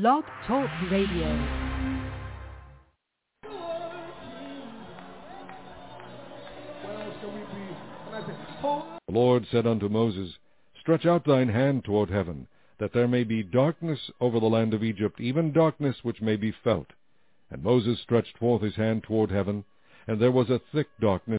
Blog Talk Radio. The Lord said unto Moses, Stretch out thine hand toward heaven, that there may be darkness over the land of Egypt, even darkness which may be felt. And Moses stretched forth his hand toward heaven, and there was a thick darkness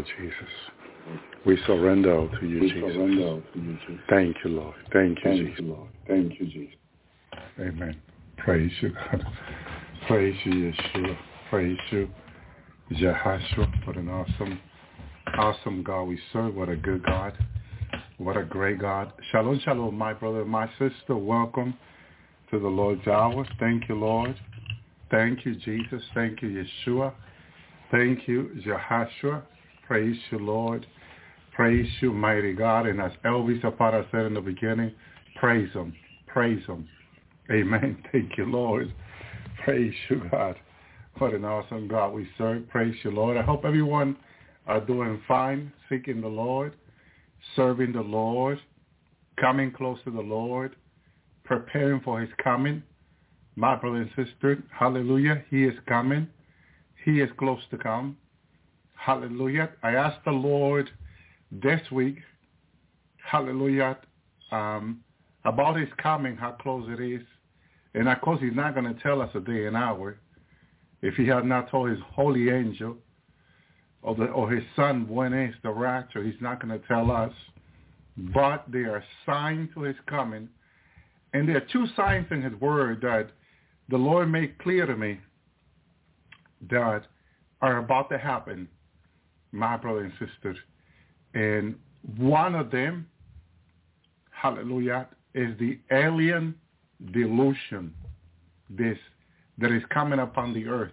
Lord Jesus. We surrender to you, We Jesus. surrender to you, Jesus. Thank you, Lord. Thank you, Thank Jesus. you, Lord. Thank you, Jesus. Amen. Praise you, God. Praise you, Yeshua. Praise you, Jehoshua. What an awesome, awesome God we serve. What a good God. What a great God. Shalom, shalom, my brother, my sister. Welcome to the Lord's hour. Thank you, Lord. Thank you, Jesus. Thank you, Yeshua. Thank you, Jehoshua. Praise you, Lord. Praise you, mighty God. And as Elvi Zapata said in the beginning, praise him. Praise him. Amen. Thank you, Lord. Praise you, God. What an awesome God we serve. Praise you, Lord. I hope everyone are doing fine, seeking the Lord, serving the Lord, coming close to the Lord, preparing for his coming. My brother and sister, hallelujah, he is coming. He is close to come. Hallelujah. I asked the Lord this week, hallelujah, um, about his coming, how close it is. And of course, he's not going to tell us a day and hour if he had not told his holy angel or, the, or his son when is the rapture. He's not going to tell us. But there are signs to his coming. And there are two signs in his word that the Lord made clear to me that are about to happen, my brother and sisters. And one of them, hallelujah, is the alien delusion this that is coming upon the earth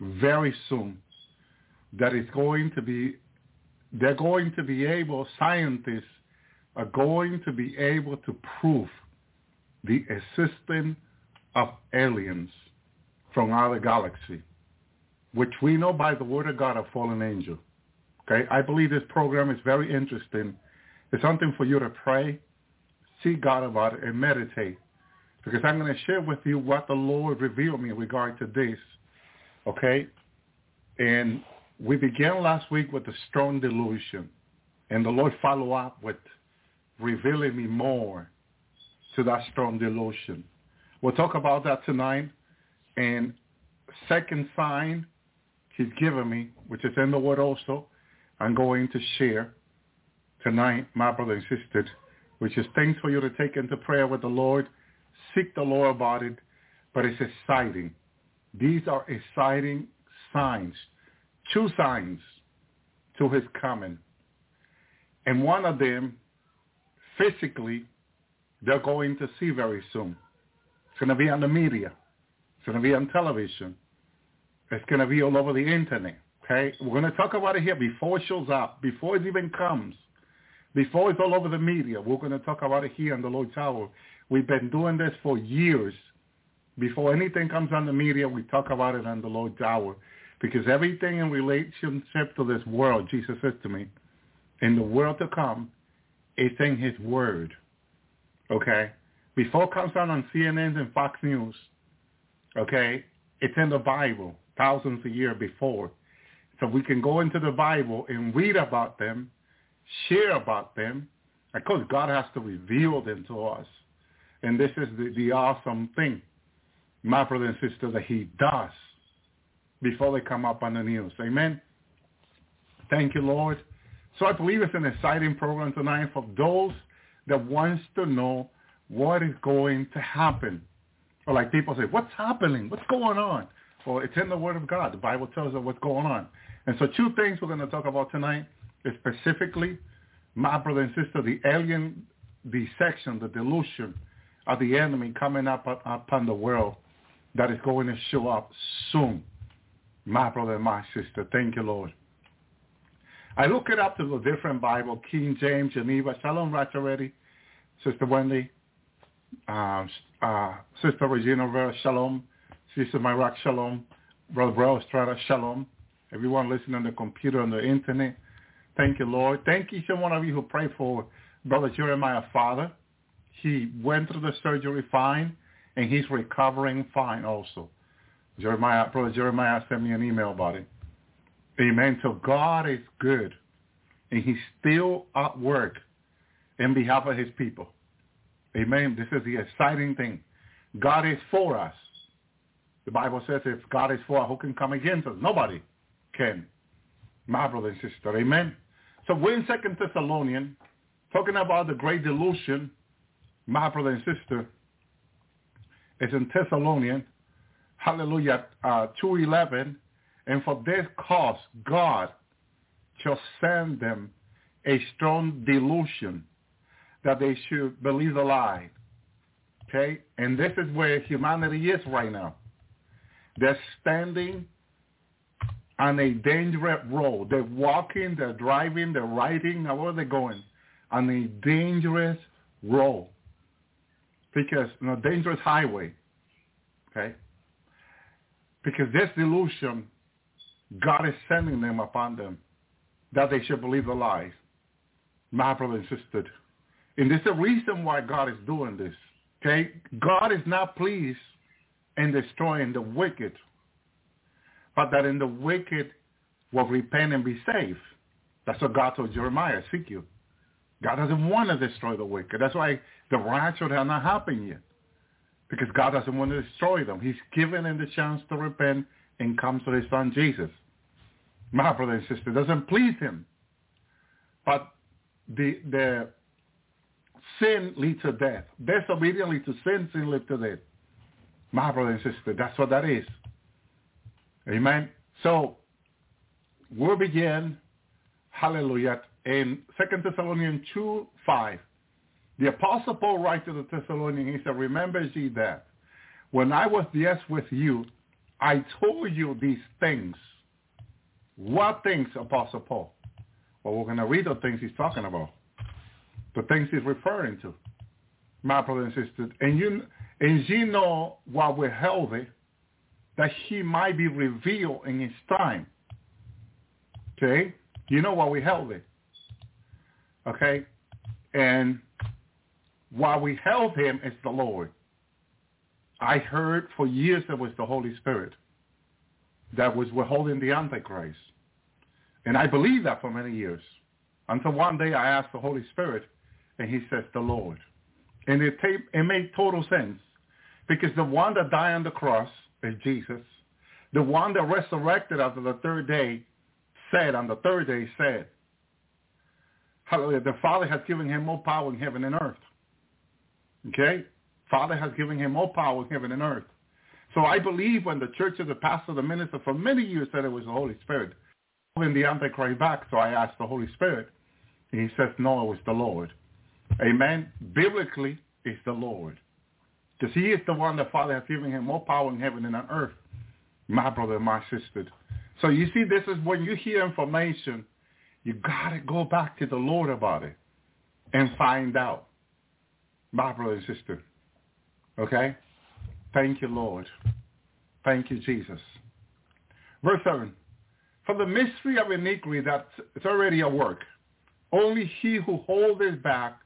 very soon that is going to be they're going to be able scientists are going to be able to prove the existence of aliens from other galaxy which we know by the word of God a fallen angel okay i believe this program is very interesting it's something for you to pray seek god about it and meditate because I'm going to share with you what the Lord revealed me in regard to this. Okay? And we began last week with the strong delusion. And the Lord followed up with revealing me more to that strong delusion. We'll talk about that tonight. And second sign he's given me, which is in the word also, I'm going to share tonight, my brother and sister, which is things for you to take into prayer with the Lord seek the Lord about it, but it's exciting. These are exciting signs, two signs to his coming. And one of them, physically, they're going to see very soon. It's going to be on the media. It's going to be on television. It's going to be all over the internet. Okay? We're going to talk about it here before it shows up, before it even comes, before it's all over the media. We're going to talk about it here on the Lord's Hour. We've been doing this for years. Before anything comes on the media, we talk about it on the Lord's Hour. Because everything in relationship to this world, Jesus says to me, in the world to come, it's in his word. Okay? Before it comes out on CNN and Fox News, okay, it's in the Bible, thousands of years before. So we can go into the Bible and read about them, share about them. Of course, God has to reveal them to us. And this is the, the awesome thing, my brother and sister, that he does before they come up on the news. Amen. Thank you, Lord. So I believe it's an exciting program tonight for those that wants to know what is going to happen. Or like people say, what's happening? What's going on? Well, it's in the Word of God. The Bible tells us what's going on. And so two things we're going to talk about tonight is specifically, my brother and sister, the alien deception, the delusion of the enemy coming up upon the world that is going to show up soon. My brother and my sister, thank you, Lord. I look it up to the different Bible, King James, Geneva, Shalom Ratcharetti, Sister Wendy, uh, uh, Sister Regina Rivera, Shalom, Sister Myrock, Shalom, Brother Bro Estrada, Shalom, everyone listening on the computer, on the internet. Thank you, Lord. Thank each and one of you who prayed for Brother Jeremiah, Father. He went through the surgery fine, and he's recovering fine also. Jeremiah, Brother Jeremiah sent me an email about it. Amen. So God is good, and he's still at work in behalf of his people. Amen. This is the exciting thing. God is for us. The Bible says if God is for us, who can come against us? Nobody can. My brother and sister, amen. So we're in Second Thessalonian, talking about the great delusion. My brother and sister, it's in Thessalonian, hallelujah, uh, 2.11. And for this cause, God shall send them a strong delusion that they should believe the lie. Okay? And this is where humanity is right now. They're standing on a dangerous road. They're walking, they're driving, they're riding, now where are they going? On a dangerous road. Because, on a dangerous highway. Okay? Because this delusion, God is sending them upon them that they should believe the lies. My brother and sister. And there's a reason why God is doing this. Okay? God is not pleased in destroying the wicked, but that in the wicked will repent and be saved. That's what God told Jeremiah, seek you. God doesn't want to destroy the wicked. That's why the rapture has not happened yet. Because God doesn't want to destroy them. He's given them the chance to repent and come to his son Jesus. My brother and sister, doesn't please him. But the the sin leads to death. Disobedience leads to sin, sin leads to death. My brother and sister, that's what that is. Amen. So we'll begin, hallelujah, in 2 Thessalonians 2, 5. The Apostle Paul writes to the Thessalonians, he said, remember ye that when I was yes with you, I told you these things. What things, Apostle Paul? Well, we're going to read the things he's talking about. The things he's referring to. My brother and sister. And you, and you know what we're healthy, that he might be revealed in his time. Okay? You know why we held it. Okay? And why we held him, is the Lord. I heard for years it was the Holy Spirit that was withholding the Antichrist. And I believed that for many years. Until one day I asked the Holy Spirit, and he says, the Lord. And it, it made total sense. Because the one that died on the cross is Jesus. The one that resurrected after the third day said, on the third day said, Hallelujah, the Father has given him more power in heaven and earth. Okay? Father has given him more power in heaven and earth. So I believe when the church of the pastor, the minister for many years said it was the Holy Spirit, when the Antichrist back, so I asked the Holy Spirit. And he says, no, it was the Lord. Amen. Biblically, it's the Lord. Because he is the one the Father has given him more power in heaven and on earth. My brother and my sister. So you see, this is when you hear information, you got to go back to the Lord about it and find out. My brother and sister. Okay? Thank you, Lord. Thank you, Jesus. Verse 7. For the mystery of iniquity that's already at work. Only he who holds us back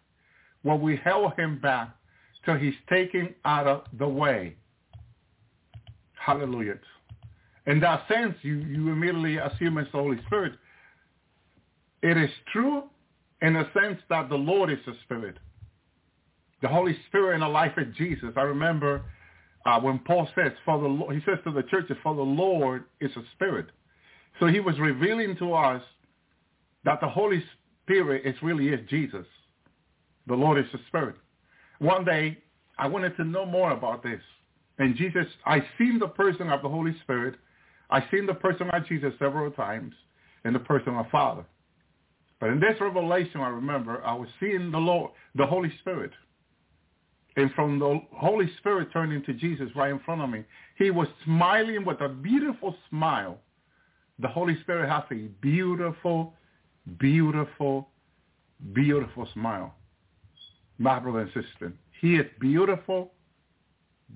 will we held him back till he's taken out of the way. Hallelujah. In that sense, you, you immediately assume it's the Holy Spirit. It is true in the sense that the Lord is a spirit. The Holy Spirit in the life of Jesus. I remember uh, when Paul says, "For the he says to the churches, "For the Lord is a spirit." So he was revealing to us that the Holy Spirit is really is Jesus. The Lord is a spirit. One day, I wanted to know more about this. And Jesus, I seen the person of the Holy Spirit. I seen the person of Jesus several times in the person of Father. But in this revelation, I remember I was seeing the Lord, the Holy Spirit. And from the Holy Spirit turning to Jesus right in front of me, he was smiling with a beautiful smile. The Holy Spirit has a beautiful, beautiful, beautiful smile. My brother and sister, he is beautiful,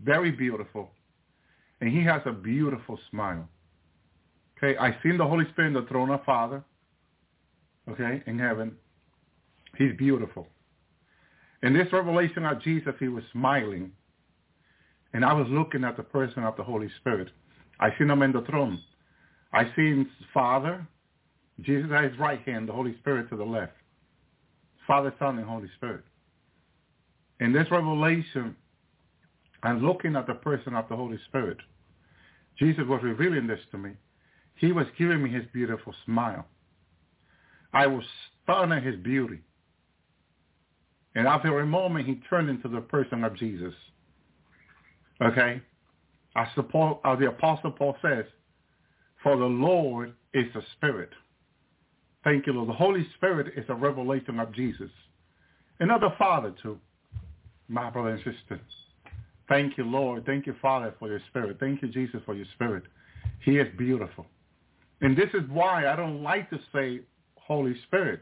very beautiful, and he has a beautiful smile. Okay, I seen the Holy Spirit in the throne of Father, okay, in heaven. He's beautiful. In this revelation of Jesus, he was smiling. And I was looking at the person of the Holy Spirit. I seen him in the throne. I seen Father, Jesus at his right hand, the Holy Spirit to the left. Father, Son, and Holy Spirit. In this revelation, I'm looking at the person of the Holy Spirit. Jesus was revealing this to me. He was giving me his beautiful smile. I was stunned at his beauty. And after a moment, he turned into the person of Jesus. Okay? As the, Paul, as the Apostle Paul says, for the Lord is a spirit. Thank you, Lord. The Holy Spirit is a revelation of Jesus. Another Father, too, my brother and sister. Thank you, Lord. Thank you, Father, for your spirit. Thank you, Jesus, for your spirit. He is beautiful. And this is why I don't like to say Holy Spirit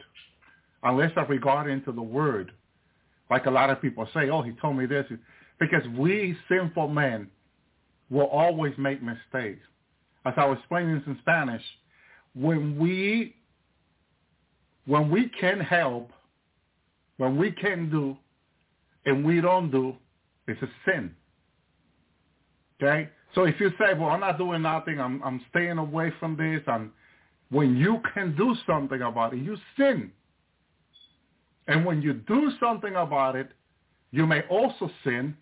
unless I regard into the Word. Like a lot of people say, oh, he told me this. Because we sinful men will always make mistakes. As I was explaining this in Spanish, when we when we can help, when we can do, and we don't do, it's a sin. Okay? So if you say, well, I'm not doing nothing, I'm, I'm staying away from this, I'm, when you can do something about it, you sin. And when you do something about it, you may also sin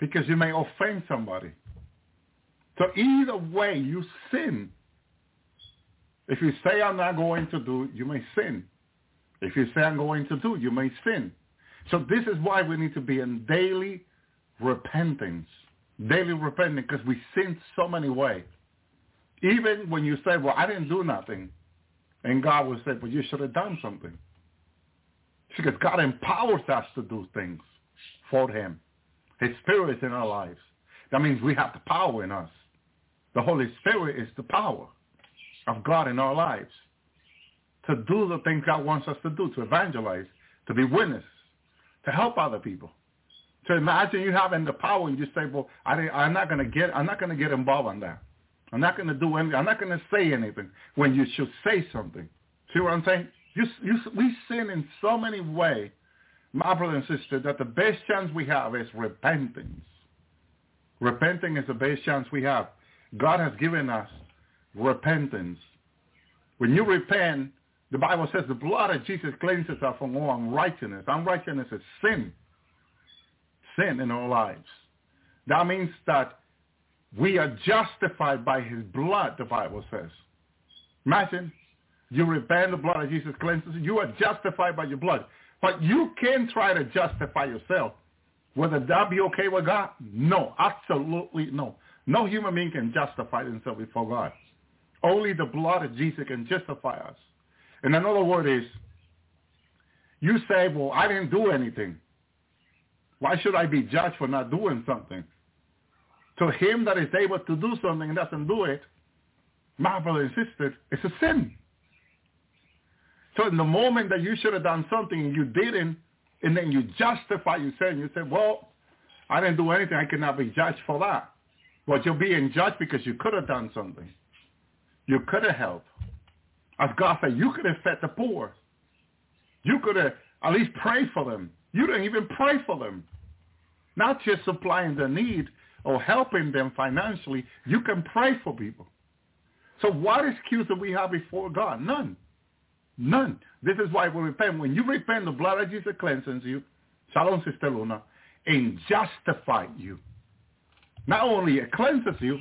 because you may offend somebody. So either way, you sin. If you say I'm not going to do, you may sin. If you say I'm going to do, you may sin. So this is why we need to be in daily repentance. Daily repentance because we sin so many ways. Even when you say, well, I didn't do nothing. And God will say, well, you should have done something. Because God empowers us to do things for him. His spirit is in our lives. That means we have the power in us. The Holy Spirit is the power of God in our lives to do the things God wants us to do, to evangelize, to be witness, to help other people. To imagine you having the power and you say, well, I am not going to get, I'm not going to get involved in that. I'm not going to do anything. I'm not going to say anything when you should say something. See what I'm saying? You, you, we sin in so many ways, my brother and sister, that the best chance we have is repentance. Repenting is the best chance we have. God has given us repentance. When you repent, the Bible says the blood of Jesus cleanses us from all unrighteousness. Unrighteousness is sin. Sin in our lives. That means that we are justified by his blood, the Bible says. Imagine you repent, the blood of Jesus cleanses you. You are justified by your blood. But you can try to justify yourself. Whether that be okay with God? No, absolutely no. No human being can justify themselves before God. Only the blood of Jesus can justify us. And another word is, you say, well, I didn't do anything. Why should I be judged for not doing something? To him that is able to do something and doesn't do it, my brother and sister, it's a sin. So in the moment that you should have done something and you didn't, and then you justify yourself and you say, well, I didn't do anything. I cannot be judged for that. But you're being judged because you could have done something. You could have helped. As God said, you could have fed the poor. You could have at least prayed for them. You didn't even pray for them. Not just supplying the need or helping them financially. You can pray for people. So what excuse do we have before God? None. None. This is why we repent. When you repent, the blood of Jesus cleanses you. Shalom, Sister Luna. And justifies you. Not only it cleanses you,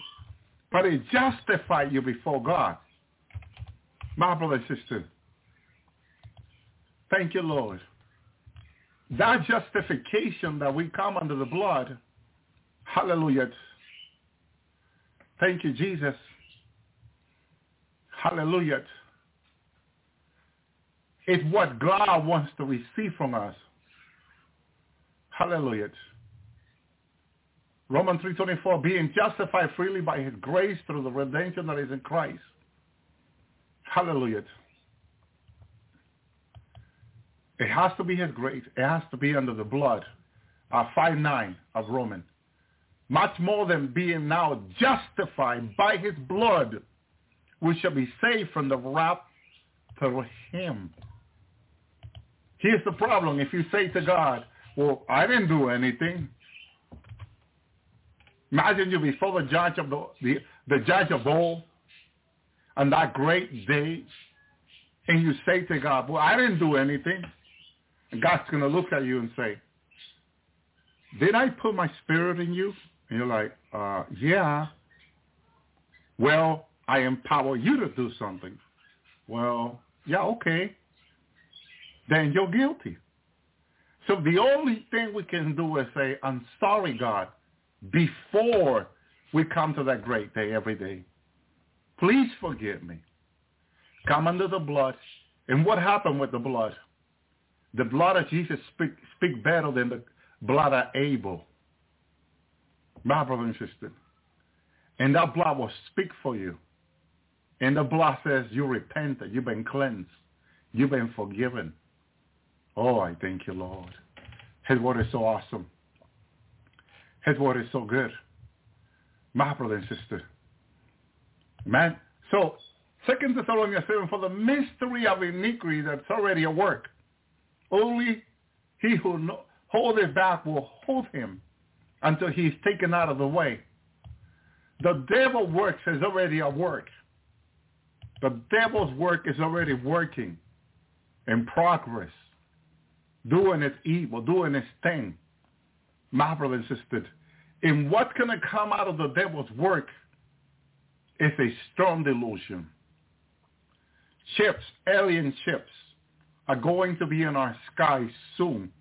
but it justifies you before God. My brother and sister, thank you, Lord. That justification that we come under the blood, hallelujah. Thank you, Jesus. Hallelujah. It's what God wants to receive from us. Hallelujah. Romans 3.24, being justified freely by his grace through the redemption that is in Christ. Hallelujah. It has to be his grace. It has to be under the blood. Uh, 5.9 of Romans. Much more than being now justified by his blood, we shall be saved from the wrath through him. Here's the problem. If you say to God, well, I didn't do anything. Imagine you before the judge of the, the, the judge of all on that great day, and you say to God, well, I didn't do anything. And God's going to look at you and say, did I put my spirit in you? And you're like, uh, yeah. Well, I empower you to do something. Well, yeah, okay. Then you're guilty. So the only thing we can do is say, I'm sorry, God, before we come to that great day every day. Please forgive me. Come under the blood. And what happened with the blood? The blood of Jesus speak, speak better than the blood of Abel. My brother and sister. And that blood will speak for you. And the blood says you repented. You've been cleansed. You've been forgiven. Oh, I thank you, Lord. His word is so awesome. His word is so good. My brother and sister. Man. So, Second Thessalonians 7, for the mystery of iniquity that's already at work. Only he who no, it back will hold him until he's taken out of the way. The devil works is already at work. The devil's work is already working in progress, doing its evil, doing its thing. My brother and sister, and what's going to come out of the devil's work is a strong delusion. Ships, alien ships, are going to be in our skies soon.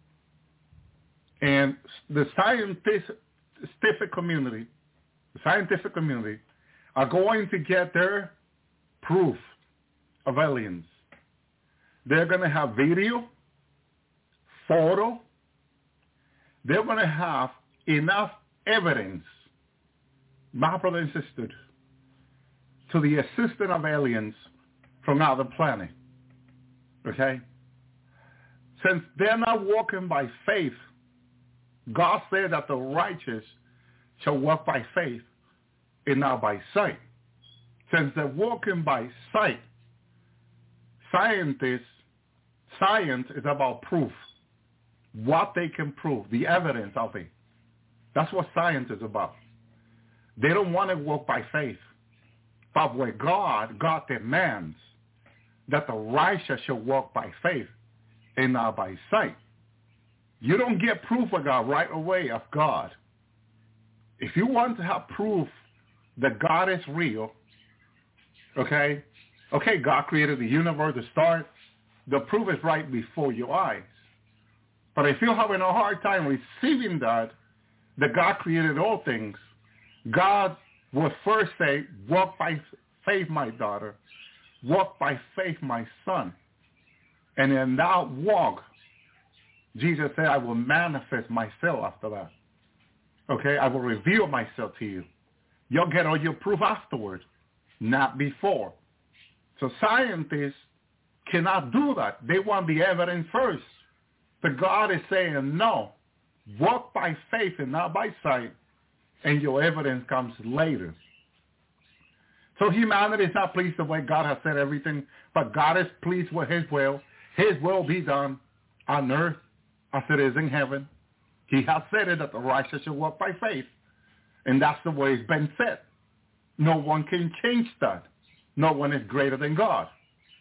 And the scientific community, the scientific community, are going to get their proof of aliens. They're going to have video, photo. They're going to have enough evidence, my brother and to the assistance of aliens from another planet. Okay? Since they're not walking by faith, God said that the righteous shall walk by faith and not by sight. Since they're walking by sight, scientists, science is about proof, what they can prove, the evidence of it. That's what science is about. They don't want to walk by faith. But with God, God demands that the righteous shall walk by faith and not by sight. You don't get proof of God right away of God. If you want to have proof that God is real, okay, okay, God created the universe, the stars, the proof is right before your eyes. But if you're having a hard time receiving that, that God created all things, God will first say, walk by faith, my daughter. Walk by faith, my son. And in that walk, Jesus said, I will manifest myself after that. Okay? I will reveal myself to you. You'll get all your proof afterwards, not before. So scientists cannot do that. They want the evidence first. But God is saying, no, walk by faith and not by sight, and your evidence comes later. So humanity is not pleased the way God has said everything, but God is pleased with his will. His will be done on earth as it is in heaven. He has said it that the righteous shall walk by faith. And that's the way it's been said. No one can change that. No one is greater than God.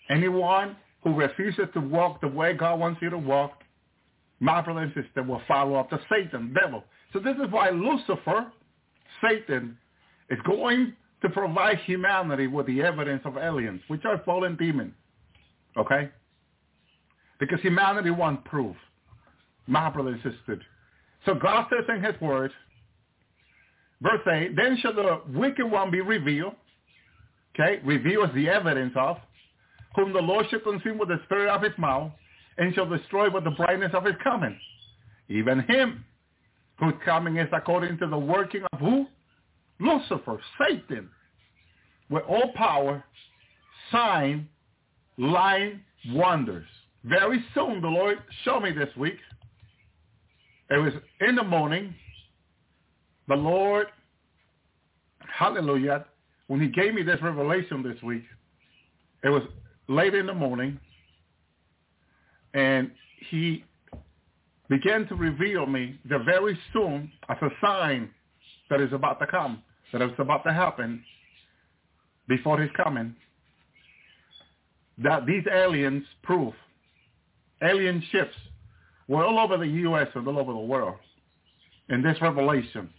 Anyone who refuses to walk the way God wants you to walk, my brother and sister, will follow after Satan, devil. So this is why Lucifer, Satan, is going to provide humanity with the evidence of aliens, which are fallen demons. Okay? Because humanity wants proof. My brother and sister. So God says in his word, verse 8, then shall the wicked one be revealed. Okay? Reveal is the evidence of, whom the Lord shall consume with the spirit of his mouth, and shall destroy with the brightness of his coming. Even him, whose coming is according to the working of who? Lucifer, Satan, with all power, sign, lying, wonders. Very soon, the Lord showed me this week. It was in the morning. The Lord, hallelujah, when he gave me this revelation this week, it was late in the morning, and he began to reveal me that very soon, as a sign that is about to come, that is about to happen before his coming, that these aliens prove, alien ships were all over the U.S. and all over the world in this revelation.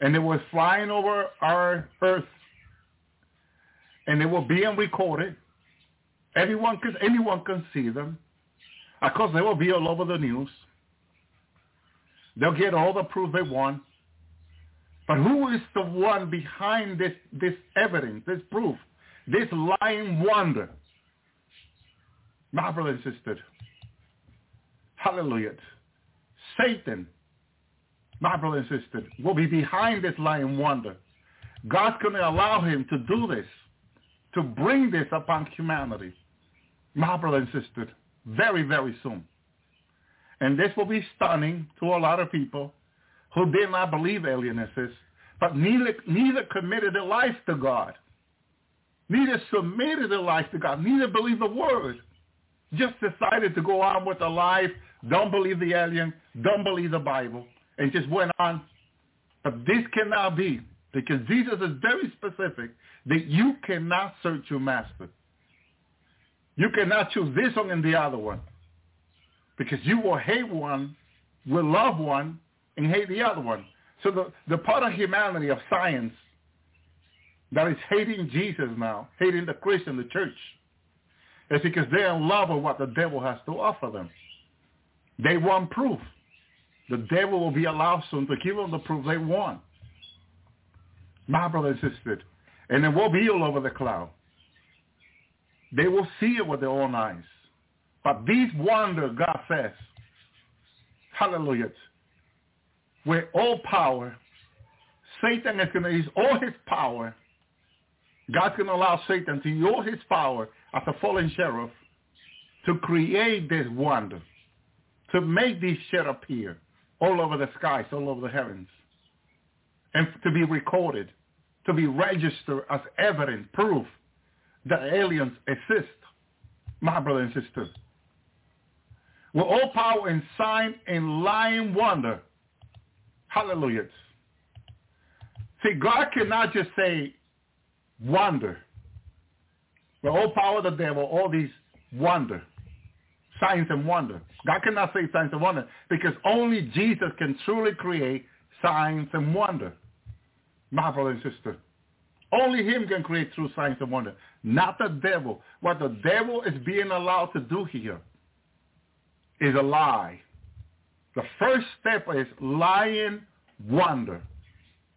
And it was flying over our earth and they were being recorded. Everyone can, anyone can see them. Of course, they will be all over the news. They'll get all the proof they want. But who is the one behind this, this evidence, this proof, this lying wonder? My brother and sister, hallelujah. Satan, my brother and sister, will be behind this lying wonder. God's going to allow him to do this, to bring this upon humanity. My brother and sister, very, very soon. And this will be stunning to a lot of people who did not believe alien exists, but neither, neither committed their life to God. Neither submitted their life to God. Neither believed the word. Just decided to go on with their life, don't believe the alien, don't believe the Bible, and just went on. But this cannot be, because Jesus is very specific that you cannot search your master. You cannot choose this one and the other one. Because you will hate one, will love one, and hate the other one. So the, the part of humanity of science that is hating Jesus now, hating the Christian, the church, is because they're in love with what the devil has to offer them. They want proof. The devil will be allowed soon to give them the proof they want. My brother and sister. And it will be all over the cloud. They will see it with their own eyes. But these wonders, God says, hallelujah, with all power, Satan is going to use all his power. God's going to allow Satan to use his power as a fallen sheriff to create this wonder, to make this shit appear all over the skies, all over the heavens, and to be recorded, to be registered as evidence, proof that aliens exist, my brother and sister. With all power and sign and lying wonder. Hallelujah. See, God cannot just say wonder. With all power of the devil, all these wonder, signs and wonder. God cannot say signs and wonder because only Jesus can truly create signs and wonder. My brother and sister. Only him can create true signs and wonder, not the devil. What the devil is being allowed to do here is a lie. The first step is lying wonder.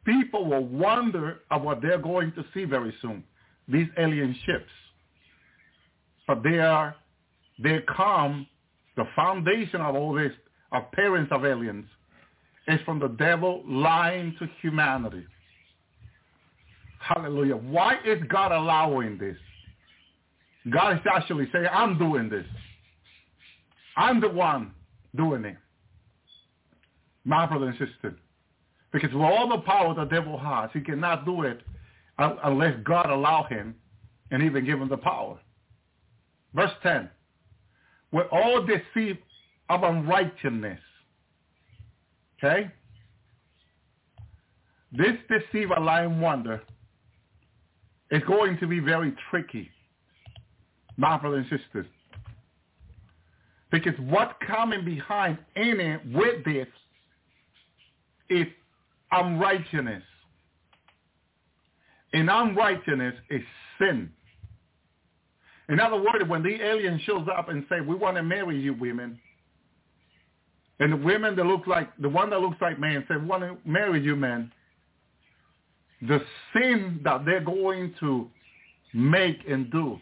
People will wonder of what they're going to see very soon, these alien ships. But they are, they come, the foundation of all this appearance of aliens is from the devil lying to humanity. Hallelujah. Why is God allowing this? God is actually saying, I'm doing this. I'm the one doing it. My brother and sister. Because with all the power the devil has, he cannot do it unless God allow him and even give him the power. Verse 10. With all deceit of unrighteousness. Okay? This deceive a lying wonder is going to be very tricky, my brothers and sisters. Because what's coming behind in it with this is unrighteousness. And unrighteousness is sin. In other words, when the alien shows up and say, we want to marry you women, and the women that look like, the one that looks like man say, we want to marry you men, the sin that they're going to make and do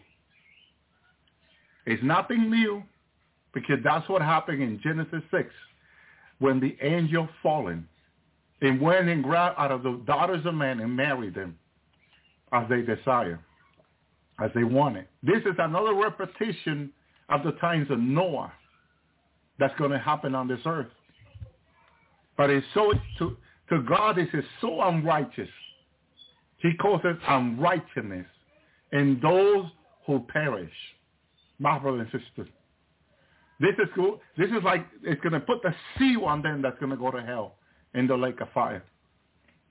is nothing new because that's what happened in Genesis 6 when the angel fallen and went and grabbed out of the daughters of men and married them as they desire, as they wanted. This is another repetition of the times of Noah that's going to happen on this earth. But it's so to, to God, this is so unrighteous he calls it unrighteousness in those who perish. My brother and sister. This is cool. This is like it's going to put the seal on them that's going to go to hell in the lake of fire.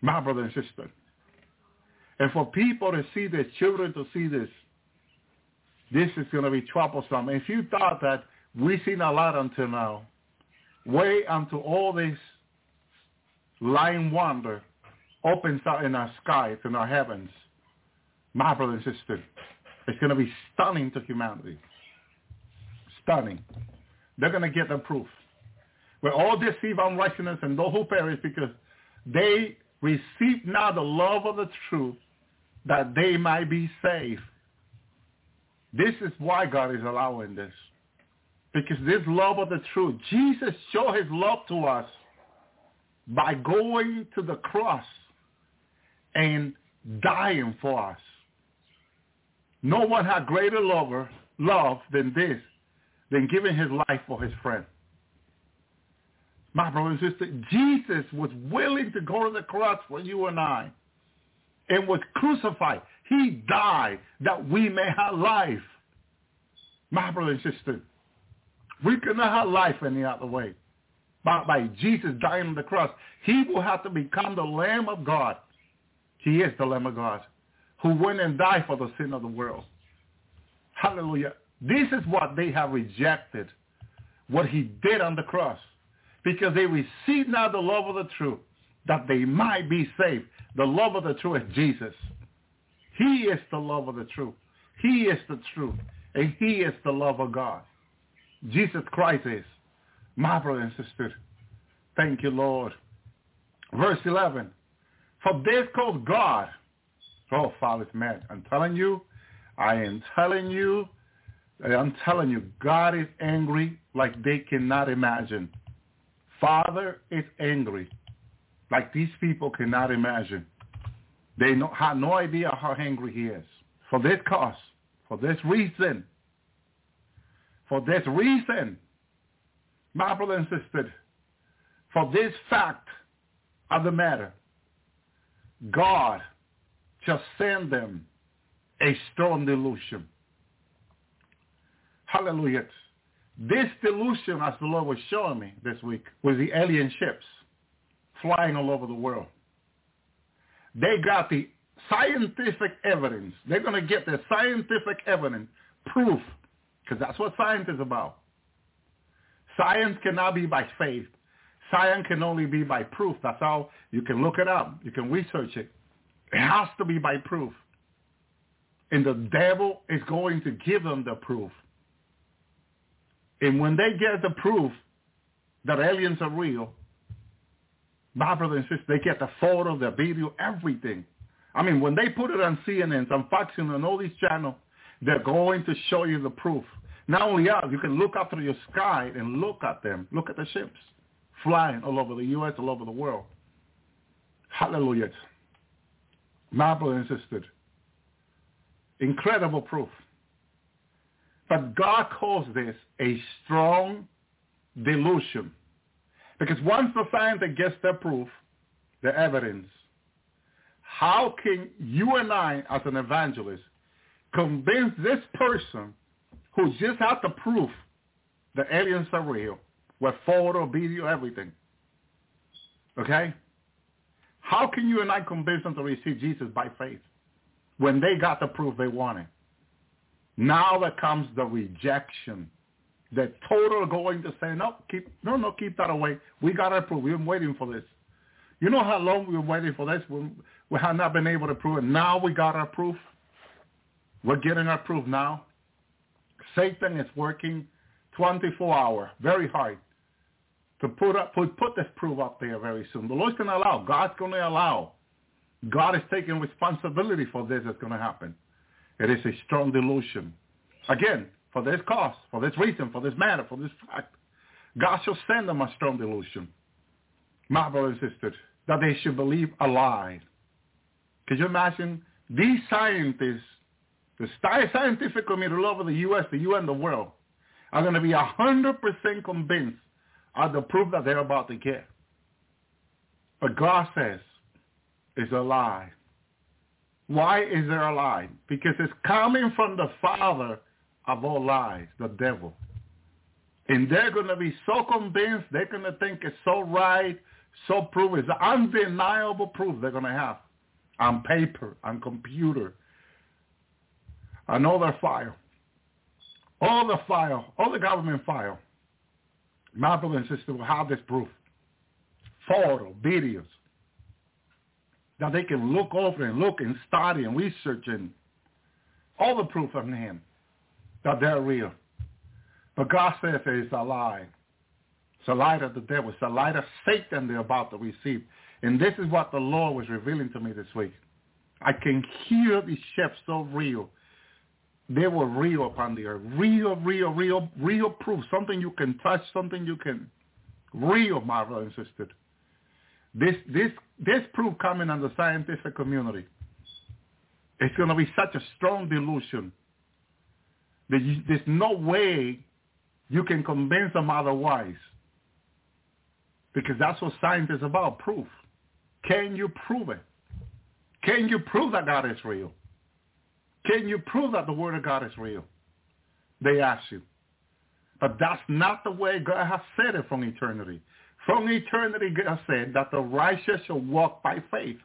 My brother and sister. And for people to see this, children to see this, this is going to be troublesome. If you thought that we've seen a lot until now, wait until all this lying wonder opens up in our skies, in our heavens. My brother and sister, it's going to be stunning to humanity. Stunning. They're going to get the proof. Where all deceive unrighteousness and those who perish because they receive not the love of the truth that they might be saved. This is why God is allowing this. Because this love of the truth, Jesus showed his love to us by going to the cross and dying for us. No one had greater lover, love than this, than giving his life for his friend. My brother and sister, Jesus was willing to go to the cross for you and I and was crucified. He died that we may have life. My brother and sister, we cannot have life any other way. But by Jesus dying on the cross, he will have to become the Lamb of God. He is the Lamb of God who went and died for the sin of the world. Hallelujah. This is what they have rejected, what he did on the cross, because they received not the love of the truth, that they might be saved. The love of the truth is Jesus. He is the love of the truth. He is the truth. And he is the love of God. Jesus Christ is. My brother and sister, thank you, Lord. Verse 11. For this calls God. Oh, Father's man, I'm telling you, I am telling you, I'm telling you, God is angry like they cannot imagine. Father is angry like these people cannot imagine. They no, have no idea how angry he is. For this cause, for this reason, for this reason, my brother and sister, for this fact of the matter, God shall send them a strong delusion. Hallelujah. This delusion, as the Lord was showing me this week, was the alien ships flying all over the world. They got the scientific evidence. They're going to get the scientific evidence, proof, because that's what science is about. Science cannot be by faith. Science can only be by proof. That's how you can look it up. You can research it. It has to be by proof. And the devil is going to give them the proof. And when they get the proof that aliens are real, my brother and sister, they get the photo, the video, everything. I mean, when they put it on CNN, on Fox News, and all these channels, they're going to show you the proof. Not only that, you can look up through your sky and look at them. Look at the ships flying all over the U.S., all over the world. Hallelujah. My brother and sister, incredible proof. But God calls this a strong delusion. Because once the scientist gets the proof, the evidence, how can you and I, as an evangelist, convince this person who just had the proof the aliens are real, with photo, video, everything? Okay? How can you and I convince them to receive Jesus by faith when they got the proof they wanted? Now there comes the rejection the total going to say, no, keep, no, no, keep that away. We got our proof. We've been waiting for this. You know how long we've been waiting for this? We, we have not been able to prove it. Now we got our proof. We're getting our proof now. Satan is working 24 hours, very hard, to put up put, put this proof up there very soon. The Lord's going to allow. God's going to allow. God is taking responsibility for this that's going to happen. It is a strong delusion. Again, for this cause, for this reason, for this matter, for this fact. God shall send them a strong delusion, my brothers and that they should believe a lie. Could you imagine these scientists, the scientific community all over the U.S., the UN, the world, are going to be 100% convinced of the proof that they're about to get. But God says it's a lie. Why is there a lie? Because it's coming from the Father of all lies, the devil. And they're going to be so convinced, they're going to think it's so right, so proof. It's undeniable proof they're going to have on paper, on computer, on all their file. All the file, all the government file. My brother and sister will have this proof. Photo, videos. That they can look over and look and study and research and all the proof of him that they're real. But God says it's a lie. It's a lie of the devil. It's a lie of Satan they're about to receive. And this is what the Lord was revealing to me this week. I can hear these ships so real. They were real upon the earth. Real, real, real, real proof. Something you can touch, something you can real, and sister. This this this proof coming on the scientific community. It's to be such a strong delusion that you, there's no way you can convince them otherwise. Because that's what science is about, proof. Can you prove it? Can you prove that God is real? Can you prove that the Word of God is real? They ask you. But that's not the way God has said it from eternity. From eternity, God said that the righteous shall walk by faith.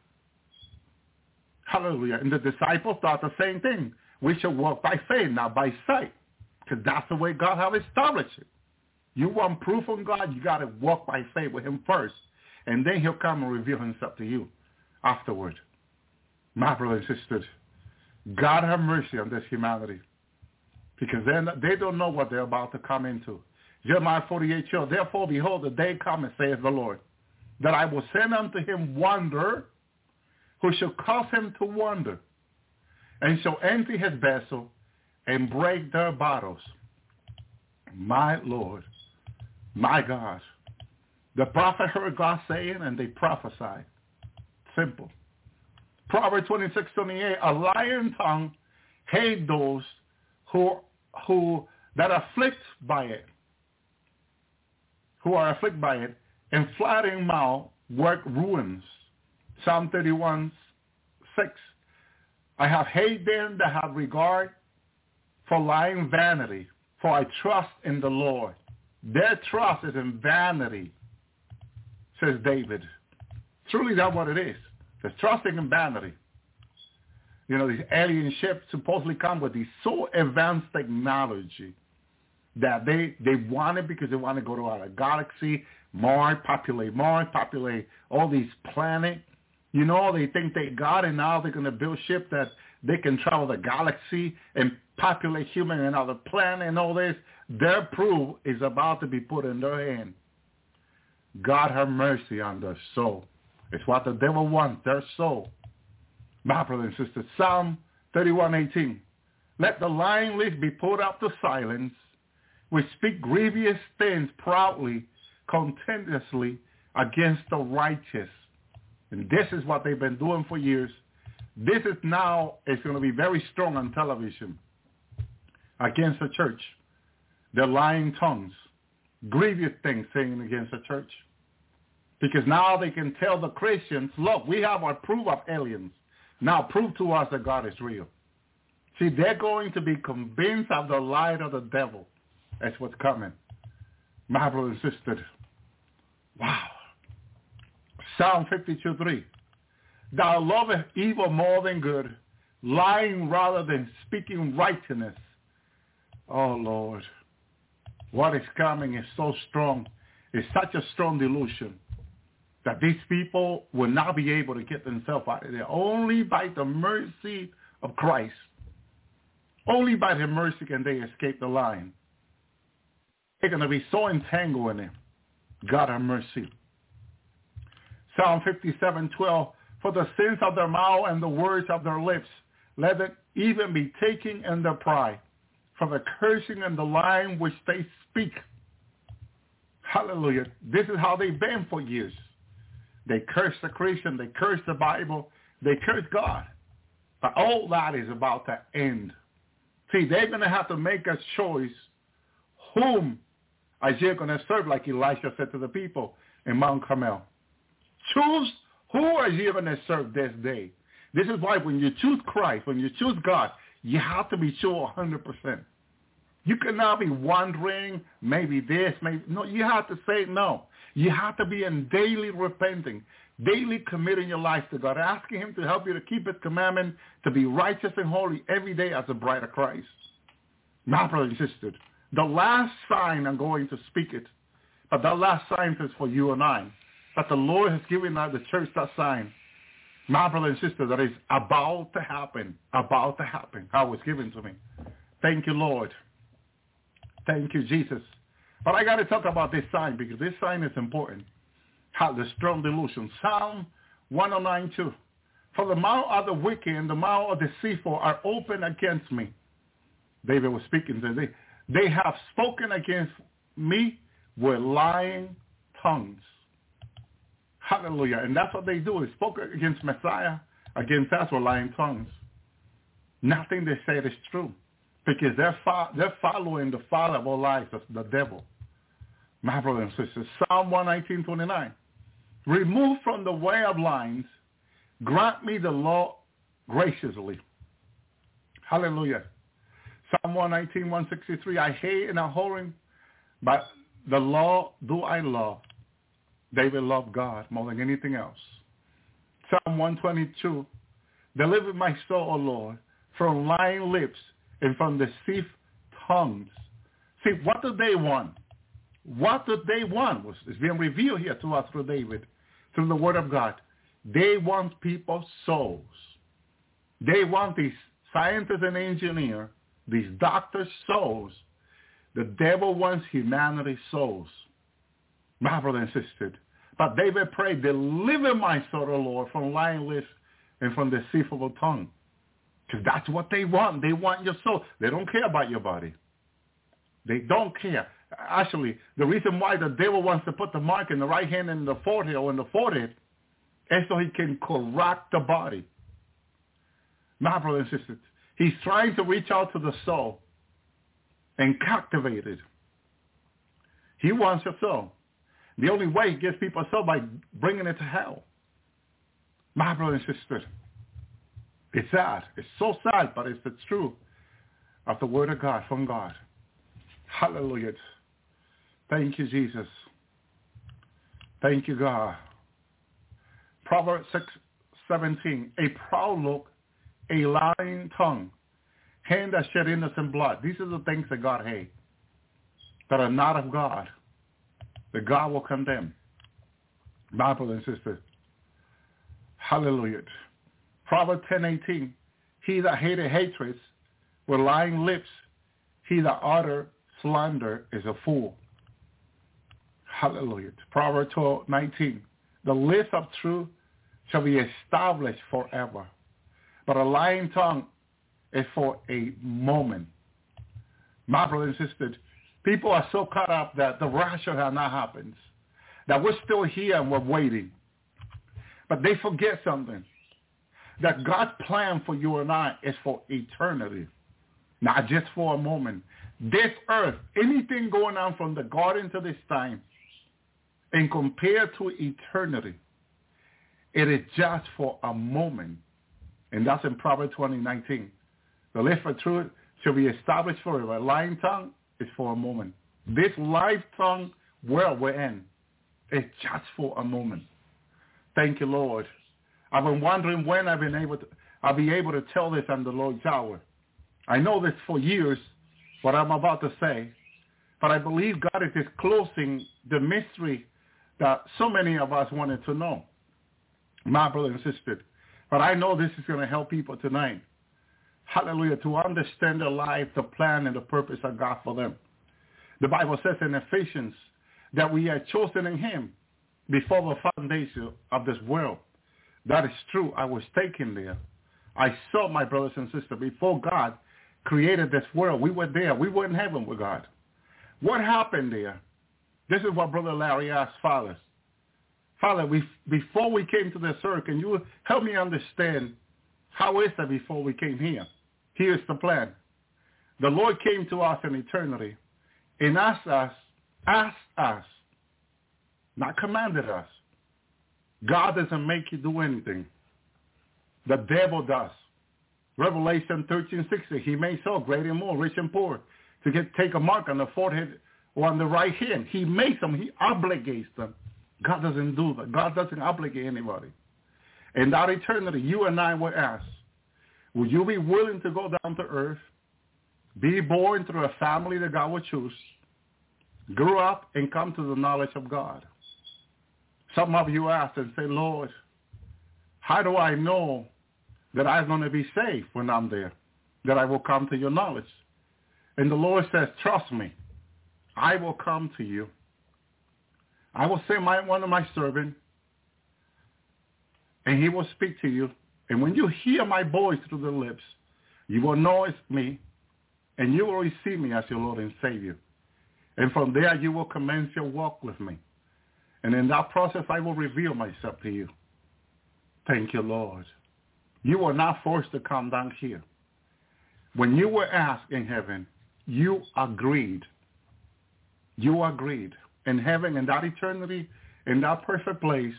Hallelujah. And the disciples thought the same thing. We shall walk by faith, not by sight. Because that's the way God has established it. You want proof from God, you got to walk by faith with him first. And then he'll come and reveal himself to you afterward. My brothers and sisters, God have mercy on this humanity. Because they don't know what they're about to come into. Jeremiah 48, 12, Therefore, behold, the day cometh, saith the Lord, that I will send unto him wonder, who shall cause him to wonder, and shall empty his vessel and break their bottles. My Lord, my God. The prophet heard God saying, and they prophesied. Simple. Proverbs 26, 28, a lying tongue hate those who, who that afflict by it, who are afflicted by it, and flattering mouth work ruins. Psalm 31, 6. I have hate them that have regard for lying vanity, for I trust in the Lord. Their trust is in vanity, says David. Truly that's what it is. It's trusting in vanity. You know, these alien ships supposedly come with these so advanced technology that they, they want it because they want to go to our galaxy, Mars, populate Mars, populate all these planets. You know, they think they got it. Now they're going to build ship that they can travel the galaxy and populate human and other planet and all this. Their proof is about to be put in their hand. God have mercy on their soul. It's what the devil wants, their soul. My brother and sister, Psalm 31:18. Let the lying lips be put up to silence, which speak grievous things proudly, contentiously against the righteous. And this is what they've been doing for years. This is now, it's going to be very strong on television against the church. Their lying tongues, grievous things saying against the church. Because now they can tell the Christians, look, we have our proof of aliens. Now prove to us that God is real. See, they're going to be convinced of the light of the devil. That's what's coming. My brother and sister. Wow. Psalm 52.3. Thou lovest evil more than good, lying rather than speaking righteousness. Oh, Lord. What is coming is so strong. It's such a strong delusion that these people will not be able to get themselves out of there. Only by the mercy of Christ. Only by the mercy can they escape the line. They're going to be so entangled in it. God have mercy. Psalm 57, 12, For the sins of their mouth and the words of their lips, let it even be taken in their pride, for the cursing and the lying which they speak. Hallelujah. This is how they've been for years. They curse the Christian. They curse the Bible. They curse God. But all that is about to end. See, they're going to have to make a choice whom you going to serve, like Elisha said to the people in Mount Carmel. Choose who you going to serve this day. This is why when you choose Christ, when you choose God, you have to be sure 100%. You cannot be wondering, maybe this, maybe... No, you have to say no. You have to be in daily repenting, daily committing your life to God, asking him to help you to keep his commandment, to be righteous and holy every day as a bride of Christ. My brother and sister, the last sign I'm going to speak it, but that last sign is for you and I, that the Lord has given us the church that sign. My brother and sister, that is about to happen, about to happen. How was given to me. Thank you, Lord. Thank you, Jesus. But I got to talk about this sign because this sign is important. How the strong delusion. Psalm 109.2. For the mouth of the wicked and the mouth of the deceitful are open against me. David was speaking to they. They have spoken against me with lying tongues. Hallelujah. And that's what they do. They spoke against Messiah, against us with lying tongues. Nothing they said is true because they're, fo- they're following the father of all lies, the, the devil. My brothers and sisters, Psalm 119.29. Remove from the way of lines, grant me the law graciously. Hallelujah. Psalm 119, 163. I hate and abhorring, but the law do I love. David loved God more than anything else. Psalm 122. Deliver my soul, O Lord, from lying lips and from deceived tongues. See, what do they want? What do they want? It's being revealed here to us through David, through the word of God. They want people's souls. They want these scientists and engineers, these doctors' souls. The devil wants humanity's souls. My brother insisted. But David prayed, deliver my soul, O Lord, from lying lips and from deceitful tongue. Because that's what they want. They want your soul. They don't care about your body. They don't care. Actually, the reason why the devil wants to put the mark in the right hand and the forehead or in the forehead is so he can corrupt the body. My brothers and sisters, he's trying to reach out to the soul and captivate it. He wants your soul. The only way he gets people soul by bringing it to hell. My brother and sister, it's sad. It's so sad, but it's the truth of the word of God from God. Hallelujah. Thank you, Jesus. Thank you, God. Proverbs 6, 17. A proud look, a lying tongue, hand that shed innocent blood. These are the things that God hates, that are not of God, that God will condemn. My brothers and sisters. Hallelujah. Proverbs 10:18, He that hated hatred with lying lips, he that utter slander is a fool. Hallelujah. Proverbs 12:19, The lips of truth shall be established forever. But a lying tongue is for a moment. My brother insisted, people are so caught up that the rapture has not happened, that we're still here and we're waiting. But they forget something, that God's plan for you and I is for eternity, not just for a moment. This earth, anything going on from the garden to this time, and compared to eternity, it is just for a moment. And that's in Proverbs 20, 19. The life for truth shall be established forever. A lying tongue is for a moment. This life tongue world we're in is just for a moment. Thank you, Lord. I've been wondering when I've been able to, I'll be able to tell this on the Lord's Hour. I know this for years, what I'm about to say, but I believe God is disclosing the mystery that so many of us wanted to know, my brother and sister. But I know this is going to help people tonight. Hallelujah, to understand their life, the plan and the purpose of God for them. The Bible says in Ephesians that we are chosen in him before the foundation of this world. That is true. I was taken there. I saw my brothers and sisters before God created this world. We were there. We were in heaven with God. What happened there? This is what Brother Larry asked Father. Father, we, before we came to this earth, can you help me understand how is that before we came here? Here's the plan. The Lord came to us in eternity and asked us, asked us, not commanded us. God doesn't make you do anything. The devil does. Revelation 13, 60, he made so great and more, rich and poor, to get take a mark on the forehead or on the right hand. He makes them. He obligates them. God doesn't do that. God doesn't obligate anybody. In that eternity, you and I were asked, will you be willing to go down to earth, be born through a family that God would choose, grow up and come to the knowledge of God? Some of you ask and say, Lord, How do I know that I'm going to be safe when I'm there? That I will come to your knowledge? And the Lord says, trust me. I will come to you. I will send my, one of my servants, and he will speak to you. And when you hear my voice through the lips, you will know it's me, and you will receive me as your Lord and Savior. And from there, you will commence your walk with me. And in that process, I will reveal myself to you. Thank you, Lord. You were not forced to come down here. When you were asked in heaven, you agreed. You agreed. In heaven, in that eternity, in that perfect place,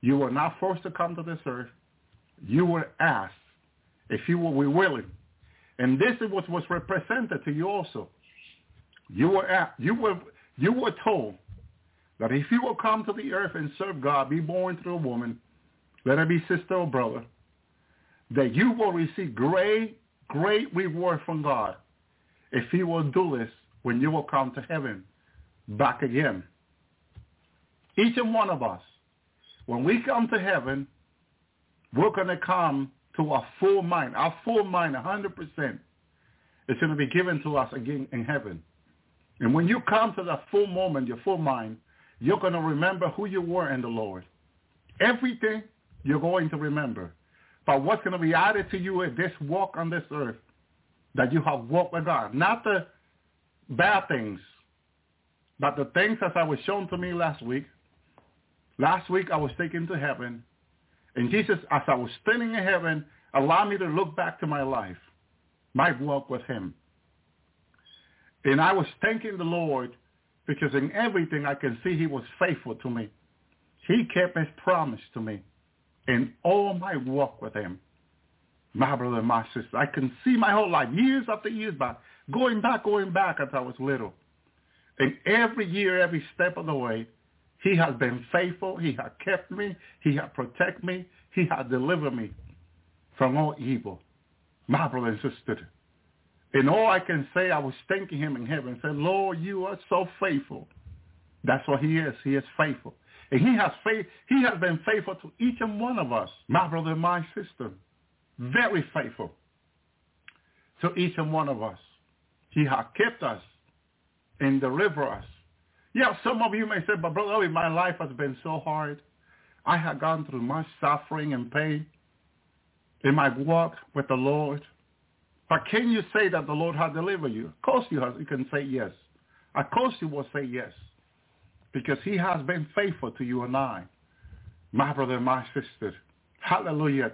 you were not forced to come to this earth. You were asked if you were willing. And this is what was represented to you also. You were asked, you were you were told that if you will come to the earth and serve God, be born through a woman, let it be sister or brother, that you will receive great, great reward from God if you will do this when you will come to heaven back again. Each and one of us, when we come to heaven, we're going to come to a full mind. Our full mind, 100%, is going to be given to us again in heaven. And when you come to that full moment, your full mind, you're going to remember who you were in the Lord. Everything you're going to remember. But what's going to be added to you is this walk on this earth that you have walked with God. Not the bad things, but the things as I was shown to me last week. Last week I was taken to heaven. And Jesus, as I was standing in heaven, allowed me to look back to my life, my walk with him. And I was thanking the Lord because in everything I can see he was faithful to me. He kept his promise to me in all my walk with him. My brother and my sister, I can see my whole life, years after years back, going back, going back as I was little. And every year, every step of the way, he has been faithful. He has kept me. He has protected me. He has delivered me from all evil. My brother and sister. And all I can say, I was thanking him in heaven said, Lord, you are so faithful. That's what he is. He is faithful. And he has faith. He has been faithful to each and one of us, my brother and my sister. Very faithful to each and one of us. He has kept us and delivered us. Yeah, some of you may say, but brother, my life has been so hard. I have gone through much suffering and pain in my walk with the Lord. But can you say that the Lord has delivered you? Of course you, have, you can say yes. Of course you will say yes. Because he has been faithful to you and I. My brother my sister. Hallelujah.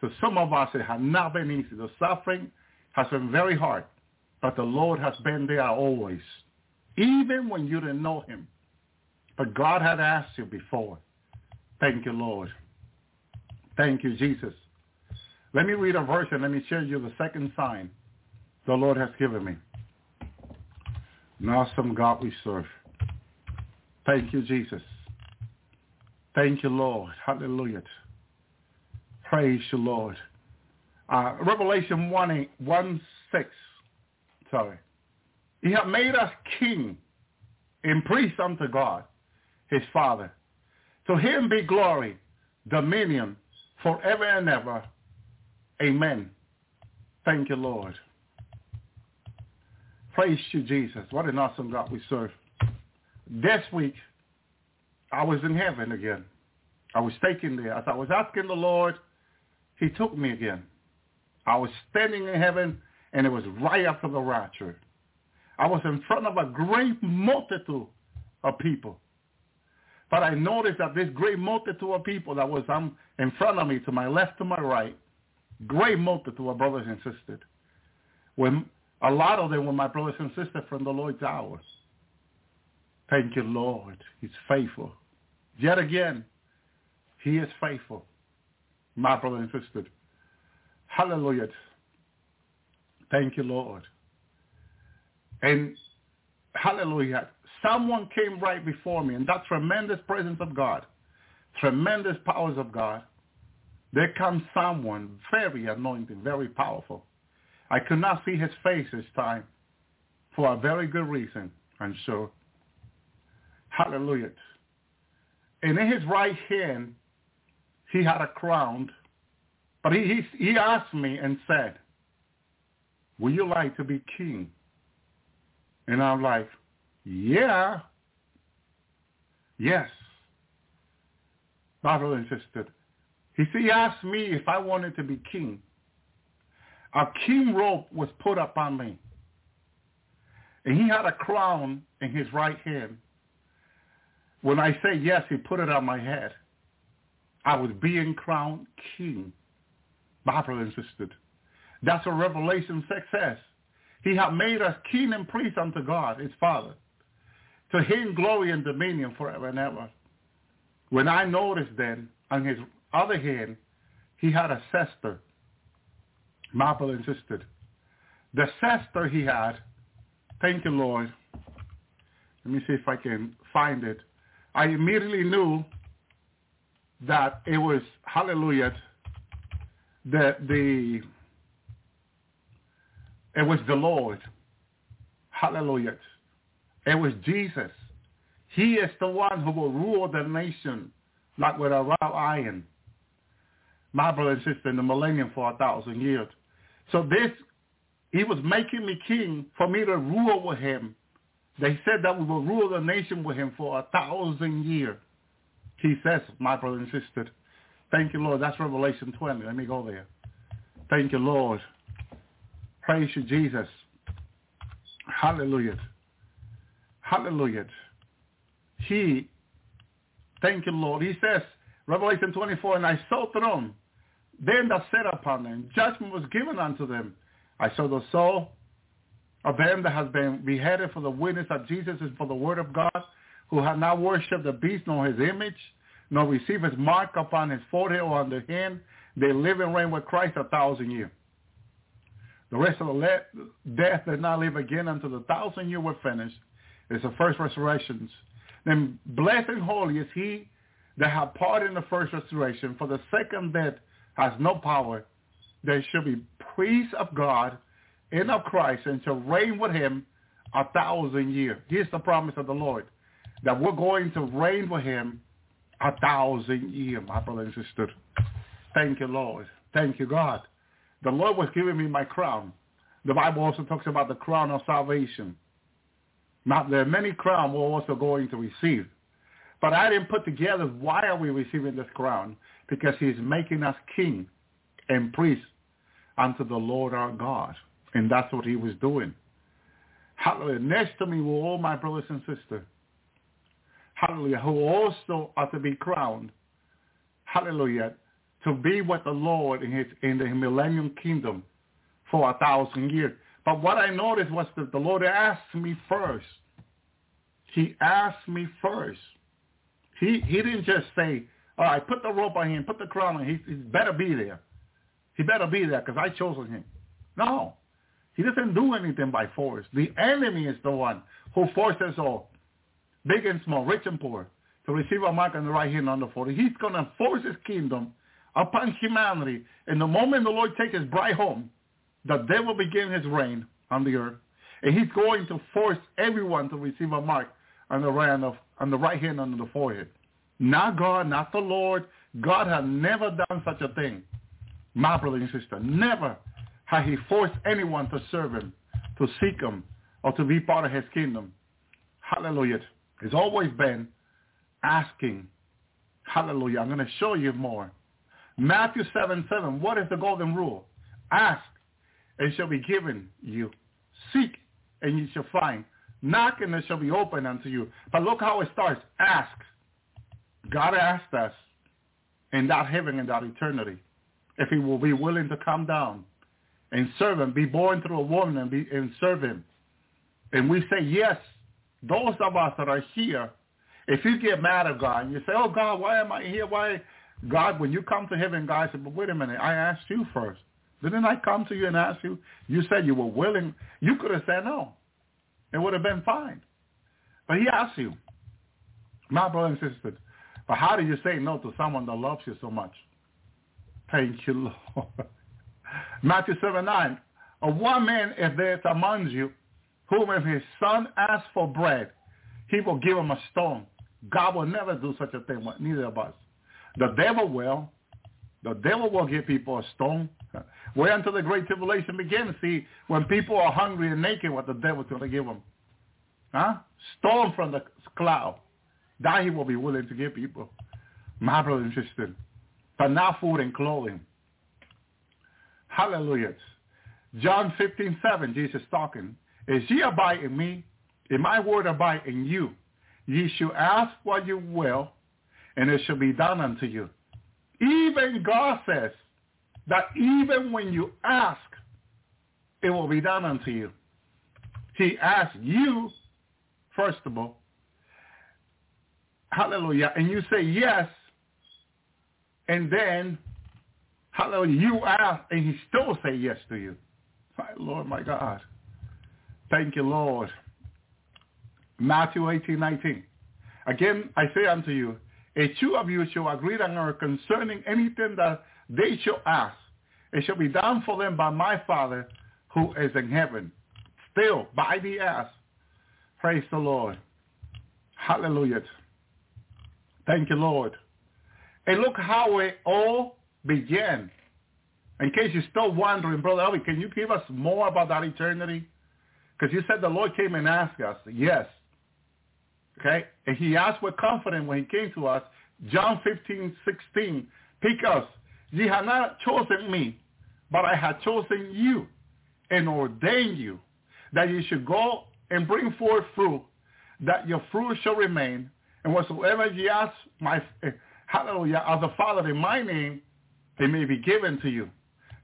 To some of us, it has not been easy. The suffering has been very hard. But the Lord has been there always. Even when you didn't know him. But God had asked you before. Thank you, Lord. Thank you, Jesus. Let me read a verse and let me show you the second sign the Lord has given me. An awesome God we serve. Thank you, Jesus. Thank you, Lord. Hallelujah. Praise you, Lord. Uh, Revelation 1, 8, 1 6. Sorry. He hath made us king and priest unto God, his Father. To him be glory, dominion, forever and ever. Amen. Thank you, Lord. Praise you, Jesus. What an awesome God we serve. This week, I was in heaven again. I was taken there. As I was asking the Lord, he took me again. I was standing in heaven, and it was right after the rapture. I was in front of a great multitude of people. But I noticed that this great multitude of people that was um, in front of me, to my left, to my right, great multitude of brothers and sisters, when a lot of them were my brothers and sisters from the Lord's Hours. Thank you, Lord. He's faithful. Yet again, he is faithful, my brother and sister. Hallelujah. Thank you, Lord. And hallelujah, someone came right before me, and that tremendous presence of God, tremendous powers of God, there comes someone very anointed, very powerful. I could not see his face this time for a very good reason, I'm sure. Hallelujah. And in his right hand, he had a crown, but he, he, he asked me and said, would you like to be king? And I'm like, yeah. Yes. Brother and He, he asked me if I wanted to be king. A king robe was put upon me. And he had a crown in his right hand. When I say yes, he put it on my head. I was being crowned king. Brother insisted. That's a revelation success. He had made us king and priest unto God, his Father. To him glory and dominion forever and ever. When I noticed then, on his other hand, he had a scepter. My insisted. The scepter he had, thank you, Lord. Let me see if I can find it. I immediately knew that it was, hallelujah, the, the, it was the Lord. Hallelujah. It was Jesus. He is the one who will rule the nation like with a rod iron. My brother and sister in the millennium for a thousand years. So this, he was making me king for me to rule with him. They said that we will rule the nation with him for a thousand years. He says, my brother and sister, thank you, Lord. That's Revelation 20. Let me go there. Thank you, Lord. Praise you, Jesus. Hallelujah. Hallelujah. He, thank you, Lord. He says, Revelation 24, and I saw throne, them that sat upon them. Judgment was given unto them. I saw the soul of them that has been beheaded for the witness of Jesus and for the word of God, who have not worshipped the beast nor his image, nor received his mark upon his forehead or on the hand. They live and reign with Christ a thousand years. The rest of the le- death did not live again until the thousand year were finished. It's the first resurrections. Then blessed and holy is he that have part in the first restoration. For the second death has no power. There shall be priests of God and of Christ and shall reign with him a thousand years. Here's the promise of the Lord, that we're going to reign with him a thousand years, my brother and sister. Thank you, Lord. Thank you, God. The Lord was giving me my crown. The Bible also talks about the crown of salvation. Now, there are many crowns we're also going to receive. But I didn't put together why are we receiving this crown? Because he's making us king and priest unto the Lord our God. And that's what he was doing. Hallelujah. Next to me were all my brothers and sisters. Hallelujah. Who also are to be crowned. Hallelujah. To be with the Lord in his in the millennium kingdom for a thousand years. But what I noticed was that the Lord asked me first. He asked me first. He he didn't just say, all right, put the rope on him, put the crown on him. He, he better be there. He better be there because I chosen him. No. He doesn't do anything by force. The enemy is the one who forces all, big and small, rich and poor, to receive a mark on the right hand on the forehead. He's going to force his kingdom upon humanity. And the moment the Lord takes his bride home, the devil begin his reign on the earth. And he's going to force everyone to receive a mark on the right hand, of, on the forehead. Not God, not the Lord. God has never done such a thing. My brother and sister, never has he forced anyone to serve him, to seek him, or to be part of his kingdom. Hallelujah. It's always been asking. Hallelujah. I'm going to show you more. Matthew 7, 7. What is the golden rule? Ask, and it shall be given you. Seek, and you shall find. Knock, and it shall be opened unto you. But look how it starts. Ask. God asked us in that heaven and that eternity if he will be willing to come down and serve him, be born through a woman and, be, and serve him. And we say, yes, those of us that are here, if you get mad at God and you say, oh, God, why am I here? Why? God, when you come to heaven, God said, but wait a minute, I asked you first. Didn't I come to you and ask you? You said you were willing. You could have said no. It would have been fine. But he asked you, my brother and sister, but how do you say no to someone that loves you so much? Thank you, Lord. Matthew 7, 9. Of one man if there is among you, whom if his son asks for bread, he will give him a stone. God will never do such a thing neither of us. The devil will, The devil will give people a stone. Wait until the great tribulation begins. See, when people are hungry and naked, what the devil's going to give them? Huh? Stone from the cloud. That he will be willing to give people. My brother and sister. But not food and clothing. Hallelujah. John 15, 7, Jesus talking. As ye abide in me, and my word abide in you, ye shall ask what you will, and it shall be done unto you. Even God says that even when you ask, it will be done unto you. He asks you, first of all, hallelujah, and you say yes, and then, hallelujah, you ask, and he still say yes to you. My Lord, my God. Thank you, Lord. Matthew 18, 19. Again, I say unto you, if two of you shall agree on earth concerning anything that they shall ask, it shall be done for them by my Father who is in heaven. Still, by the ask. Praise the Lord. Hallelujah. Thank you, Lord. And look how it all began. In case you're still wondering, Brother Elvi, can you give us more about that eternity? Because you said the Lord came and asked us. Yes. Okay? And he asked with confidence when he came to us, John 15, 16, because ye have not chosen me, but I have chosen you and ordained you that you should go and bring forth fruit, that your fruit shall remain, and whatsoever ye ask my hallelujah as a Father in my name, it may be given to you.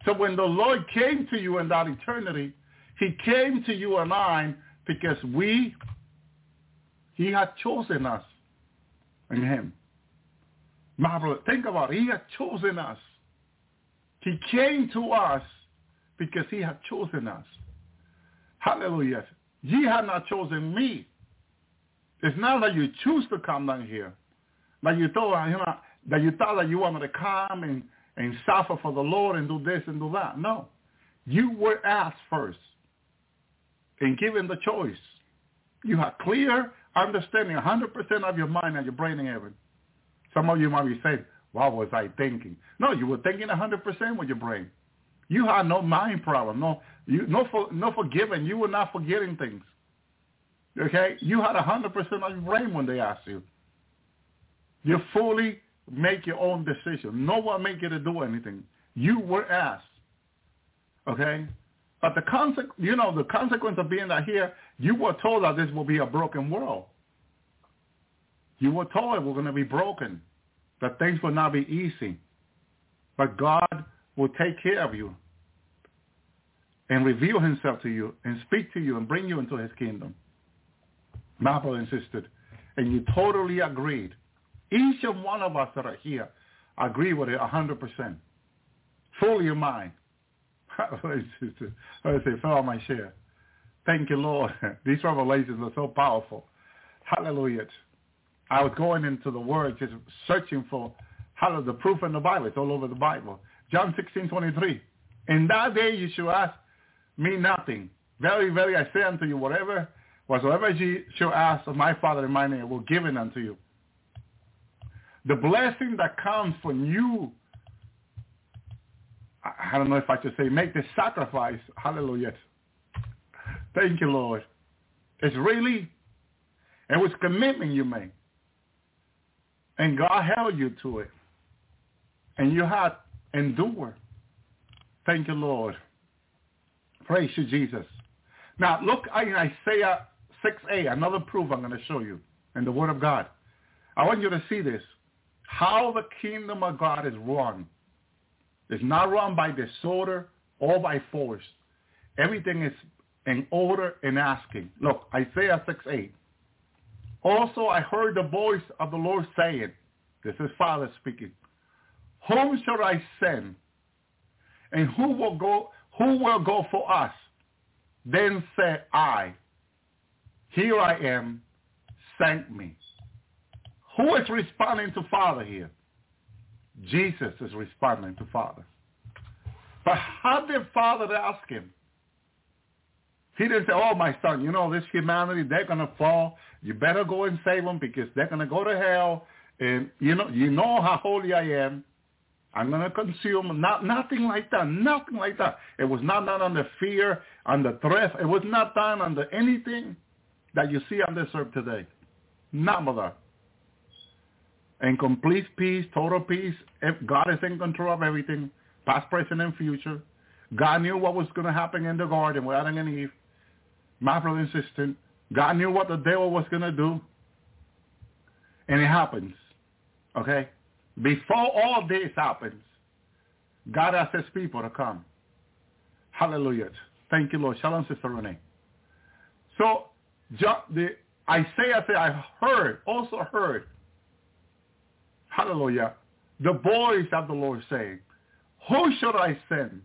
So when the Lord came to you in that eternity, he came to you and I because we, he had chosen us in him. Brother, think about it. He had chosen us. He came to us because he had chosen us. Hallelujah. Ye have not chosen me. It's not that you choose to come down here. That you thought, you know, that you thought that you wanted to come and, and suffer for the Lord and do this and do that. No. You were asked first and given the choice. You have clear understanding, 100% of your mind and your brain in heaven. Some of you might be saying, what was I thinking? No, you were thinking 100% with your brain. You had no mind problem, no, you, no, for, no forgiving. You were not forgetting things. Okay? You had 100% of your brain when they asked you. You fully make your own decision. No one make you to do anything. You were asked. Okay? But the consequence, you know, the consequence of being that here, you were told that this will be a broken world. You were told it was going to be broken, that things will not be easy. But God will take care of you and reveal himself to you and speak to you and bring you into his kingdom. My insisted. and you totally agreed. Each and one of us that are here agree with it 100%. Fully in mind. I say, fell on my share. Thank you, Lord. These revelations are so powerful. Hallelujah. I was going into the Word, just searching for how the proof in the Bible. It's all over the Bible. John 16, 23. In that day you shall ask me nothing. Very, very, I say unto you, whatever, whatsoever ye shall ask of my Father in my name will give it unto you. The blessing that comes from you I don't know if I should say make the sacrifice. Hallelujah. Thank you, Lord. It's really, it was commitment you made. And God held you to it. And you had endured. Thank you, Lord. Praise you, Jesus. Now, look in Isaiah 6a, another proof I'm going to show you in the Word of God. I want you to see this. How the kingdom of God is run it's not run by disorder or by force. Everything is in order and asking. Look, Isaiah 6, 8. Also I heard the voice of the Lord saying, this is Father speaking, whom shall I send? And who will go, who will go for us? Then said I, here I am, send me. Who is responding to Father here? Jesus is responding to Father. But how did Father ask him? He didn't say, oh, my son, you know, this humanity, they're going to fall. You better go and save them because they're going to go to hell. And, you know, you know how holy I am. I'm going to consume. Not, nothing like that. Nothing like that. It was not done under fear, under threat. It was not done under anything that you see on this earth today. None of that. And complete peace, total peace. If God is in control of everything, past, present, and future. God knew what was going to happen in the garden with Adam and Eve. My brother and sister, God knew what the devil was going to do. And it happens. Okay? Before all this happens, God asks his people to come. Hallelujah. Thank you, Lord. Shalom, Sister Renee. So, the Isaiah said, I heard, also heard, hallelujah, the voice of the Lord saying, who should I send?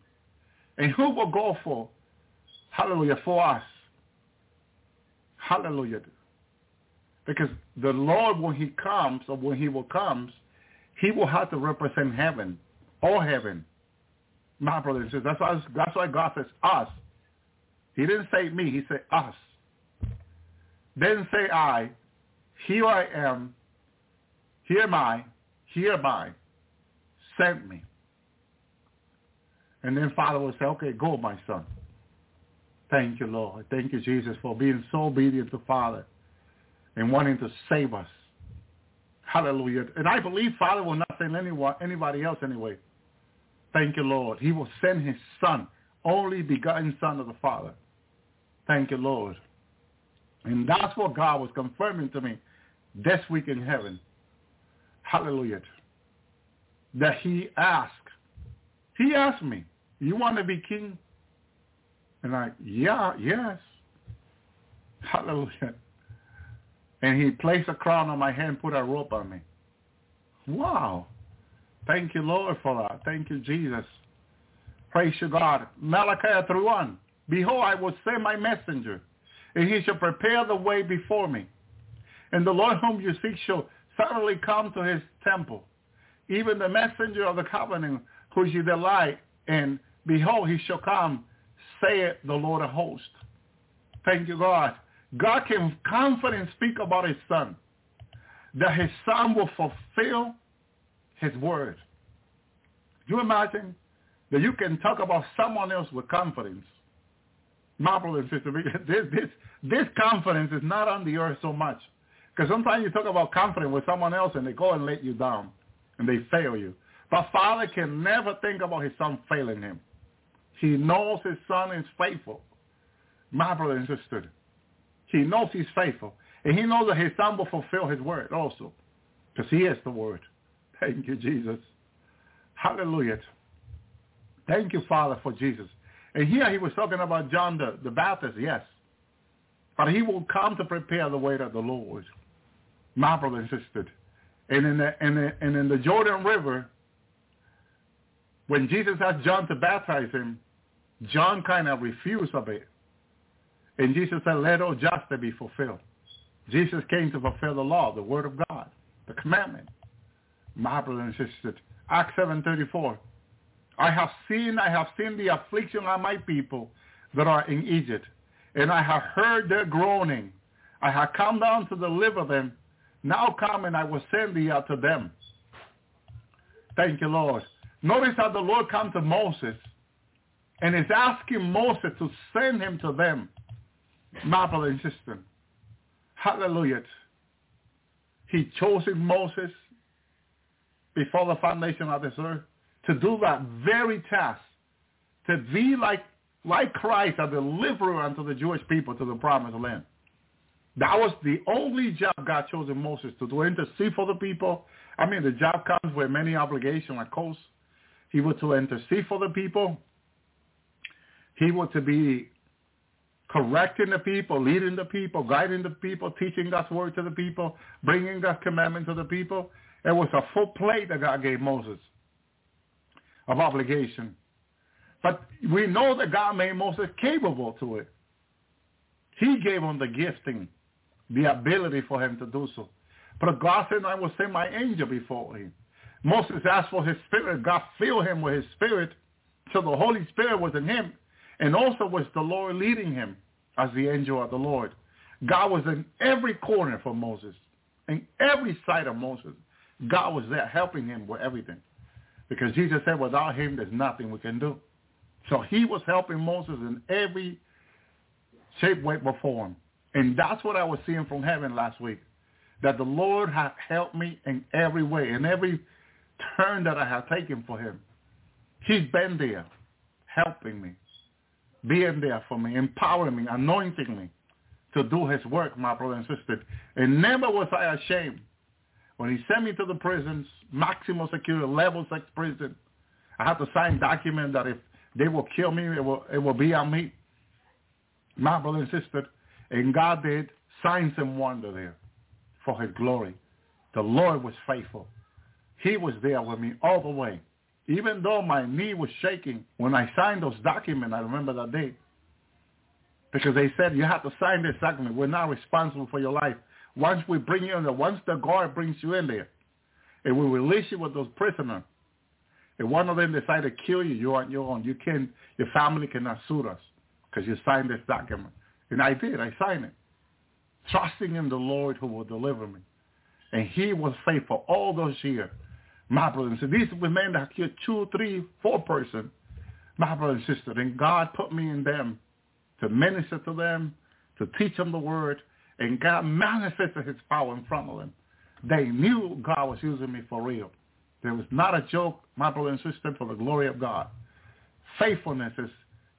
And who will go for, hallelujah, for us? Hallelujah. Because the Lord, when he comes, or when he will comes, he will have to represent heaven, all heaven. My brother and sisters, that's why, that's why God says us. He didn't say me, he said us. Didn't say I. Here I am. Here am I. Here I. Sent me. And then Father will say, okay, go, my son. Thank you, Lord. Thank you, Jesus, for being so obedient to Father and wanting to save us. Hallelujah. And I believe Father will not send anyone, anybody else anyway. Thank you, Lord. He will send his son, only begotten son of the Father. Thank you, Lord. And that's what God was confirming to me this week in heaven. Hallelujah. That he asked. He asked me, you want to be king? And I, yeah, yes. Hallelujah. And he placed a crown on my head and put a rope on me. Wow. Thank you, Lord, for that. Thank you, Jesus. Praise you, God. Malachi 3.1. Behold, I will send my messenger, and he shall prepare the way before me. And the Lord whom you seek shall suddenly come to his temple. Even the messenger of the covenant, whom you delight in, behold, he shall come, saith the Lord of hosts. Thank you, God. God can confidently speak about his son, that his son will fulfill his word. You imagine that you can talk about someone else with confidence. My brother and sister, this, this, this confidence is not on the earth so much. Because sometimes you talk about confidence with someone else and they go and let you down and they fail you. But Father can never think about his son failing him. He knows his son is faithful. My brother and sister, he knows he's faithful. And he knows that his son will fulfill his word also. Because he is the word. Thank you, Jesus. Hallelujah. Thank you, Father, for Jesus. And here he was talking about John the, the Baptist, yes. But he will come to prepare the way of the Lord. My brother and sister. And in the, in the, and in the Jordan River, when Jesus asked John to baptize him, John kind of refused of it. And Jesus said, let all justice be fulfilled. Jesus came to fulfill the law, the word of God, the commandment. My brother and sister, Acts 7.34, I have seen, I have seen the affliction of my people that are in Egypt, and I have heard their groaning. I have come down to deliver them. Now come and I will send thee out to them. Thank you, Lord. Notice how the Lord comes to Moses and is asking Moses to send him to them. My brother and sister. Hallelujah. He chose Moses before the foundation of this earth to do that very task, to be like, like Christ, a deliverer unto the Jewish people to the promised land. That was the only job God chose in Moses to do, intercede for the people. I mean, the job comes with many obligations, of course. He was to intercede for the people. He was to be correcting the people, leading the people, guiding the people, teaching God's word to the people, bringing God's commandment to the people. It was a full plate that God gave Moses of obligation. But we know that God made Moses capable to it. He gave him the gifting, the ability for him to do so. But God said, I will send my angel before him. Moses asked for his spirit. God filled him with his spirit. So the Holy Spirit was in him. And also was the Lord leading him as the angel of the Lord. God was in every corner for Moses. In every side of Moses. God was there helping him with everything. Because Jesus said, without him, there's nothing we can do. So he was helping Moses in every shape, way, or form. And that's what I was seeing from heaven last week. That the Lord had helped me in every way, in every turn that I have taken for him. He's been there, helping me, being there for me, empowering me, anointing me to do his work, my brother and sister. And never was I ashamed. When he sent me to the prisons, maximum security, level six prison, I had to sign document that if they will kill me, it will, it will be on me. My brother and sister, and God did signs and wonder there for his glory. The Lord was faithful. He was there with me all the way. Even though my knee was shaking when I signed those documents, I remember that day. Because they said, you have to sign this document. We're not responsible for your life. Once we bring you in there, once the guard brings you in there, and we release you with those prisoners, if one of them decide to kill you, you're on your own. You can, your family cannot sue us because you signed this document. And I did. I signed it, trusting in the Lord who will deliver me. And he was faithful all those years. My brother and sister, these were men that killed two, three, four person. My brother and sister, and God put me in them to minister to them, to teach them the word, and God manifested his power in front of them. They knew God was using me for real. There was not a joke, my brother and sister, for the glory of God. Faithfulness is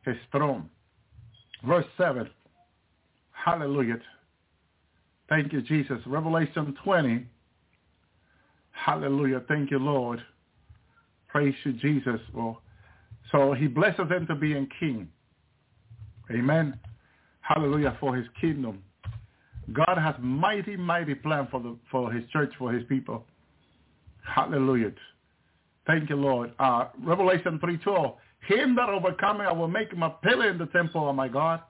his throne. Verse 7. Hallelujah. Thank you, Jesus. Revelation 20. Hallelujah. Thank you, Lord. Praise you, Jesus. Well, so he blesses them to be in king. Amen. Hallelujah for his kingdom. God has mighty, mighty plan for the for his church, for his people. Hallelujah. Thank you, Lord. Uh, Revelation 3.12. Him that overcometh, I will make him a pillar in the temple of my God.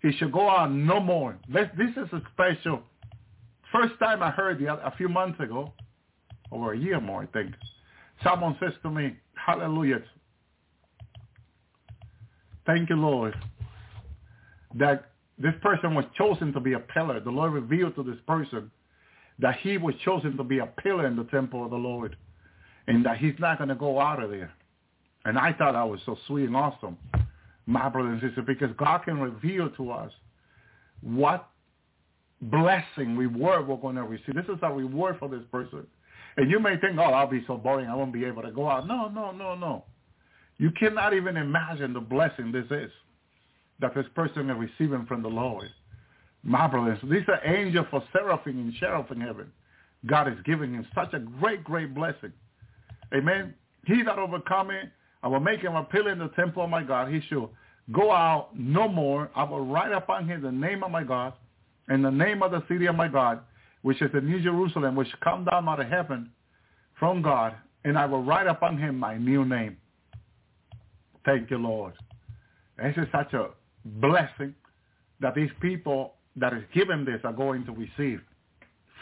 He shall go on no more. This, this is a special. First time I heard the, a few months ago, over a year more, I think. Someone says to me, hallelujah. Thank you, Lord, that this person was chosen to be a pillar. The Lord revealed to this person that he was chosen to be a pillar in the temple of the Lord and that he's not going to go out of there. And I thought that was so sweet and awesome, my brother and sister, because God can reveal to us what blessing, reward we're going to receive. This is a reward for this person. And you may think, oh, I'll be so boring. I won't be able to go out. No, no, no, no. You cannot even imagine the blessing this is that this person is receiving from the Lord. My brothers, these are angels for seraphim and cherub in heaven. God is giving him such a great, great blessing. Amen. He that overcometh, I will make him a pillar in the temple of my God. He shall go out no more. I will write upon him the name of my God and the name of the city of my God, which is the New Jerusalem, which come down out of heaven from God, and I will write upon him my new name. Thank you, Lord. This is such a blessing that these people that is given this are going to receive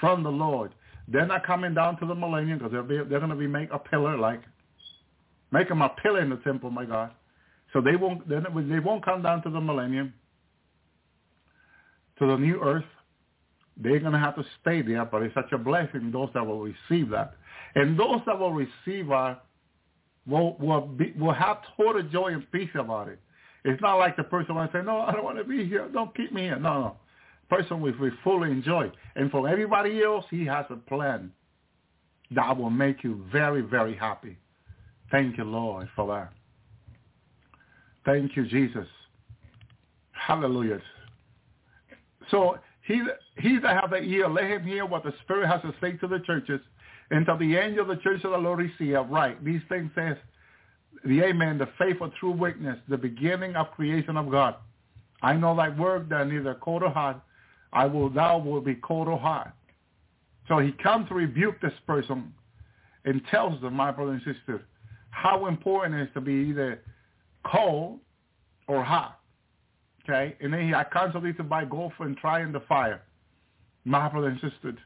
from the Lord. They're not coming down to the millennium because they're, they're going to be make a pillar like, make them a pillar in the temple, my God. So they won't, they won't come down to the millennium, to the new earth. They're going to have to stay there, but it's such a blessing, those that will receive that. And those that will receive are, will, will, be, will have total joy and peace about it. It's not like the person will say, no, I don't want to be here. Don't keep me here. No, no person will fully enjoy. And for everybody else, he has a plan that will make you very, very happy. Thank you, Lord, for that. Thank you, Jesus. Hallelujah. So he, he that have the ear, let him hear what the Spirit has to say to the churches. And to the angel of the church of the Lord he receive, right, these things says the Amen, the faithful true witness, the beginning of creation of God. I know thy work that neither cold or hot, I will thou will be cold or hot. So he comes to rebuke this person and tells them, my brother and sister, how important it is to be either cold or hot. Okay? And then he, I constantly to buy golf and try in the fire. My brother and sister.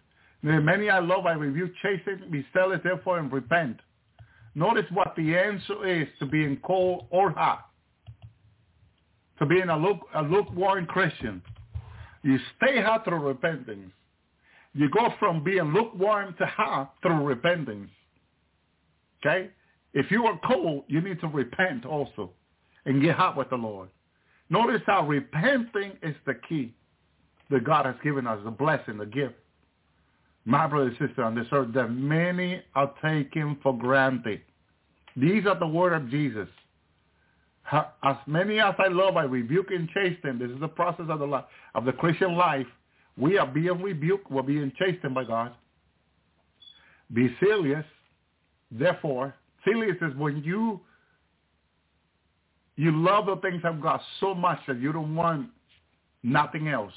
There many I love, I rebuke, chasten, be zealous, therefore, and repent. Notice what the answer is to being cold or hot. To being a, luke, a lukewarm Christian. You stay hot through repentance. You go from being lukewarm to hot through repentance. Okay? If you are cold, you need to repent also and get hot with the Lord. Notice how repenting is the key that God has given us, the blessing, the gift. My brother and sister on this earth that many are taken for granted. These are the word of Jesus. As many as I love, I rebuke and chasten. This is the process of the life, of the Christian life. We are being rebuked. We're being chastened by God. Be serious. Therefore, serious is when you you love the things of God so much that you don't want nothing else.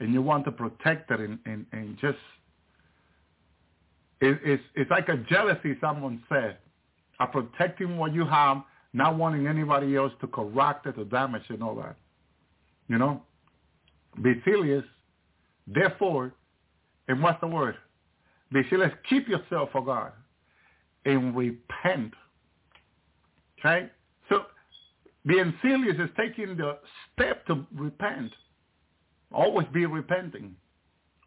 And you want to protect it and, and, and just it, it's it's like a jealousy someone said. Of protecting what you have, not wanting anybody else to correct it or damage it and all that. You know? Be serious. Therefore, and what's the word? Be serious. Keep yourself for God and repent. Okay? So being serious is taking the step to repent. Always be repenting.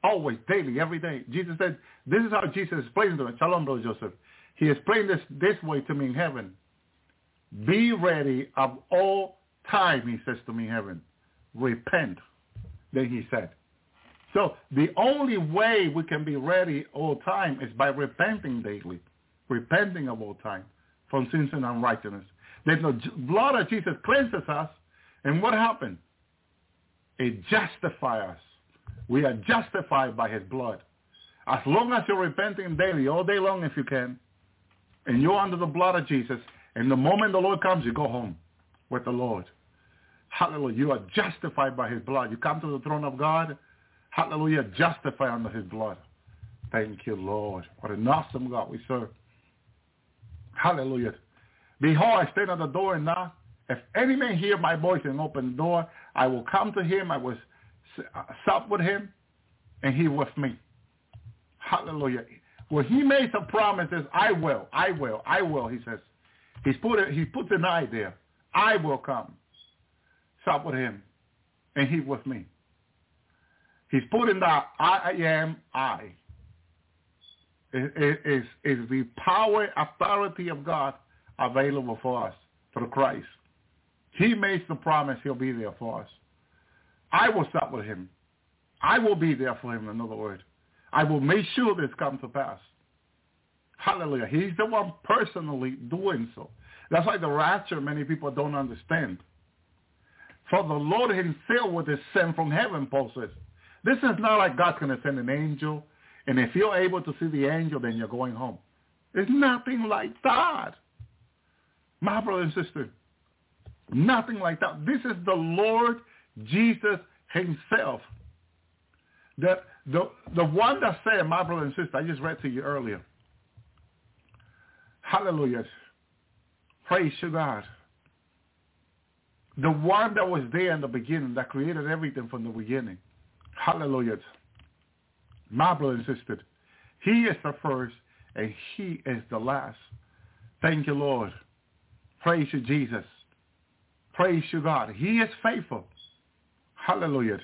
Always, daily, every day. Jesus said, this is how Jesus explains to me. Shalom, Brother Joseph. He explained this this way to me in heaven. Be ready of all time, he says to me in heaven. Repent. Then he said. So the only way we can be ready all time is by repenting daily. Repenting of all time from sins and unrighteousness. Then the blood of Jesus cleanses us. And what happened? It justifies us. We are justified by his blood. As long as you're repenting daily, all day long if you can, and you're under the blood of Jesus, and the moment the Lord comes, you go home with the Lord. Hallelujah. You are justified by his blood. You come to the throne of God. Hallelujah. Justified under his blood. Thank you, Lord. What an awesome God we serve. Hallelujah. Behold, I stand at the door and knock. If any man hear my voice and open the door, I will come to him. I will sup with him, and he with me. Hallelujah. Well, he made some promises. I will. I will. I will. He says. He's put it, he puts an I there. I will come. Sup with him, and he with me. He's putting the I am I. Is the power, authority of God available for us through Christ. He makes the promise he'll be there for us. I will stop with him. I will be there for him, in other words. I will make sure this comes to pass. Hallelujah. He's the one personally doing so. That's why the rapture many people don't understand. For the Lord himself will descend from heaven, Paul says. This is not like God's going to send an angel, and if you're able to see the angel, then you're going home. It's nothing like that. My brother and sister, nothing like that. This is the Lord Jesus himself. The, the, the one that said, my brother and sister, I just read to you earlier. Hallelujah. Praise to God. The one that was there in the beginning, that created everything from the beginning. Hallelujah. My brother and sister, he is the first and he is the last. Thank you, Lord. Praise you, Jesus. Praise you, God. He is faithful. Hallelujah.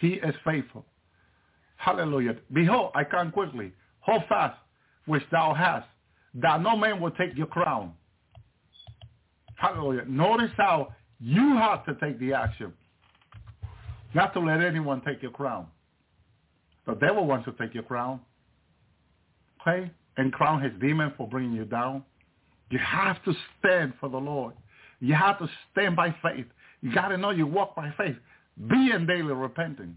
He is faithful. Hallelujah. Behold, I come quickly. Hold fast, which thou hast, that no man will take your crown. Hallelujah. Notice how you have to take the action. Not to let anyone take your crown. The devil wants to take your crown. Okay? And crown his demon for bringing you down. You have to stand for the Lord. You have to stand by faith. You got to know you walk by faith. Be in daily repenting.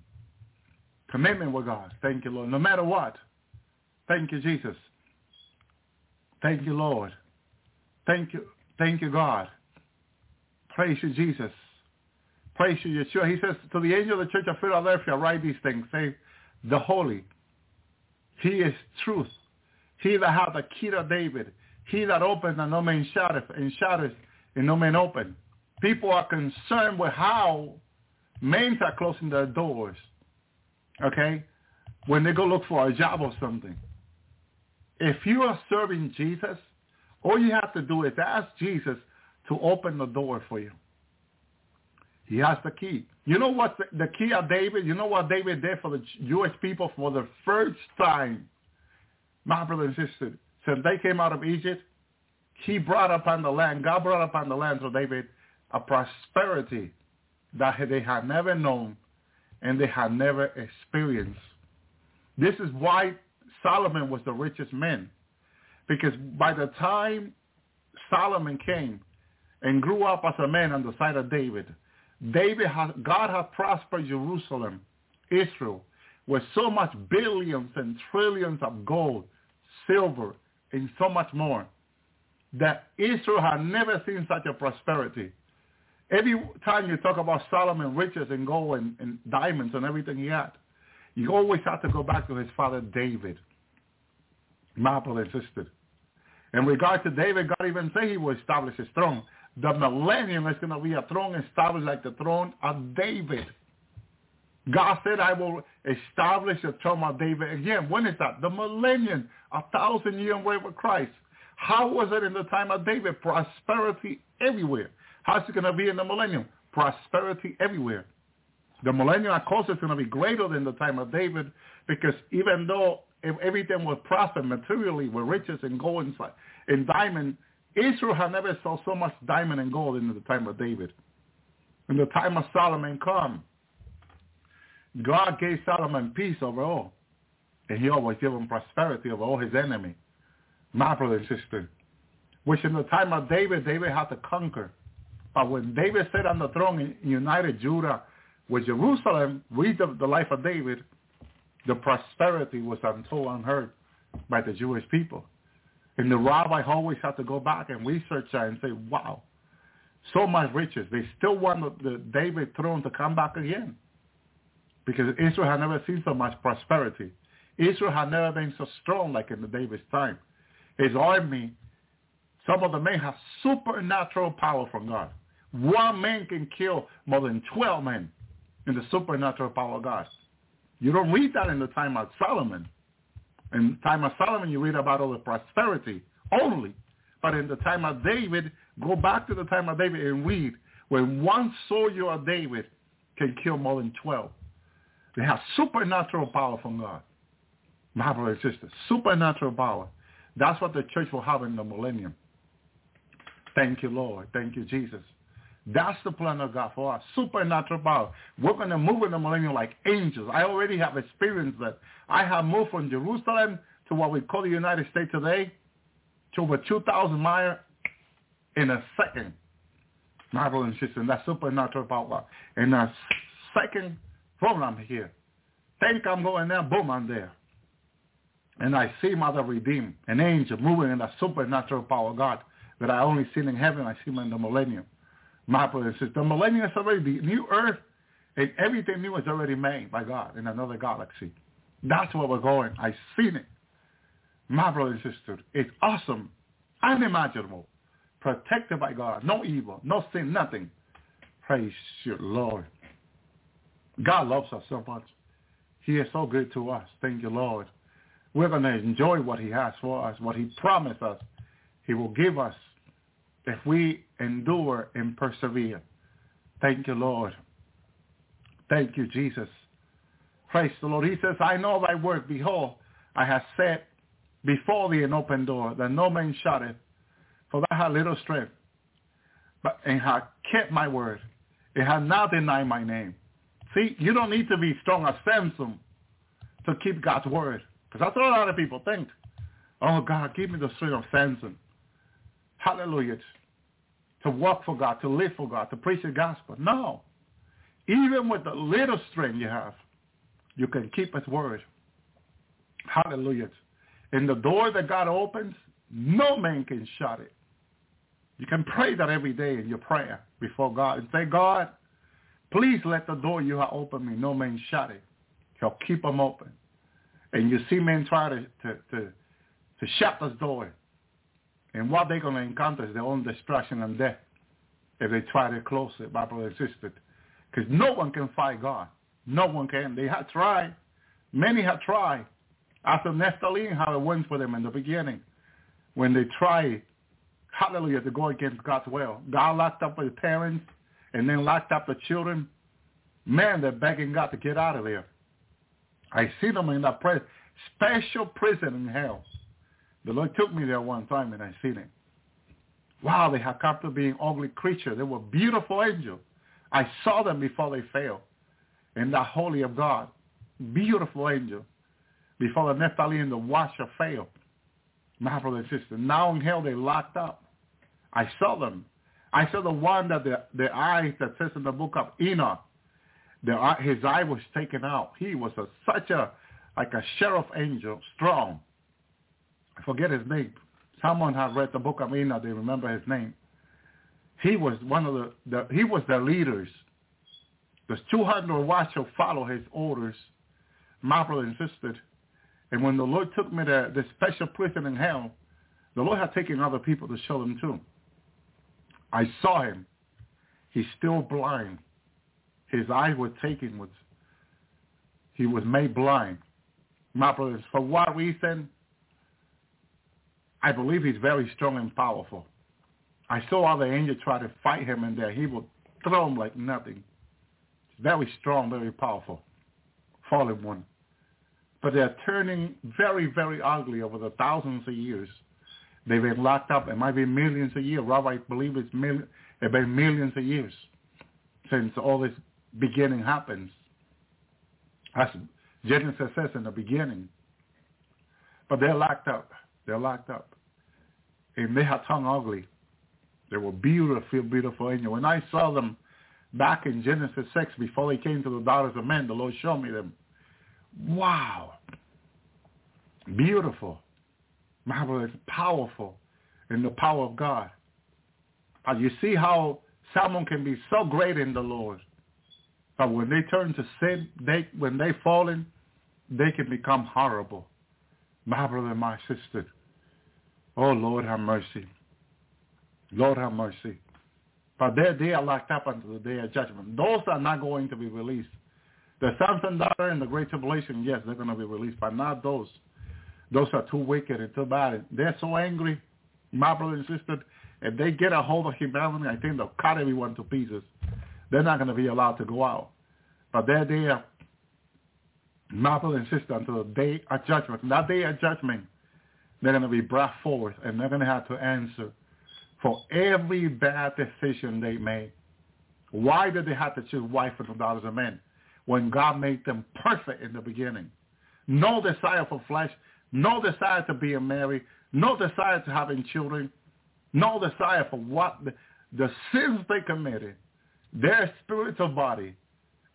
Commitment with God. Thank you, Lord. No matter what. Thank you, Jesus. Thank you, Lord. Thank you. Thank you, God. Praise you, Jesus. Praise you, Yeshua. He says to the angel of the church of Philadelphia, write these things. Say, the holy. He is truth. He that hath the key of David. He that opens and no man shutteth, and shutteth and no man open. People are concerned with how men are closing their doors. Okay? When they go look for a job or something. If you are serving Jesus, all you have to do is ask Jesus to open the door for you. He has the key. You know what the, the key of David? You know what David did for the Jewish people for the first time? My brother and sister, since they came out of Egypt, he brought upon the land, God brought upon the land to David a prosperity that they had never known and they had never experienced. This is why Solomon was the richest man. Because by the time Solomon came and grew up as a man on the side of David, David has, God had prospered Jerusalem, Israel, with so much billions and trillions of gold, silver, and so much more that Israel had never seen such a prosperity. Every time you talk about Solomon riches and gold and, and diamonds and everything he had, you always have to go back to his father David, and sister. In regard to David, God even said he will establish his throne. The millennium is going to be a throne established like the throne of David. God said, I will establish the throne of David again. When is that? The millennium, a thousand year reign with Christ. How was it in the time of David? Prosperity everywhere. How's it going to be in the millennium? Prosperity everywhere. The millennium, of course, is going to be greater than the time of David because even though everything was prospered materially with riches and gold and, and diamond, Israel had never saw so much diamond and gold in the time of David. In the time of Solomon come, God gave Solomon peace over all. And he always gave him prosperity over all his enemies. My brother and sister. Which in the time of David, David had to conquer. But when David sat on the throne and united Judah with Jerusalem, read the, the life of David, the prosperity was untold unheard by the Jewish people. And the rabbi always had to go back and research that and say, wow, so much riches. They still want the, the David throne to come back again because Israel had never seen so much prosperity. Israel had never been so strong like in the David's time. His army, some of the men have supernatural power from God. One man can kill more than 12 men in the supernatural power of God. You don't read that in the time of Solomon. In the time of Solomon, you read about all the prosperity only. But in the time of David, go back to the time of David and read when one soldier of David can kill more than 12. They have supernatural power from God. My brother and sister, supernatural power. That's what the church will have in the millennium. Thank you, Lord. Thank you, Jesus. That's the plan of God for us. Supernatural power. We're going to move in the millennium like angels. I already have experienced that. I have moved from Jerusalem to what we call the United States today to over 2,000 miles in a second. My brother and that's supernatural power. In a second boom, I'm here. Think I'm going there, boom, I'm there. And I see Mother Redeemed, an angel moving in the supernatural power of God that I only seen in heaven. I see him in the millennium. My brother says the millennium is already the new earth, and everything new is already made by God in another galaxy. That's where we're going. I've seen it. My brother and sister, it's awesome, unimaginable, protected by God, no evil, no sin, nothing. Praise your Lord. God loves us so much. He is so good to us. Thank you, Lord. We're going to enjoy what he has for us, what he promised us. He will give us if we endure and persevere. Thank you, Lord. Thank you, Jesus. Praise the Lord. He says, I know thy work. Behold, I have set before thee an open door that no man shutteth, for thou hast little strength, but and hast kept my word. It has not denied my name. See, you don't need to be strong as Samson to keep God's word. Because that's what a lot of people think. Oh, God, give me the strength of Samson. Hallelujah. To work for God, to live for God, to preach the gospel. No. Even with the little strength you have, you can keep his word. Hallelujah. And the door that God opens, no man can shut it. You can pray that every day in your prayer before God and say, God, Please let the door you have opened me, no man shut it. He'll keep them open. And you see men try to, to, to, to shut this door. And what they're going to encounter is their own destruction and death if they try to close brother and sister. Because no one can fight God. No one can. They have tried. Many have tried. After Nephilim, how it went for them in the beginning. When they tried, hallelujah, to go against God's will. God locked up their parents and then locked up the children, man, they're begging God to get out of there. I see them in that special prison in hell. The Lord took me there one time and I seen it. Wow, they had come to being ugly creatures. They were beautiful angels. I saw them before they fell in the holy of God. Beautiful angel. Before the Nephtali and the watcher fell. My brother and sister. Now in hell they locked up. I saw them. I saw the one that the, the eyes that says in the book of Enoch, the, eye- his eye was taken out. He was a, such a, like a cherub angel, strong. I forget his name. Someone had read the book of Enoch. They remember his name. He was one of the, the he was the leaders. The 200 watchers follow his orders. My brother insisted. And when the Lord took me to the special prison in hell, the Lord had taken other people to show them too. I saw him. He's still blind. His eyes were taken with, he was made blind. My brothers, for what reason? I believe he's very strong and powerful. I saw the angels try to fight him in there. He would throw him like nothing. Very strong, very powerful. Fallen one. But they're turning very, very ugly over the thousands of years. They've been locked up. It might be millions of years. Rabbi I believe it's million, it's been millions of years since all this beginning happens. As Genesis says in the beginning. But they're locked up. They're locked up. They tongue ugly. They were beautiful, beautiful angels. When I saw them back in Genesis 6, before they came to the daughters of men, the Lord showed me them. Wow. Beautiful. Marvelous, powerful in the power of God. And you see how someone can be so great in the Lord. But when they turn to sin, they when they fall in, they can become horrible. My brother and my sister. Oh Lord have mercy. Lord have mercy. But they they are locked up until the day of judgment. Those are not going to be released. The sons and daughters in the great tribulation, yes, they're going to be released, but not those. Those are too wicked and too bad. They're so angry, my brother and sister. If they get a hold of humanity, I think they'll cut everyone to pieces. They're not going to be allowed to go out. But they're there, my brother and sister, until the day of judgment. That day of judgment, they're going to be brought forth, and they're going to have to answer for every bad decision they made. Why did they have to choose wife and daughters of men when God made them perfect in the beginning? No desire for flesh, no desire to be married, no desire to having children, no desire for what the, the sins they committed. Their spiritual body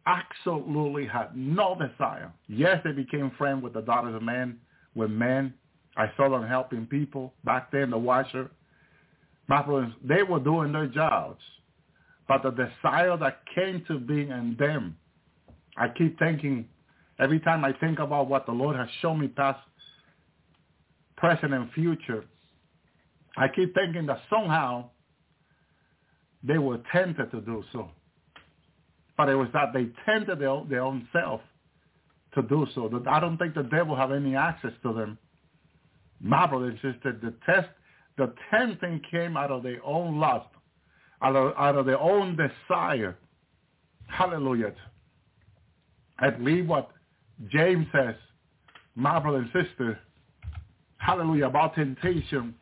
absolutely had no desire. Yes, they became friends with the daughters of men, with men. I saw them helping people back then, the watcher. My brothers, they were doing their jobs. But the desire that came to being in them, I keep thinking, every time I think about what the Lord has shown me past, present, and future, I keep thinking that somehow they were tempted to do so. But it was that they tempted their, their own self to do so. I don't think the devil have any access to them. My brother and sister, the test, the tempting came out of their own lust, out of, out of their own desire. Hallelujah. I believe what James says, my brother and sister, hallelujah, about temptation,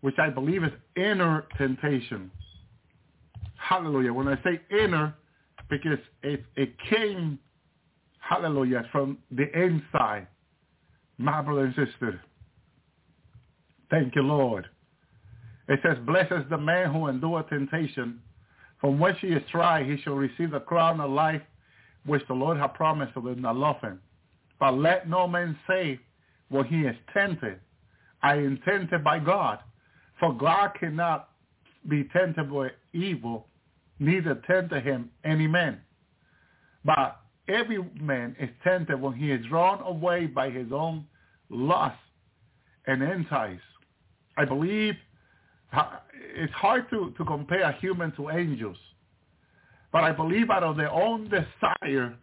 which I believe is inner temptation. Hallelujah. When I say inner, because it, it came, hallelujah, from the inside. My brother and sister. Thank you, Lord. It says, blessed is the man who endureth temptation. From which he is tried, he shall receive the crown of life which the Lord hath promised to them that love him. But let no man say when he is tempted, I am tempted by God. For God cannot be tempted by evil, neither tempt him any man. But every man is tempted when he is drawn away by his own lust and enticed. I believe it's hard to, to compare a human to angels. But I believe out of their own desire,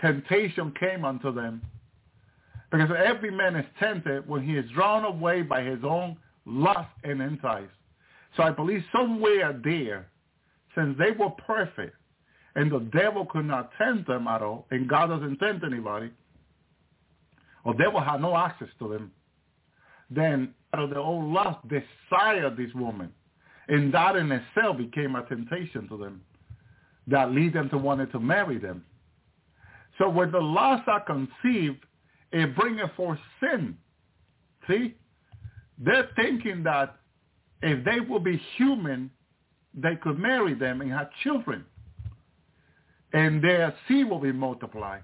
temptation came unto them. Because every man is tempted when he is drawn away by his own lust and entice. So I believe somewhere there, since they were perfect, and the devil could not tempt them at all, and God doesn't tempt anybody, or devil had no access to them. Then out of their own lust desired this woman. And that in itself became a temptation to them that lead them to wanting to marry them. So when the lusts are conceived, it bringeth forth sin. See? They're thinking that if they will be human, they could marry them and have children. And their seed will be multiplied.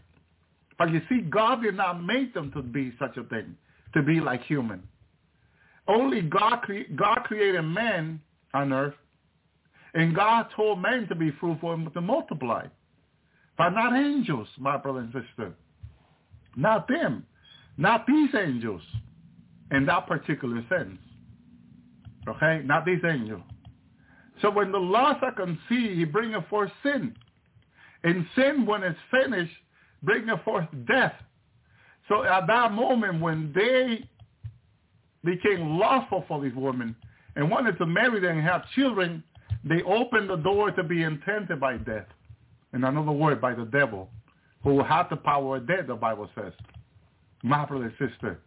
But you see, God did not make them to be such a thing, to be like human. Only God, cre- God created man on earth, and God told man to be fruitful and to multiply. But not angels, my brother and sister. Not them. Not these angels in that particular sense. Okay? Not these angels. So when the laws are conceived, he bringeth forth sin. And sin, when it's finished, bringeth forth death. So at that moment when they became lawful for these women and wanted to marry them and have children, they opened the door to be intended by death. In another word, by the devil, who had the power of death, the Bible says. My brother sister,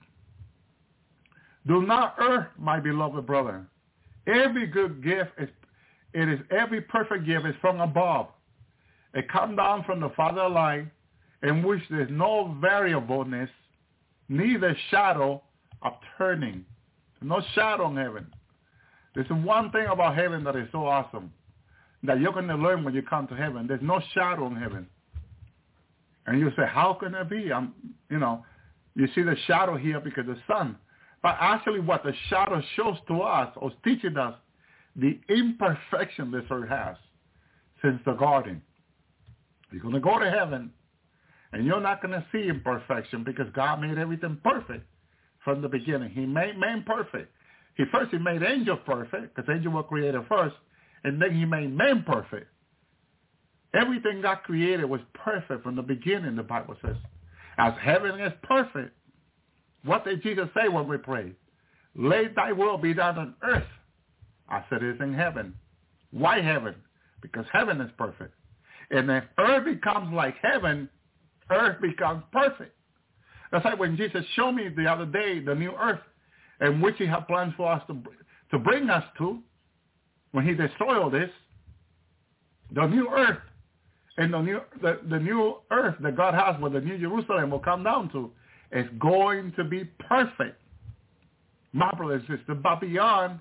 do not err, my beloved brother. Every good gift is it is every perfect gift is from above. It comes down from the Father light, in which there's no variableness, neither shadow of turning. No shadow in heaven. There's one thing about heaven that is so awesome that you're going to learn when you come to heaven. There's no shadow in heaven. And you say, how can that be? I'm, you know, you see the shadow here because the sun. But actually what the shadow shows to us or teaching us the imperfection this earth has since the garden. You're going to go to heaven and you're not going to see imperfection because God made everything perfect from the beginning. He made man perfect. He first he made angels perfect because angels were created first, and then he made man perfect. Everything God created was perfect from the beginning, the Bible says. As heaven is perfect, what did Jesus say when we pray? Let thy will be done on earth as it is in heaven. Why heaven? Because heaven is perfect. And if earth becomes like heaven, earth becomes perfect. That's like when Jesus showed me the other day the new earth in which he had plans for us to, to bring us to when he destroyed all this, the new earth and the new, the, the new earth that God has where the new Jerusalem will come down to is going to be perfect. My brother and sister, but beyond,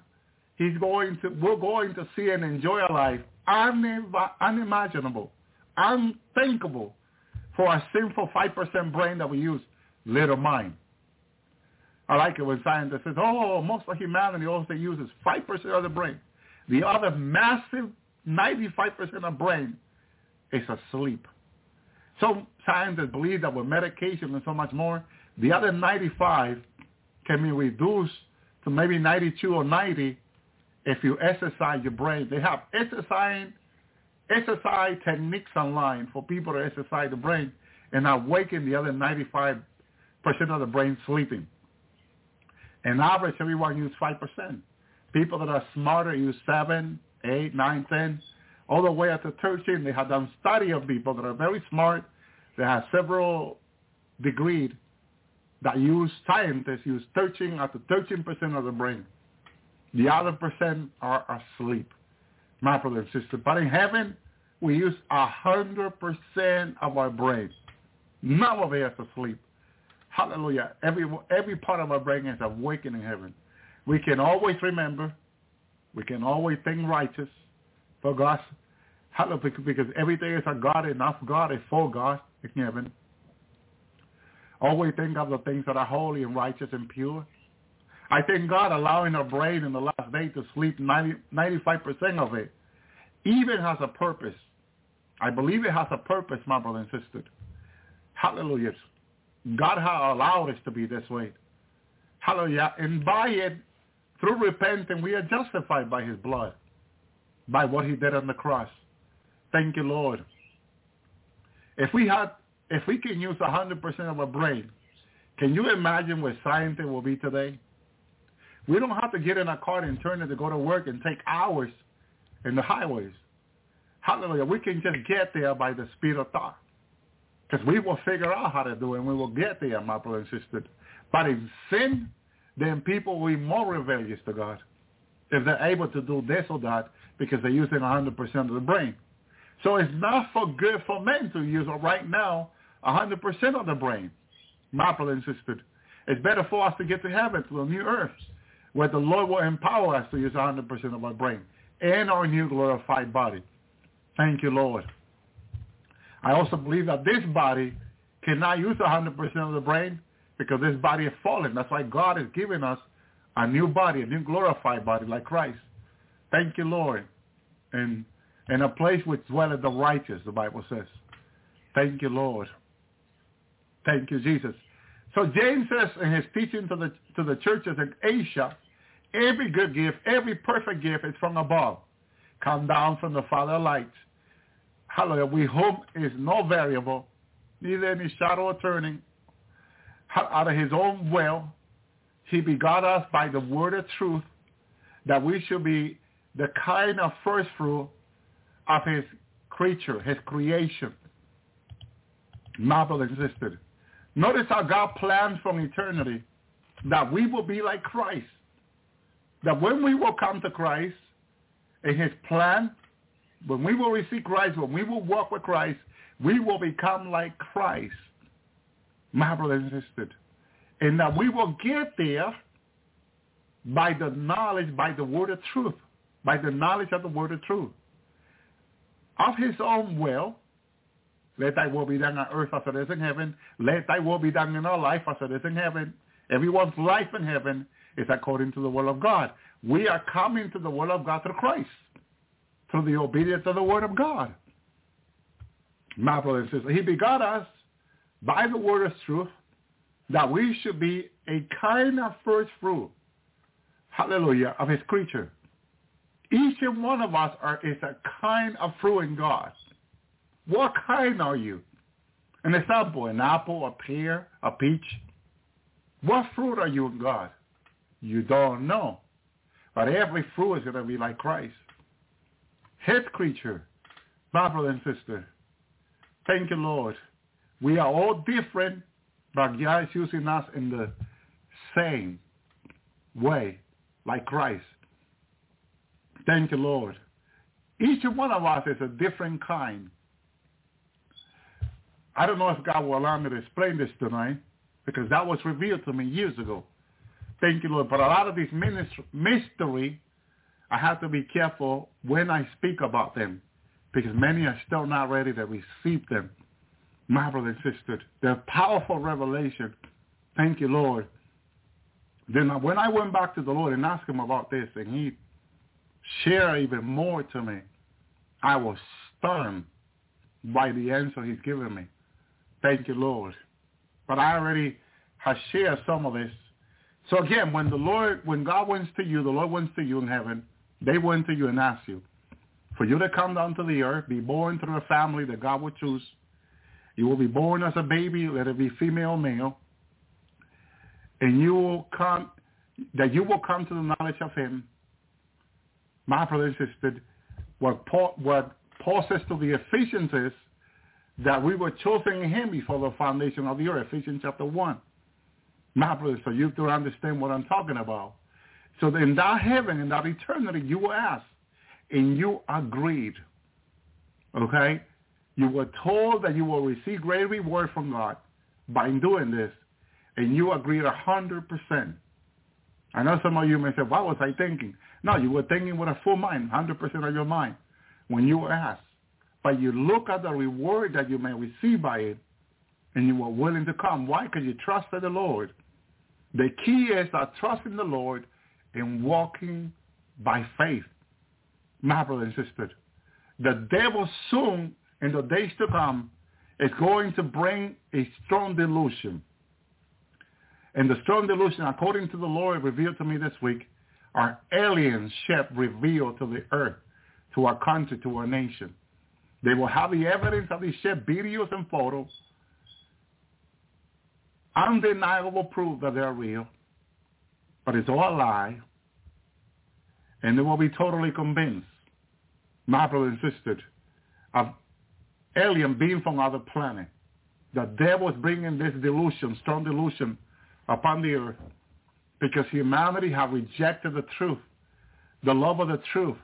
he's going to, we're going to see and enjoy a life unimaginable, unthinkable for a sinful 5% brain that we use, little mind. I like it when scientists say, oh, most of humanity also uses 5% of the brain. The other massive 95% of brain is asleep. Some scientists believe that with medication and so much more, the other 95 can be reduced to maybe 92 or 90 if you exercise your brain. They have exercise, exercise techniques online for people to exercise the brain and awaken the other 95% of the brain sleeping. In average, everyone use 5%. People that are smarter use 7, 8, 9, 10, all the way up to 13. They have done study of people that are very smart. They have several degrees that use, scientists use 13 up to 13% of the brain. The other percent are asleep, my brother and sister. But in heaven, we use 100% of our brain. None of it is asleep. Hallelujah. Every, every part of our brain is awakened in heaven. We can always remember. We can always think righteous for God. Hallelujah. Because everything is a God and not God is for God in heaven. Always think of the things that are holy and righteous and pure. I thank God allowing our brain in the last day to sleep 90, 95% of it even has a purpose. I believe it has a purpose, my brother and sister. Hallelujah. God has allowed us to be this way. Hallelujah. And by it, through repenting, we are justified by his blood, by what he did on the cross. Thank you, Lord. If we had, if we can use 100% of our brain, can you imagine where science will be today? We don't have to get in a car and turn it to go to work and take hours in the highways. Hallelujah. We can just get there by the speed of thought. Because we will figure out how to do it and we will get there, my brother and sister. But in sin, then people will be more rebellious to God if they're able to do this or that because they're using 100% of the brain. So it's not for good for men to use right now 100% of the brain. And sister, it's better for us to get to heaven, to the new earth, where the Lord will empower us to use 100% of our brain and our new glorified body. Thank you, Lord. I also believe that this body cannot use 100% of the brain because this body is fallen. That's why God is giving us a new body, a new glorified body like Christ. Thank you, Lord. And in a place which dwelleth the righteous, the Bible says. Thank you, Lord. Thank you, Jesus. So James says in his teaching to the to the churches in Asia, every good gift, every perfect gift is from above, come down from the Father of lights. Hallelujah. We whom is no variable, neither any shadow of turning. Out of his own will, he begot us by the word of truth, that we should be the kind of first fruit of his creature, his creation. And sister. Notice how God planned from eternity that we will be like Christ. That when we will come to Christ, in his plan, when we will receive Christ, when we will walk with Christ, we will become like Christ. My brother and sister. And that we will get there by the knowledge, by the word of truth, by the knowledge of the word of truth. Of his own will, let thy will be done on earth as it is in heaven. Let thy will be done in our life as it is in heaven. Everyone's life in heaven is according to the will of God. We are coming to the will of God through Christ, through the obedience of the word of God. My brother and sister, he begot us by the word of truth that we should be a kind of first fruit, hallelujah, of his creature. Each and one of us are is a kind of fruit in God. What kind are you? An example, an apple, a pear, a peach. What fruit are you in God? You don't know. But every fruit is going to be like Christ. His creature, brother and sister. Thank you, Lord. We are all different, but God is using us in the same way, like Christ. Thank you, Lord. Each one of us is a different kind. I don't know if God will allow me to explain this tonight because that was revealed to me years ago. Thank you, Lord. But a lot of these mystery, I have to be careful when I speak about them because many are still not ready to receive them. My brother and they're powerful revelation. Thank you, Lord. Then when I went back to the Lord and asked him about this, and he shared even more to me, I was stunned by the answer he's given me. Thank you, Lord. But I already have shared some of this. So again, when the Lord, when God went to you, the Lord went to you in heaven, they went to you and asked you for you to come down to the earth, be born through a family that God would choose. You will be born as a baby, let it be female or male. And you will come, that you will come to the knowledge of him. My brother and sister, what Paul, what Paul says to the Ephesians is that we were chosen in him before the foundation of the earth, Ephesians chapter 1. My brother, so you have to understand what I'm talking about. So in that heaven, in that eternity, you were asked, and you agreed. Okay? You were told that you will receive great reward from God by doing this, and you agreed a hundred percent. I know some of you may say, what was I thinking? No, you were thinking with a full mind, 100% of your mind, when you were asked. But you look at the reward that you may receive by it, and you were willing to come. Why? Because you trusted the Lord. The key is that trusting the Lord and walking by faith. My brother and sister, the devil soon, in the days to come, is going to bring a strong delusion. And the strong delusion, according to the Lord revealed to me this week, are alien ship revealed to the earth, to our country, to our nation. They will have the evidence of these ship videos and photos, undeniable proof that they're real, but it's all a lie, and they will be totally convinced, my brother and sister, of alien being from other planet, that there was bringing this delusion, strong delusion, upon the earth, because humanity have rejected the truth, the love of the truth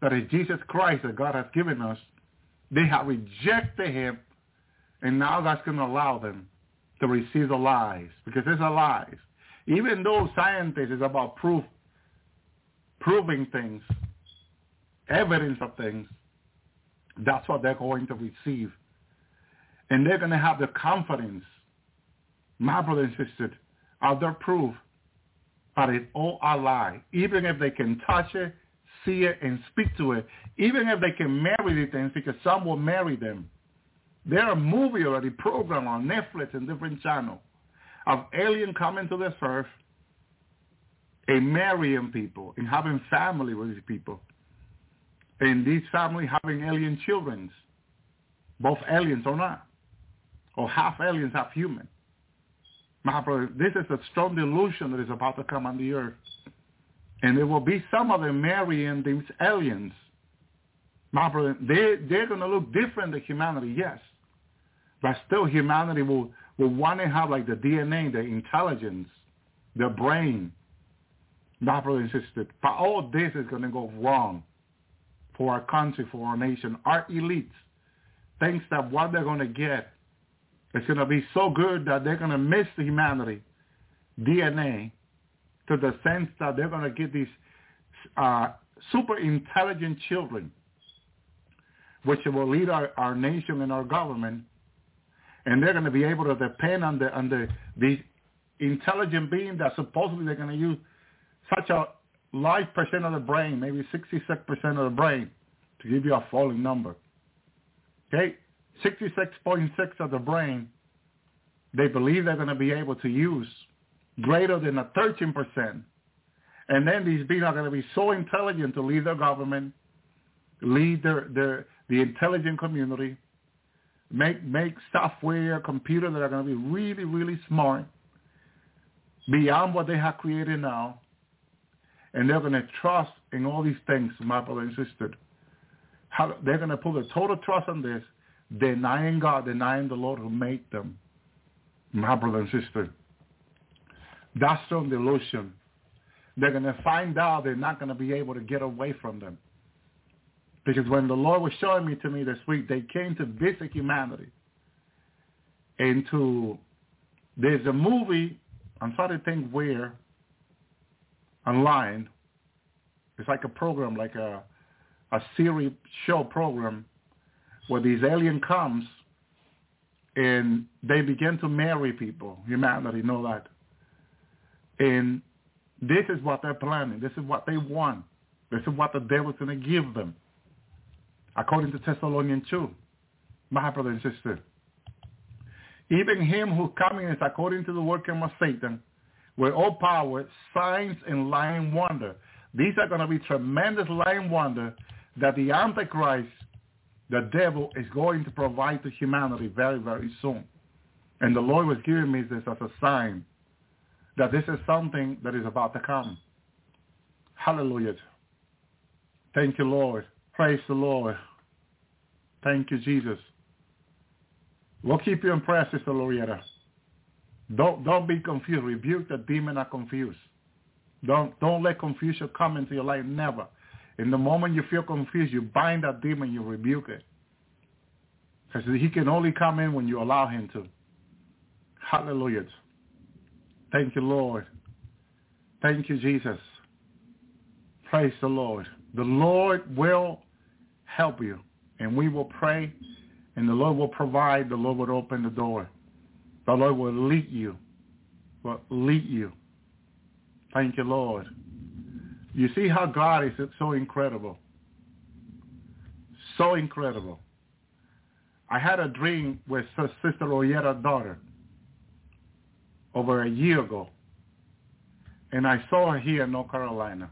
that is Jesus Christ that God has given us. They have rejected him, and now that's going to allow them to receive the lies because it's a lies. Even though scientists is about proof, proving things, evidence of things, that's what they're going to receive. And they're going to have the confidence, my brother and sister, of their proof, but it's all a lie. Even if they can touch it, see it, and speak to it, even if they can marry the things, because some will marry them. There are movie already programmed on Netflix and different channels of alien coming to this earth and marrying people and having family with these people. And these family having alien children, both aliens or not, or half aliens, half human. My brother, this is a strong delusion that is about to come on the earth. And there will be some of them marrying these aliens. My brother, they, they're going to look different than humanity, yes. But still humanity will, will want to have like the DNA, the intelligence, the brain. My brother and but all this is going to go wrong for our country, for our nation. Our elites thinks that what they're going to get is going to be so good that they're going to miss the humanity DNA to the sense that they're going to get these uh, super intelligent children, which will lead our, our nation and our government, and they're going to be able to depend on the on the the intelligent being that supposedly they're going to use such a large percent of the brain, maybe 66% of the brain, to give you a falling number. Okay, 66.6 of the brain, they believe they're going to be able to use greater than a 13%. And then these beings are going to be so intelligent to lead their government, lead their, their the intelligent community, make make software, computers that are going to be really, really smart, beyond what they have created now. And they're going to trust in all these things, my brother and sister. How, they're going to put a total trust on this, denying God, denying the Lord who made them, my brother and sister. That's some delusion. They're going to find out they're not going to be able to get away from them. Because when the Lord was showing me to me this week, they came to visit humanity. And to, there's a movie, I'm trying to think where, online. It's like a program, like a, a series show program where these alien comes and they begin to marry people. Humanity know that. And this is what they're planning. This is what they want. This is what the devil's going to give them. According to Thessalonians 2, my brother and sister. Even him who coming is according to the working of Satan, with all power, signs, and lying wonder. These are going to be tremendous lying wonder that the Antichrist, the devil, is going to provide to humanity very, very soon. And the Lord was giving me this as a sign that this is something that is about to come. Hallelujah. Thank you, Lord. Praise the Lord. Thank you, Jesus. We'll keep you in prayer, Sister Loretta. Don't don't be confused. Rebuke the demon are confused. Don't don't let confusion come into your life. Never. In the moment you feel confused, you bind that demon, you rebuke it. Because he can only come in when you allow him to. Hallelujah. Thank you, Lord. Thank you, Jesus. Praise the Lord. The Lord will help you, and we will pray, and the Lord will provide. The Lord will open the door. The Lord will lead you. Will lead you. Thank you, Lord. You see how God is so incredible. So incredible. I had a dream with Sister Oyetta's daughter over a year ago. And I saw her here in North Carolina.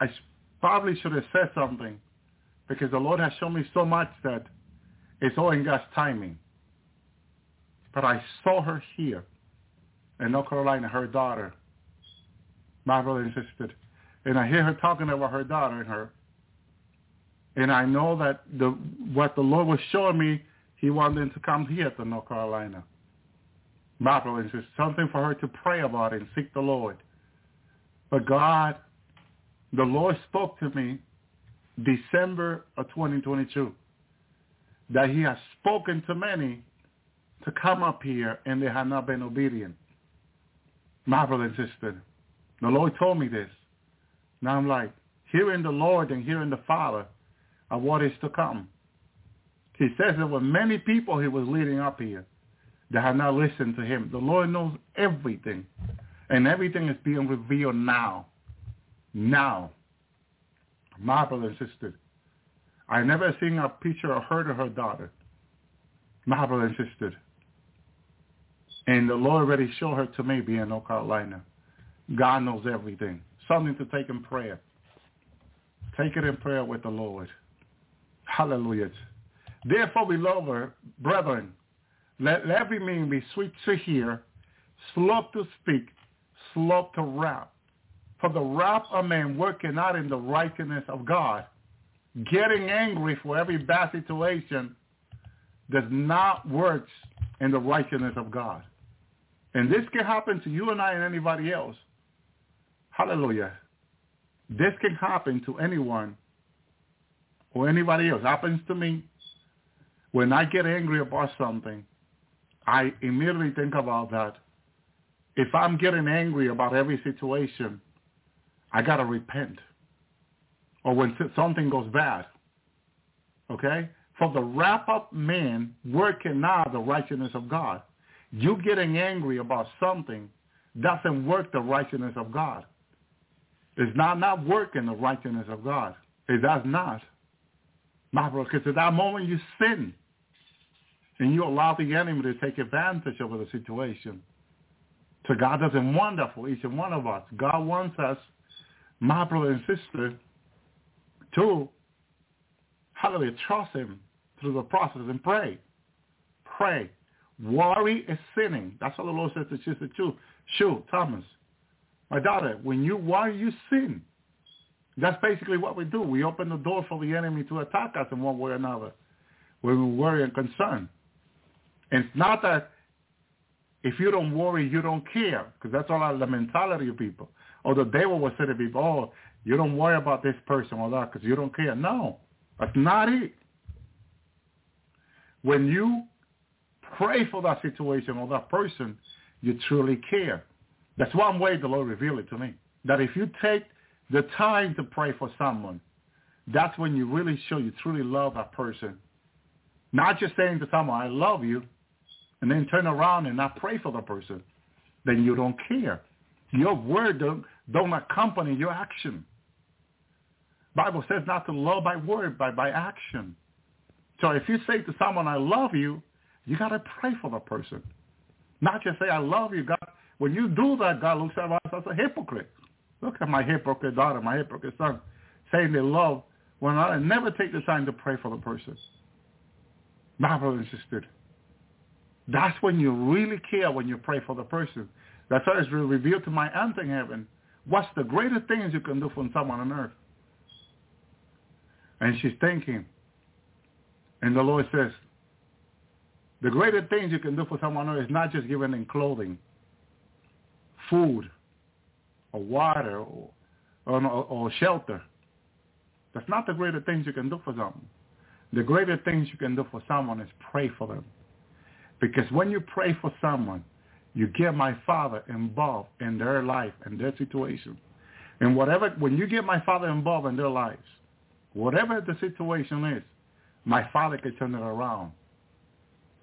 I probably should have said something because the Lord has shown me so much that it's all in God's timing. But I saw her here in North Carolina, her daughter, my brother and sister. And I hear her talking about her daughter and her. And I know that the what the Lord was showing me, he wanted to come here to North Carolina. My brother and sisters, something for her to pray about and seek the Lord. But God, the Lord spoke to me December of 2022 that he has spoken to many to come up here and they have not been obedient. My brother and sister, the Lord told me this. Now I'm like, hearing the Lord and hearing the Father of what is to come. He says there were many people he was leading up here that have not listened to him. The Lord knows everything. And everything is being revealed now. Now. My brother and sister, I never seen a picture of her or her daughter. My brother and sister. And the Lord already showed her to me being in North Carolina. God knows everything. Something to take in prayer. Take it in prayer with the Lord. Hallelujah. Therefore, beloved brethren, let, let every man be sweet to hear, slow to speak, slow to wrath. For the wrath of man working out in the righteousness of God, getting angry for every bad situation does not work in the righteousness of God. And this can happen to you and I and anybody else. Hallelujah. This can happen to anyone or anybody else. Happens to me. When I get angry about something, I immediately think about that. If I'm getting angry about every situation, I got to repent. Or when something goes bad. Okay? For the wrap up man working not the righteousness of God. You getting angry about something doesn't work the righteousness of God. It's not not working the righteousness of God. It does not. My brother, because at that moment you sin. And you allow the enemy to take advantage over the situation. So God doesn't want that for each and one of us. God wants us, my brother and sister, to, hallelujah, trust him through the process and pray. Pray. Worry is sinning. That's what the Lord says to Sister Chu. Shu, Thomas. My daughter, when you worry, you sin. That's basically what we do. We open the door for the enemy to attack us in one way or another. When we worry and concern. And it's not that if you don't worry, you don't care, because that's all the mentality of people. Or the devil will say to people, oh, you don't worry about this person or that because you don't care. No, that's not it. When you pray for that situation or that person, you truly care. That's one way the Lord revealed it to me. That if you take the time to pray for someone, that's when you really show you truly love that person. Not just saying to someone, I love you, and then turn around and not pray for the person. Then you don't care. Your word don't, don't accompany your action. Bible says not to love by word, but by action. So if you say to someone, I love you, you got to pray for the person. Not just say, I love you. God, when you do that, God looks at us as a hypocrite. Look at my hypocrite daughter, my hypocrite son, saying they love when I never take the time to pray for the person. My brother and sister, that's when you really care when you pray for the person. That's why it's revealed to my aunt in heaven. What's the greatest things you can do for someone on earth? And she's thinking. And the Lord says, the greatest things you can do for someone on earth is not just giving them clothing, food, or water, or, or, or shelter. That's not the greatest things you can do for someone. The greatest things you can do for someone is pray for them. Because when you pray for someone, you get my Father involved in their life and their situation. And whatever, when you get my Father involved in their lives, whatever the situation is, my Father can turn it around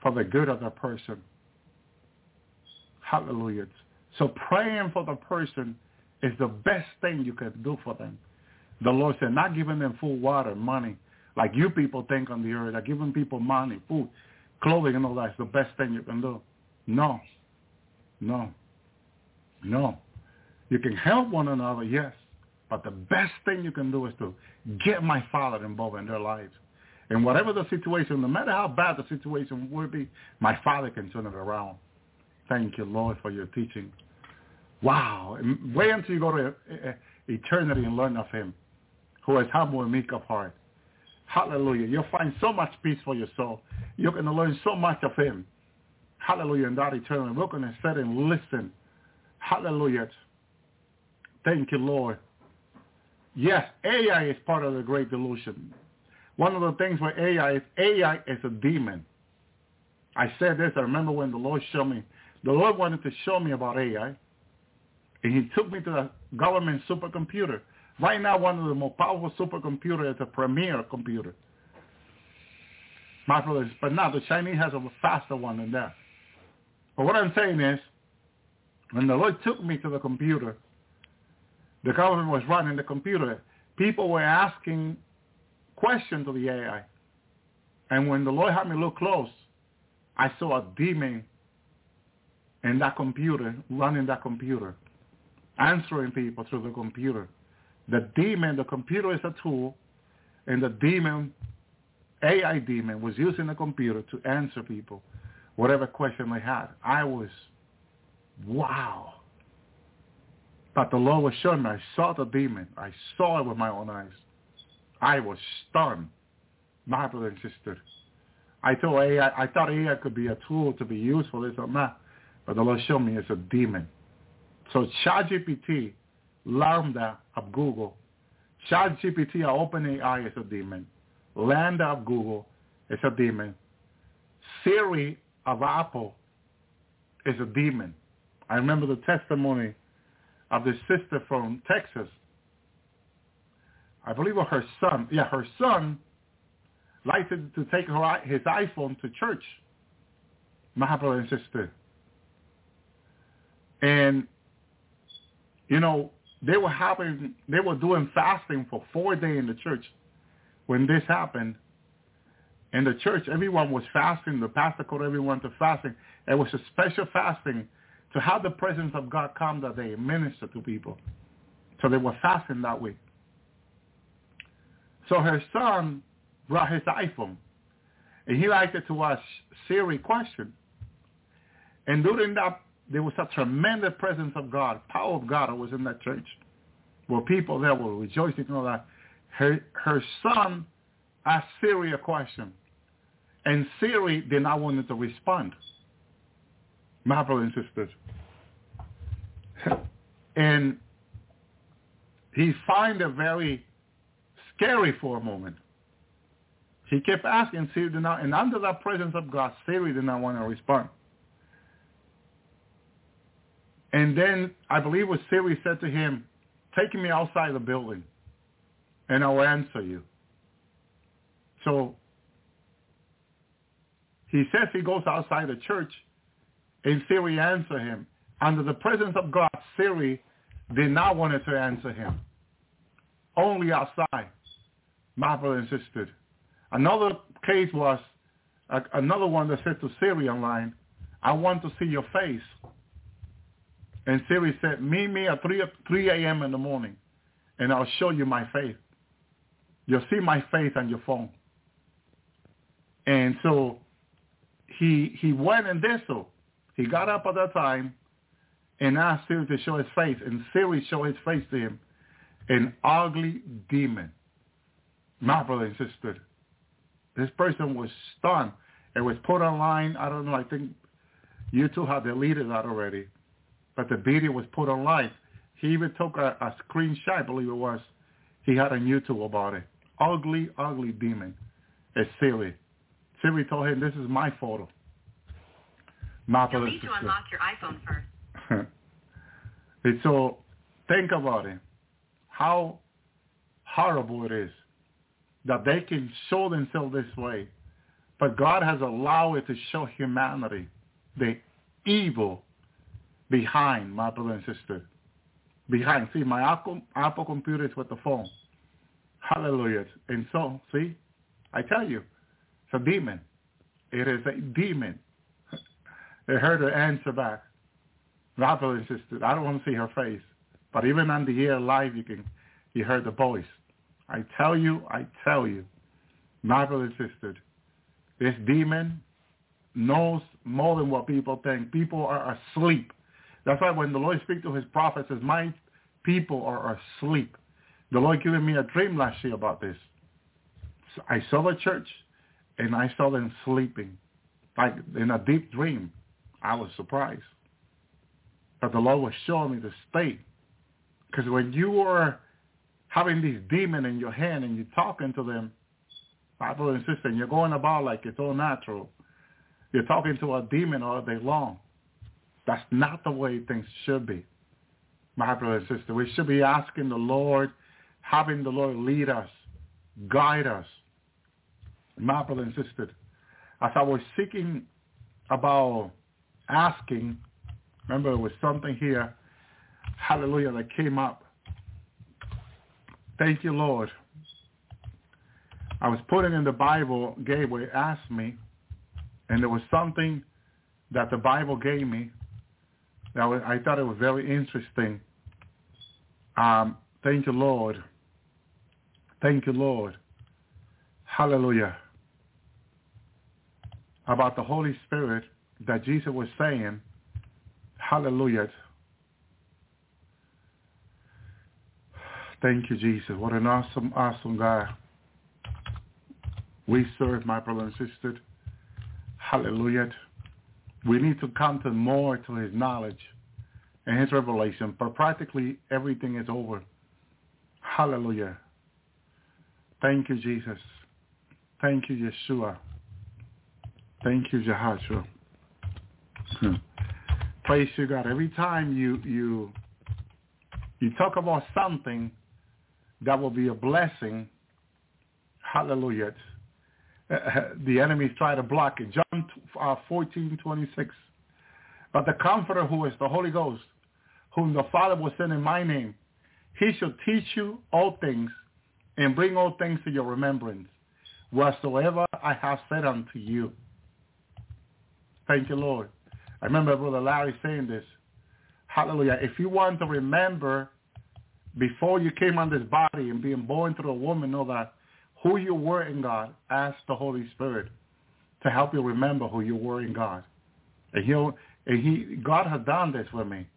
for the good of the person. Hallelujah. So praying for the person is the best thing you can do for them. The Lord said, not giving them food, water, money, like you people think on the earth, like giving people money, food, clothing and all that is the best thing you can do. No. No. No. You can help one another, yes. But the best thing you can do is to get my Father involved in their lives. And whatever the situation, no matter how bad the situation will be, my Father can turn it around. Thank you, Lord, for your teaching. Wow. Wait until you go to uh, uh, eternity and learn of him, who is humble and meek of heart. Hallelujah. You'll find so much peace for your soul. You're going to learn so much of him. Hallelujah. And that eternal. We're going to sit and listen. Hallelujah. Thank you, Lord. Yes, AI is part of the great delusion. One of the things with AI is AI is a demon. I said this, I remember when the Lord showed me, the Lord wanted to show me about AI, and he took me to the government supercomputer. Right now, one of the most powerful supercomputers is a Premier computer. My brothers, but now the Chinese has a faster one than that. But what I'm saying is, when the Lord took me to the computer, the government was running the computer. People were asking questions to the AI. And when the Lord had me look close, I saw a demon in that computer, running that computer, answering people through the computer. The demon, the computer is a tool, and the demon, AI demon, was using the computer to answer people whatever question they had. I was, wow. But the Lord was showing me. I saw the demon. I saw it with my own eyes. I was stunned, my brother and sister. I thought AI, I thought AI could be a tool to be used for this or not, but the Lord showed me it's a demon. So ChatGPT, LaMDA of Google, ChatGPT of OpenAI is a demon. LaMDA of Google is a demon. Siri Apple is a demon. I remember the testimony of this sister from Texas. I believe her son. Yeah, her son liked to, to take her, his iPhone to church. My brother and sister. And, you know, they were having, they were doing fasting for four days in the church when this happened. In the church, everyone was fasting. The pastor called everyone to fasting. It was a special fasting to have the presence of God come that day and minister to people. So they were fasting that week. So her son brought his iPhone, and he liked it to ask Siri question. And during that, there was a tremendous presence of God, power of God was in that church, where people there were rejoicing and all that. Her, her son asked Siri a question, and Siri did not want to respond. My brothers and sisters. and he find it very scary for a moment. He kept asking, Siri did not, and under the presence of God, Siri did not want to respond. And then I believe what Siri said to him, take me outside the building and I will answer you. So he says he goes outside the church and Siri answer him. Under the presence of God, Siri did not want to answer him. Only outside, my brother and sister. Another case was uh, another one that said to Siri online, I want to see your face. And Siri said, meet me at 3, 3 a.m. in the morning, and I'll show you my face. You'll see my face on your phone. And so he he went and did so. He got up at that time and asked Siri to show his face, and Siri showed his face to him, an ugly demon. My brother and sister, this person was stunned. It was put online. I don't know. I think YouTube had deleted that already, but the video was put online. He even took a, a screenshot, I believe it was. He had on YouTube about it. Ugly, ugly demon. It's Siri. Siri told him, this is my photo. My You'll need to unlock your iPhone first. so think about it. How horrible it is that they can show themselves this way. But God has allowed it to show humanity the evil behind my brother and sister. Behind. See, my Apple, Apple computer is with the phone. Hallelujah. And so, see, I tell you, it's a demon. It is a demon. It heard her answer back. My insisted, I don't want to see her face. But even on the air live, you can, you heard the voice. I tell you, I tell you, my insisted, this demon knows more than what people think. People are asleep. That's why when the Lord speaks to his prophets, says, my people are asleep. The Lord gave me a dream last year about this. I saw the church, and I saw them sleeping, like in a deep dream. I was surprised. But the Lord was showing me the state. Because when you are having these demons in your hand and you're talking to them, my brother and sister, and you're going about like it's all natural, you're talking to a demon all day long. That's not the way things should be, my brother and sister. We should be asking the Lord, having the Lord lead us, guide us. Brother and as I was seeking about asking, remember it was something here, hallelujah, that came up. Thank you, Lord. I was putting in the Bible, Gateway asked me, and there was something that the Bible gave me that was, I thought it was very interesting. Um, thank you, Lord. Thank you, Lord. Hallelujah. About the Holy Spirit that Jesus was saying, hallelujah. Thank you, Jesus. What an awesome, awesome God. We serve, my brother and sister. Hallelujah. We need to come to more to his knowledge and his revelation, but practically everything is over. Hallelujah. Thank you, Jesus. Thank you, Yeshua. Thank you, Jehoshua. Hmm. Praise you, God. Every time you you you talk about something that will be a blessing, hallelujah. the enemies try to block it. John uh, 14, 26. But the Comforter who is the Holy Ghost, whom the Father will send in my name, he shall teach you all things and bring all things to your remembrance, whatsoever I have said unto you. Thank you, Lord. I remember Brother Larry saying this. Hallelujah. If you want to remember before you came on this body and being born through a woman, know that who you were in God, ask the Holy Spirit to help you remember who you were in God. And he'll, and he, God has done this with me.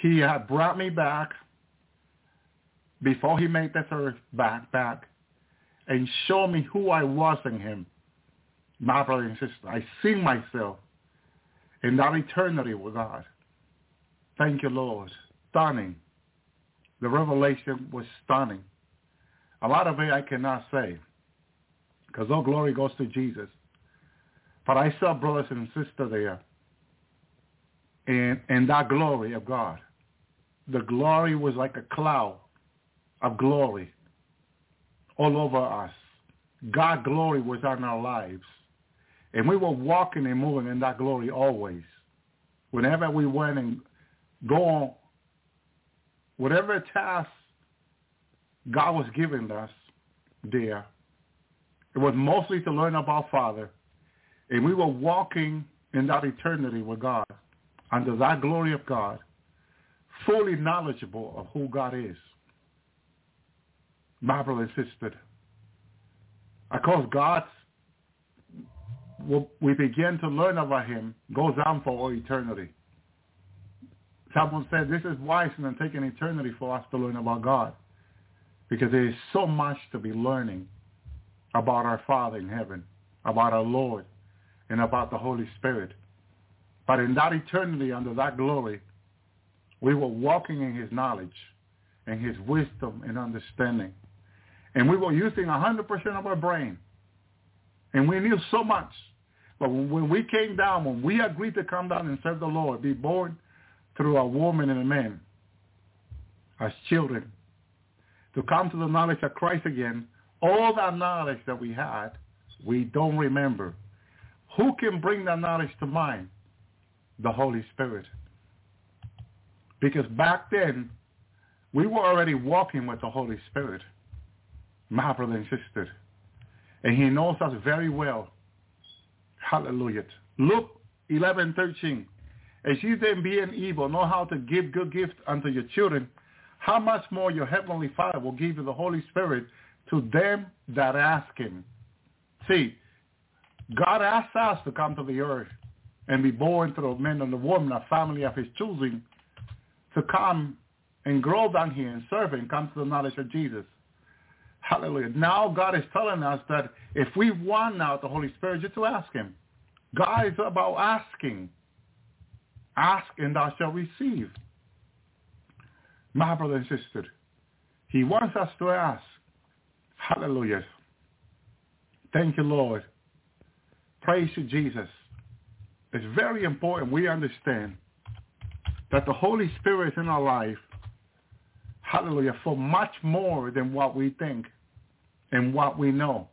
He had brought me back before he made this earth back, back, and showed me who I was in him. My brother and sister, I see myself in that eternity with God. Thank you, Lord. Stunning. The revelation was stunning. A lot of it I cannot say because all glory goes to Jesus. But I saw brothers and sisters there and, and that glory of God. The glory was like a cloud of glory all over us. God glory was on our lives. And we were walking and moving in that glory always. Whenever we went and go on, whatever task God was giving us there, it was mostly to learn about Father. And we were walking in that eternity with God, under that glory of God, fully knowledgeable of who God is. Brother and sister, because God's, we begin to learn about him, goes on for all eternity. Someone said this is wise and taking eternity for us to learn about God because there is so much to be learning about our Father in heaven, about our Lord, and about the Holy Spirit. But in that eternity under that glory, we were walking in his knowledge and his wisdom and understanding. And we were using 100% of our brain. And we knew so much. But when we came down, when we agreed to come down and serve the Lord, be born through a woman and a man, as children, to come to the knowledge of Christ again, all that knowledge that we had, we don't remember. Who can bring that knowledge to mind? The Holy Spirit. Because back then, we were already walking with the Holy Spirit, my brother and sister. And he knows us very well. Hallelujah. Luke 11, 13. As you then being evil know how to give good gifts unto your children, how much more your heavenly Father will give you the Holy Spirit to them that ask him. See, God asks us to come to the earth and be born through a man and a woman, a family of his choosing, to come and grow down here and serve and come to the knowledge of Jesus. Hallelujah. Now God is telling us that if we want now the Holy Spirit, just to ask him. God is about asking. Ask and thou shalt receive. My brother and sister, he wants us to ask. Hallelujah. Thank you, Lord. Praise you, Jesus. It's very important we understand that the Holy Spirit is in our life, hallelujah, for much more than what we think and what we know.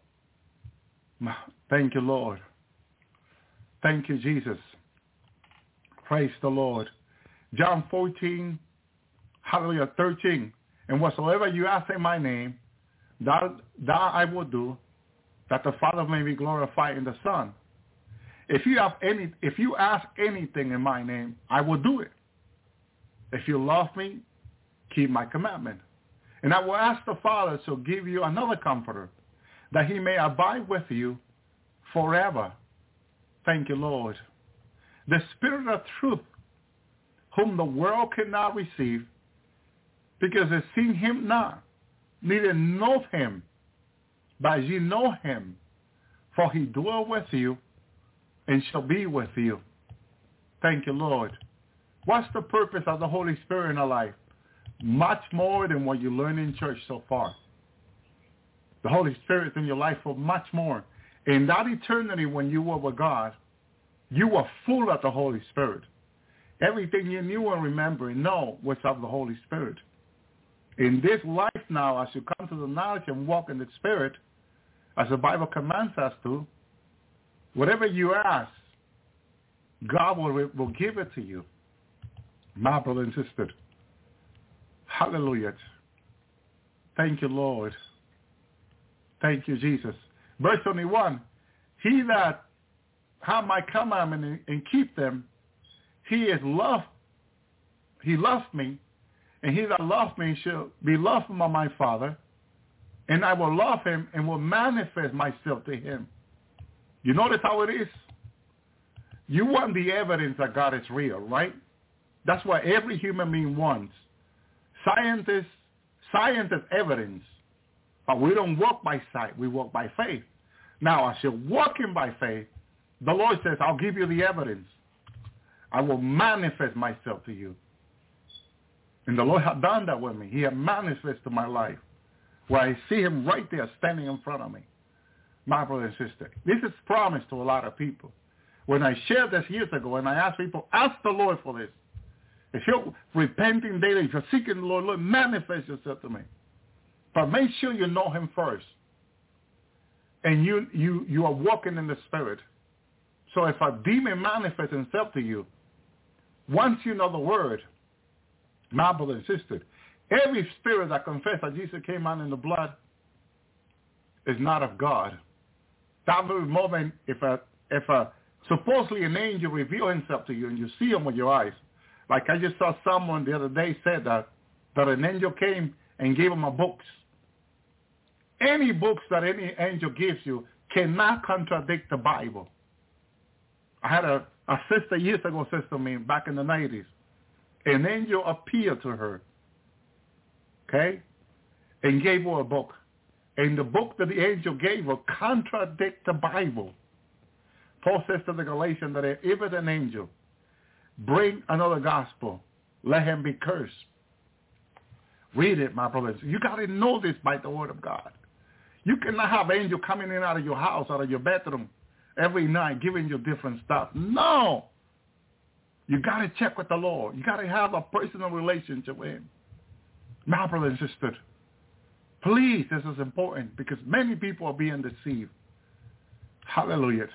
Thank you, Lord. Thank you, Jesus. Praise the Lord. John 14, hallelujah, 13. And whatsoever you ask in my name, that, that I will do, that the Father may be glorified in the Son. If you have any, if you ask anything in my name, I will do it. If you love me, keep my commandment. And I will ask the Father to give you another comforter, that he may abide with you forever. Thank you, Lord. The Spirit of truth, whom the world cannot receive, because it seen him not, neither know him, but ye know him, for he dwell with you and shall be with you. Thank you, Lord. What's the purpose of the Holy Spirit in our life? Much more than what you learn in church so far. The Holy Spirit is in your life for much more. In that eternity when you were with God, you were full of the Holy Spirit. Everything you knew and remember and know was of the Holy Spirit. In this life now, as you come to the knowledge and walk in the Spirit, as the Bible commands us to, whatever you ask, God will, will give it to you. My brother and sister. Hallelujah. Thank you, Lord. Thank you, Jesus. Verse 21, he that have my commandment and keep them, he is loved. He loves me, and he that loves me shall be loved by my Father, and I will love him and will manifest myself to him. You notice how it is? You want the evidence that God is real, right? That's what every human being wants. Scientists, science is evidence, but we don't walk by sight. We walk by faith. Now, as you're walking by faith, the Lord says, I'll give you the evidence. I will manifest myself to you. And the Lord had done that with me. He had manifested my life where I see him right there standing in front of me. My brother and sister. This is promised to a lot of people. When I shared this years ago and I asked people, ask the Lord for this. If you're repenting daily, if you're seeking the Lord, Lord, manifest yourself to me. But make sure you know him first. And you, you, you are walking in the Spirit. So if a demon manifests himself to you, once you know the word, my brother and sister, every spirit that confesses that Jesus came out in the blood is not of God. That very moment, if a, if a, supposedly an angel reveal himself to you and you see him with your eyes, like I just saw someone the other day said that, that an angel came and gave him a books. Any books that any angel gives you cannot contradict the Bible. I had a, a sister years ago says to me back in the 90s, an angel appeared to her, okay, and gave her a book. And the book that the angel gave her contradict the Bible. Paul says to the Galatians that if an angel bring another gospel, let him be cursed. Read it, my brothers. You got to know this by the word of God. You cannot have angel coming in out of your house, out of your bedroom every night giving you different stuff. No. You got to check with the Lord. You got to have a personal relationship with him. My brother and sister, please, this is important because many people are being deceived. Hallelujah.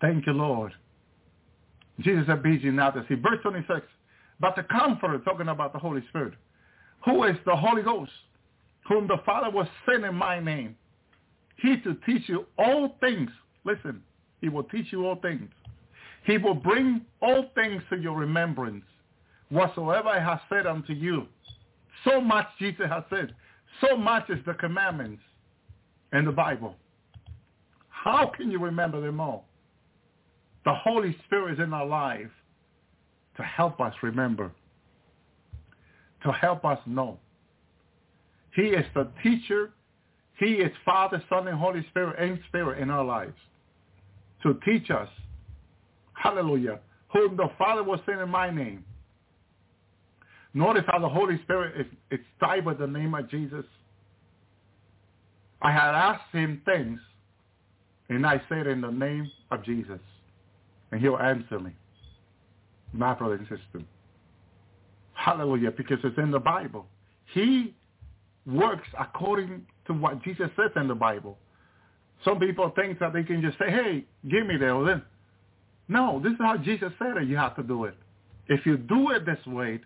Thank you, Lord. Jesus said, be ye see. Verse 26, but the Comforter, talking about the Holy Spirit, who is the Holy Ghost, whom the Father will send in my name. He to teach you all things. Listen, he will teach you all things. He will bring all things to your remembrance, whatsoever I have said unto you. So much Jesus has said. So much is the commandments in the Bible. How can you remember them all? The Holy Spirit is in our life to help us remember, to help us know. He is the teacher. He is Father, Son, and Holy Spirit and Spirit in our lives to teach us, hallelujah, whom the Father will send in my name. Notice how the Holy Spirit is it's tied with the name of Jesus. I had asked him things, and I said in the name of Jesus, and he'll answer me. My brother and sister. Hallelujah, because it's in the Bible. He works according to what Jesus says in the Bible. Some people think that they can just say, hey, give me that. Then. No, this is how Jesus said it. You have to do it. If you do it this way,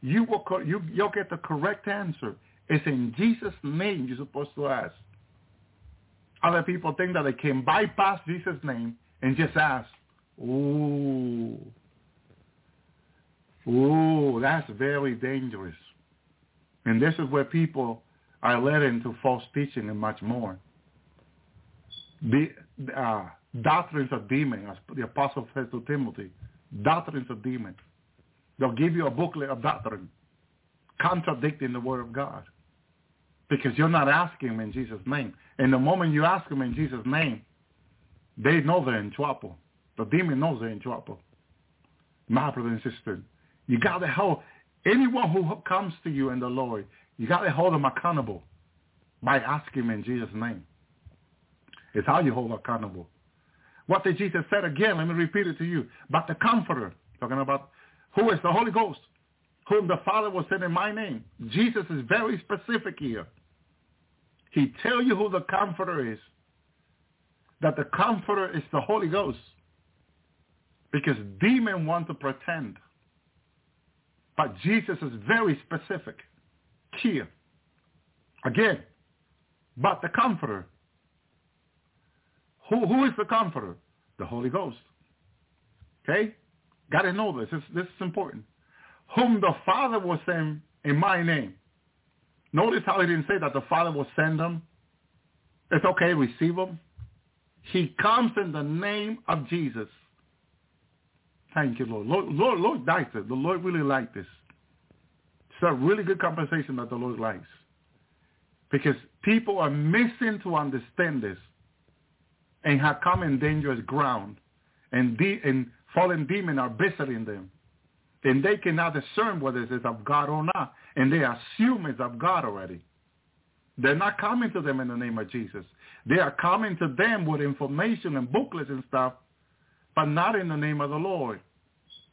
you will you, you'll get the correct answer. It's in Jesus' name you're supposed to ask. Other people think that they can bypass Jesus' name and just ask. Ooh. Ooh, that's very dangerous. And this is where people are led into false teaching and much more. The uh, doctrines of demons, as the apostle says to Timothy, doctrines of demons. They'll give you a booklet of doctrine contradicting the word of God because you're not asking him in Jesus' name. And the moment you ask him in Jesus' name, they know they're in trouble. The demon knows they're in trouble. My brother and sister, you got to hold anyone who comes to you in the Lord, you got to hold them accountable by asking in Jesus' name. It's how you hold accountable. What did Jesus said again? Let me repeat it to you. But the Comforter, talking about who is the Holy Ghost, whom the Father will send in my name. Jesus is very specific here. He tell you who the Comforter is. That the Comforter is the Holy Ghost. Because demons want to pretend. But Jesus is very specific here. Again, but the Comforter. Who, who is the Comforter? The Holy Ghost. Okay? Got to know this. this. This is important. Whom the Father will send in my name. Notice how he didn't say that the Father will send them. It's okay, receive them. He comes in the name of Jesus. Thank you, Lord. Lord, Lord, Lord likes it. The Lord really liked this. It's a really good conversation that the Lord likes. Because people are missing to understand this and have come in dangerous ground. And, de- and fallen demons are visiting them. And they cannot discern whether it is of God or not. And they assume it's of God already. They're not coming to them in the name of Jesus. They are coming to them with information and booklets and stuff, but not in the name of the Lord.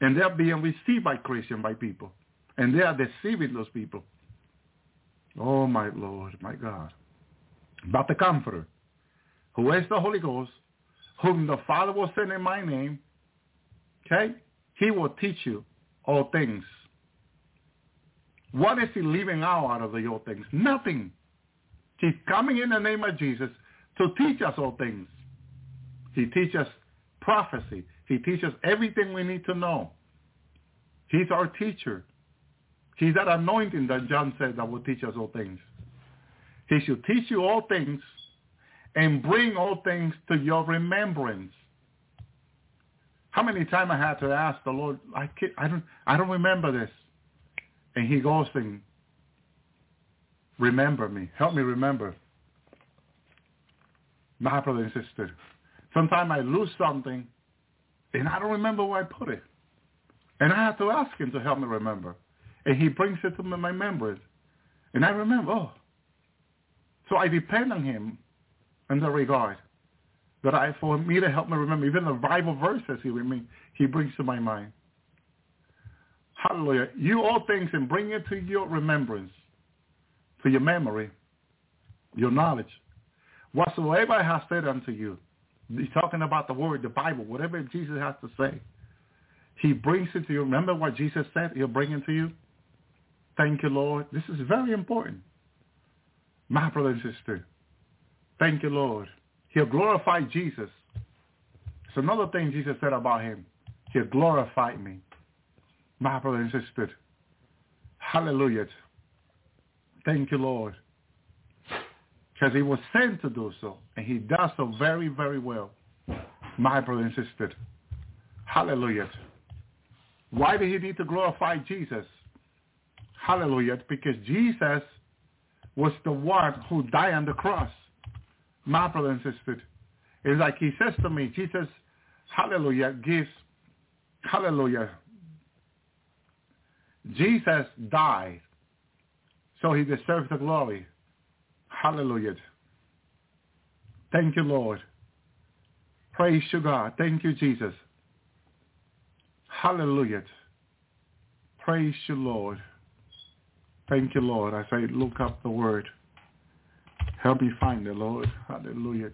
And they're being received by Christian, by people. And they are deceiving those people. Oh, my Lord, my God. But the Comforter, who is the Holy Ghost, whom the Father will send in my name, okay, he will teach you all things. What is he leaving out out of the all things? Nothing. He's coming in the name of Jesus to teach us all things. He teaches prophecy. He teaches everything we need to know. He's our teacher. He's that anointing that John said that will teach us all things. He should teach you all things and bring all things to your remembrance. How many times I had to ask the Lord, I, can't, I, don't, I don't remember this. And he goes and remember me. Help me remember. My brother and sister. Sometimes I lose something and I don't remember where I put it. And I have to ask him to help me remember. And he brings it to my memories. And I remember, oh. So I depend on him in the regard that I, for me to help me remember, even the Bible verses he, he brings to my mind. Hallelujah. You all things and bring it to your remembrance, to your memory, your knowledge. Whatsoever I have said unto you, he's talking about the word, the Bible, whatever Jesus has to say. He brings it to you. Remember what Jesus said? He'll bring it to you. Thank you, Lord. This is very important. My brother and sister. Thank you, Lord. He'll glorify Jesus. It's another thing Jesus said about him. He'll glorify me. My brother and sister. Hallelujah. Thank you, Lord. Because he was sent to do so. And he does so very, very well. My brother insisted. Hallelujah. Why did he need to glorify Jesus? Hallelujah. Because Jesus was the one who died on the cross. My brother insisted. It's like he says to me, Jesus, hallelujah, gives Hallelujah. Jesus died, so he deserves the glory. Hallelujah. Thank you, Lord. Praise you, God. Thank you, Jesus. Hallelujah. Praise you, Lord. Thank you, Lord. I say, look up the word, help me find the Lord. Hallelujah.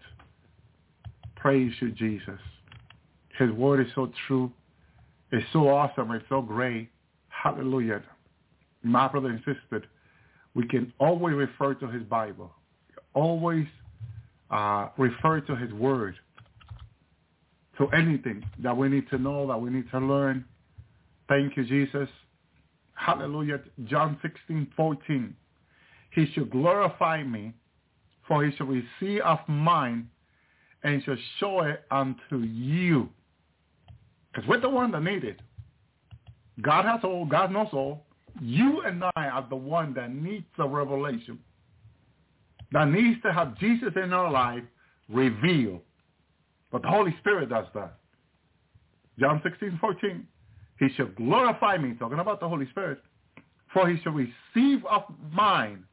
Praise you, Jesus. His word is so true. It's so awesome. It's so great. Hallelujah. My brother and sister, we can always refer to his Bible. Always uh, refer to his word. To anything that we need to know, that we need to learn. Thank you, Jesus. Hallelujah. John 16, 14. He shall glorify me, for he shall receive of mine and shall show it unto you. Because we're the one that need it. God has all. God knows all. You and I are the one that needs the revelation. That needs to have Jesus in our life revealed. But the Holy Spirit does that. John 16, 14. He shall glorify me, talking about the Holy Spirit, for he shall receive of mine.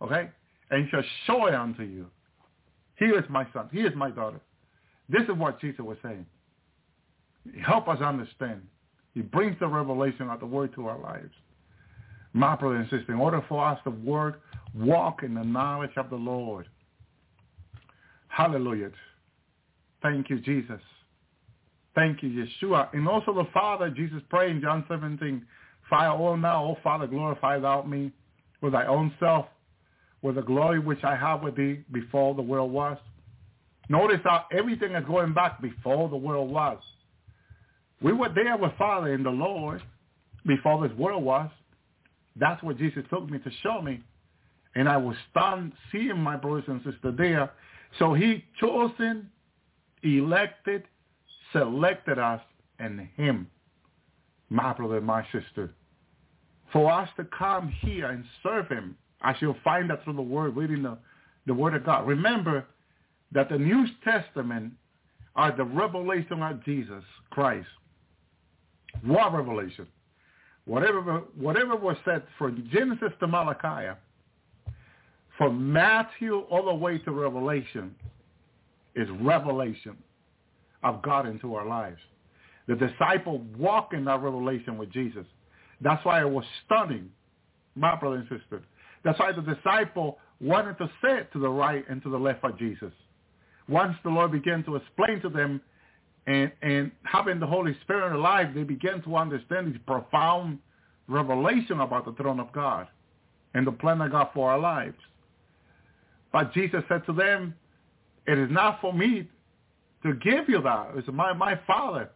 Okay? And shall show it unto you. He is my son. He is my daughter. This is what Jesus was saying. Help us understand. He brings the revelation of the word to our lives. My brother and sister, in order for us to work, walk in the knowledge of the Lord. Hallelujah. Thank you, Jesus. Thank you, Yeshua. And also the Father, Jesus prayed in John 17, Fire all now, O Father, glorify thou me with thy own self, with the glory which I have with thee before the world was. Notice how everything is going back before the world was. We were there with Father in the Lord before this world was. That's what Jesus took me to show me. And I was stunned seeing my brothers and sisters there. So he chosen, elected, selected us and him, my brother and my sister, for us to come here and serve him. As you'll find that through the word, reading the, the word of God. Remember that the New Testament are the revelation of Jesus Christ. What revelation? Whatever, whatever was said from Genesis to Malachi, from Matthew all the way to Revelation, is revelation of God into our lives. The disciple walked in that revelation with Jesus. That's why it was stunning, my brother and sister. That's why the disciple wanted to sit to the right and to the left of Jesus. Once the Lord began to explain to them and, and having the Holy Spirit life, they began to understand this profound revelation about the throne of God and the plan of God for our lives. But Jesus said to them, it is not for me to give you that. It's my, my Father,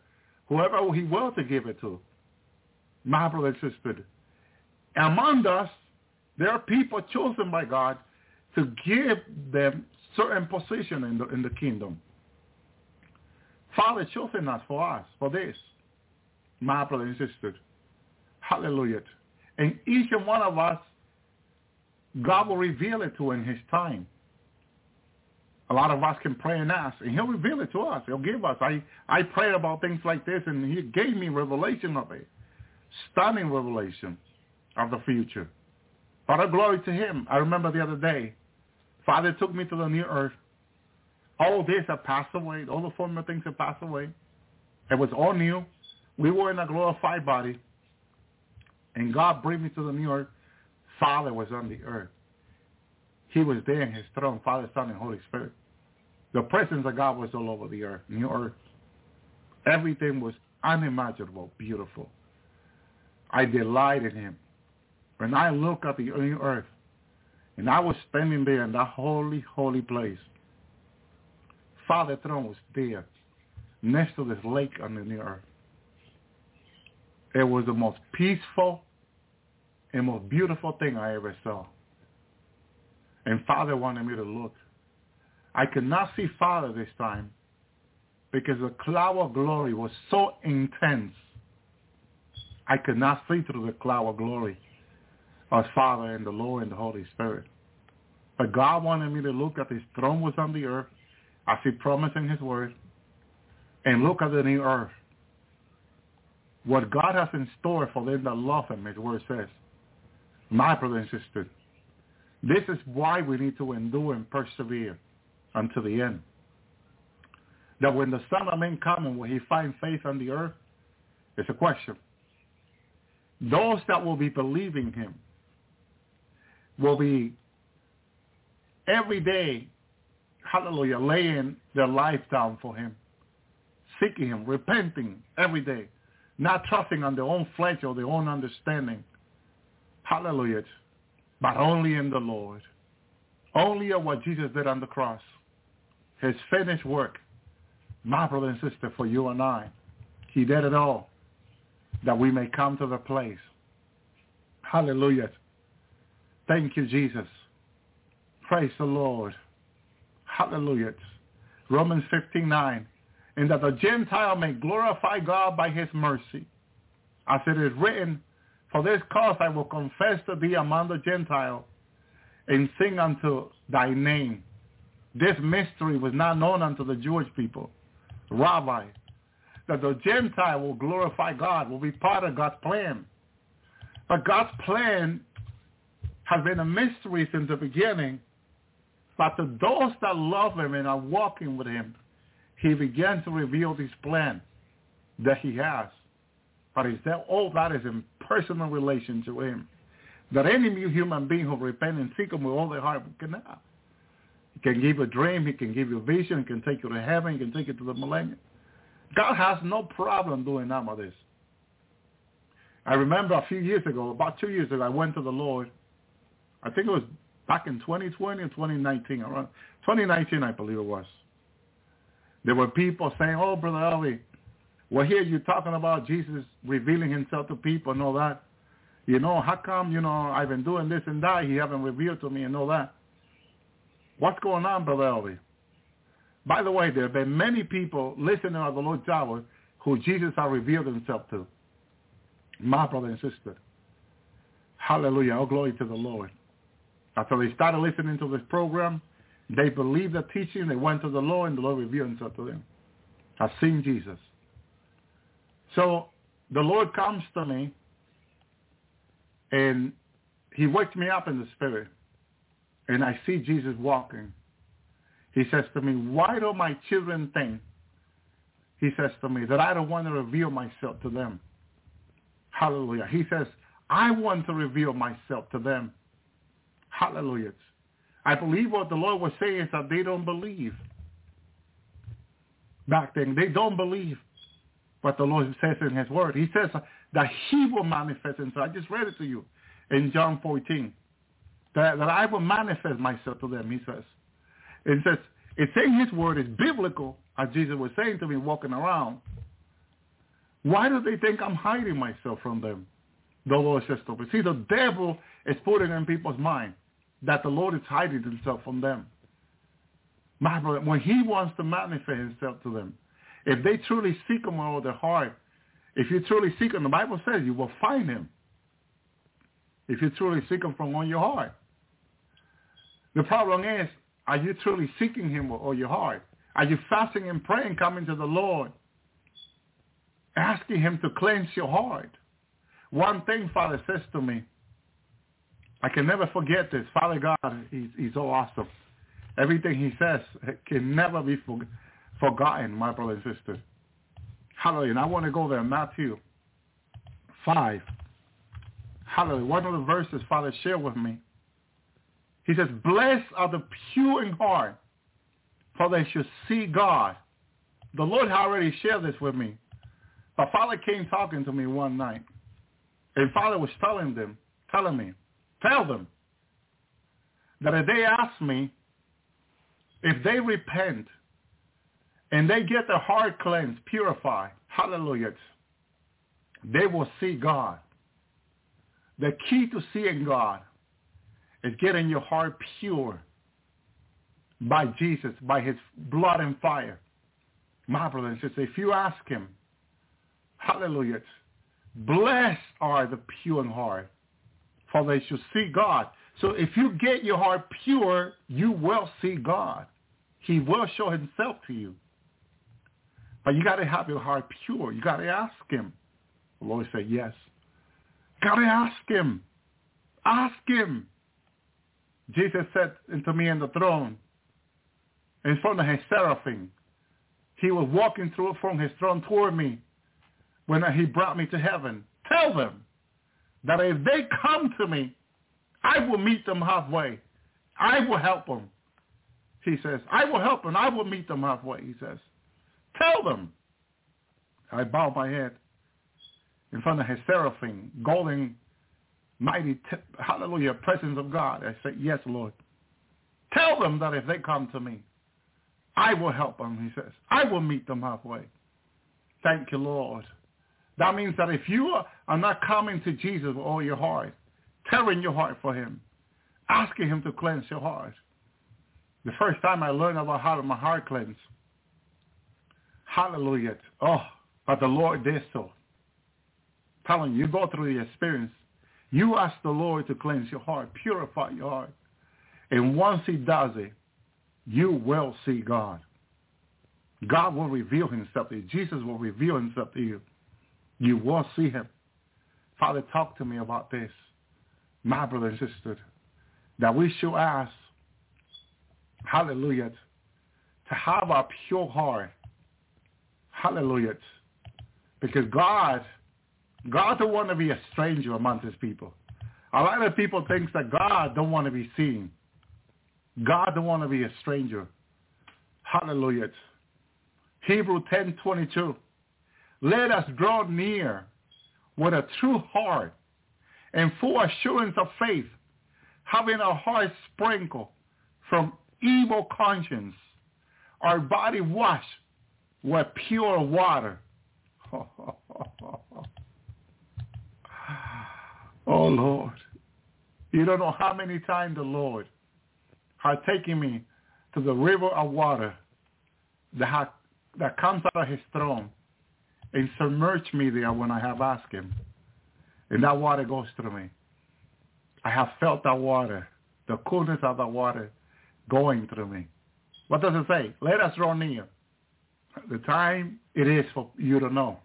whoever he will to give it to. My brother. Among us, there are people chosen by God to give them certain position in the, in the kingdom. Father chosen us for us, for this. My brother and sister. Hallelujah. And each and one of us, God will reveal it to in his time. A lot of us can pray and ask, and he'll reveal it to us. He'll give us. I, I prayed about things like this, and he gave me revelation of it. Stunning revelation of the future. Father, glory to him. I remember the other day, Father took me to the new earth. All this had passed away. All the former things had passed away. It was all new. We were in a glorified body. And God brought me to the new earth. Father was on the earth. He was there in his throne, Father, Son, and Holy Spirit. The presence of God was all over the earth, new earth. Everything was unimaginable, beautiful. I delight in him. When I look at the new earth, and I was standing there in that holy, holy place, Father throne was there, next to this lake on the new earth. It was the most peaceful and most beautiful thing I ever saw. And Father wanted me to look. I could not see Father this time because the cloud of glory was so intense. I could not see through the cloud of glory of Father and the Lord and the Holy Spirit. But God wanted me to look at his throne was on the earth as he promised in his word and look at the new earth what God has in store for them that love him is where it says. My brother and sister, this is why we need to endure and persevere until the end. That when the Son of Man comes, will he find faith on the earth? It's a question. Those that will be believing him will be every day, hallelujah, laying their life down for him, seeking him, repenting every day, not trusting on their own flesh or their own understanding. Hallelujah. But only in the Lord. Only of what Jesus did on the cross. His finished work. My brother and sister, for you and I. He did it all that we may come to the place. Hallelujah. Thank you, Jesus. Praise the Lord. Hallelujah. Romans 15, 9. And that the Gentile may glorify God by his mercy. As it is written, For this cause I will confess to thee among the Gentiles and sing unto thy name. This mystery was not known unto the Jewish people. Rabbi, that the Gentile will glorify God, will be part of God's plan. But God's plan has been a mystery since the beginning. But to those that love him and are walking with him, he began to reveal this plan that he has. But it's that all that is in personal relation to him. That any human being who repent and seek him with all their heart cannot. He uh, can give you a dream, he can give you a vision, he can take you to heaven, he can take you to the millennium. God has no problem doing none of this. I remember a few years ago, about two years ago, I went to the Lord. I think it was back in 2020 or 2019, around 2019, I believe it was. There were people saying, "Oh, brother Elvi, well, here you're talking about Jesus revealing himself to people and all that. You know, how come, you know, I've been doing this and that, he haven't revealed to me and all that. What's going on, brother Elvi? By the way, there have been many people listening to the Lord's Hour who Jesus has revealed himself to. My brother and sister. Hallelujah. All glory to the Lord. After they started listening to this program, they believed the teaching, they went to the Lord, and the Lord revealed himself to them. I've seen Jesus. So the Lord comes to me, and he wakes me up in the spirit, and I see Jesus walking. He says to me, why do my children think, he says to me, that I don't want to reveal myself to them? Hallelujah. He says, I want to reveal myself to them. Hallelujah. I believe what the Lord was saying is that they don't believe. Back then, they don't believe what the Lord says in his word. He says that he will manifest himself. I just read it to you in John 14. That, that I will manifest myself to them, he says. It says, it's saying his word is biblical, as Jesus was saying to me walking around. Why do they think I'm hiding myself from them? The Lord says to me. See, the devil is putting in people's mind that the Lord is hiding himself from them. My brother, when he wants to manifest himself to them, if they truly seek him with all their heart, if you truly seek him, the Bible says you will find him. If you truly seek him from all your heart. The problem is, are you truly seeking him with all your heart? Are you fasting and praying, coming to the Lord, asking him to cleanse your heart? One thing Father says to me, I can never forget this. Father God, he's, he's so awesome. Everything he says can never be for, forgotten, my brother and sister. Hallelujah. And I want to go there, Matthew 5. Hallelujah. One of the verses Father shared with me. He says, blessed are the pure in heart, for they shall see God. The Lord already shared this with me. But Father came talking to me one night. And Father was telling them, telling me, Tell them that if they ask me, if they repent and they get their heart cleansed, purified, hallelujah, they will see God. The key to seeing God is getting your heart pure by Jesus, by his blood and fire. My brother and sister, if you ask him, hallelujah, blessed are the pure in heart, for they shall see God. So if you get your heart pure, you will see God. He will show himself to you. But you got to have your heart pure. You got to ask him. The Lord said, yes. Gotta ask him. Ask him. Jesus said unto me in the throne, in front of his seraphim, he was walking through from his throne toward me when he brought me to heaven. Tell them that if they come to me, I will meet them halfway. I will help them. He says, I will help them. I will meet them halfway, he says. Tell them. I bow my head in front of his seraphim, golden, mighty, t- hallelujah, presence of God. I say, yes, Lord. Tell them that if they come to me, I will help them, he says. I will meet them halfway. Thank you, Lord. That means that if you are not coming to Jesus with all your heart, tearing your heart for him, asking him to cleanse your heart. The first time I learned about how to my heart cleanse, hallelujah, oh, but the Lord did so. Telling you, you go through the experience. You ask the Lord to cleanse your heart, purify your heart. And once he does it, you will see God. God will reveal himself to you. Jesus will reveal himself to you. You will see him. Father, talk to me about this, my brother and sister, that we should ask, hallelujah, to have a pure heart. Hallelujah. Because God, God don't want to be a stranger among his people. A lot of people think that God don't want to be seen. God don't want to be a stranger. Hallelujah. Hebrew 10:22. Let us draw near with a true heart and full assurance of faith, having our hearts sprinkled from evil conscience, our body washed with pure water. oh Lord, you don't know how many times the Lord has taken me to the river of water that, ha- that comes out of his throne and submerge me there when I have asked him. And that water goes through me. I have felt that water, the coolness of the water going through me. What does it say? Let us draw near. The time it is for you to know.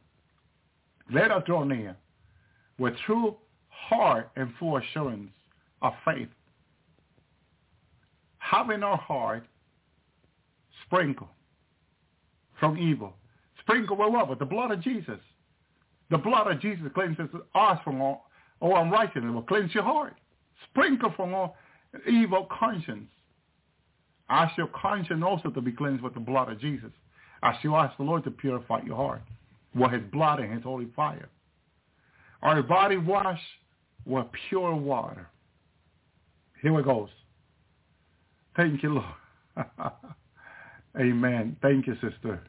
Let us draw near with true heart and full assurance of faith. Having our heart sprinkled from evil. Sprinkle what? With the blood of Jesus. The blood of Jesus cleanses us from all, all unrighteousness. It will cleanse your heart. Sprinkle from all evil conscience. Ask your conscience also to be cleansed with the blood of Jesus. As you ask the Lord to purify your heart with his blood and his holy fire. Our body washed with pure water. Here it goes. Thank you, Lord. Amen. Thank you, sister.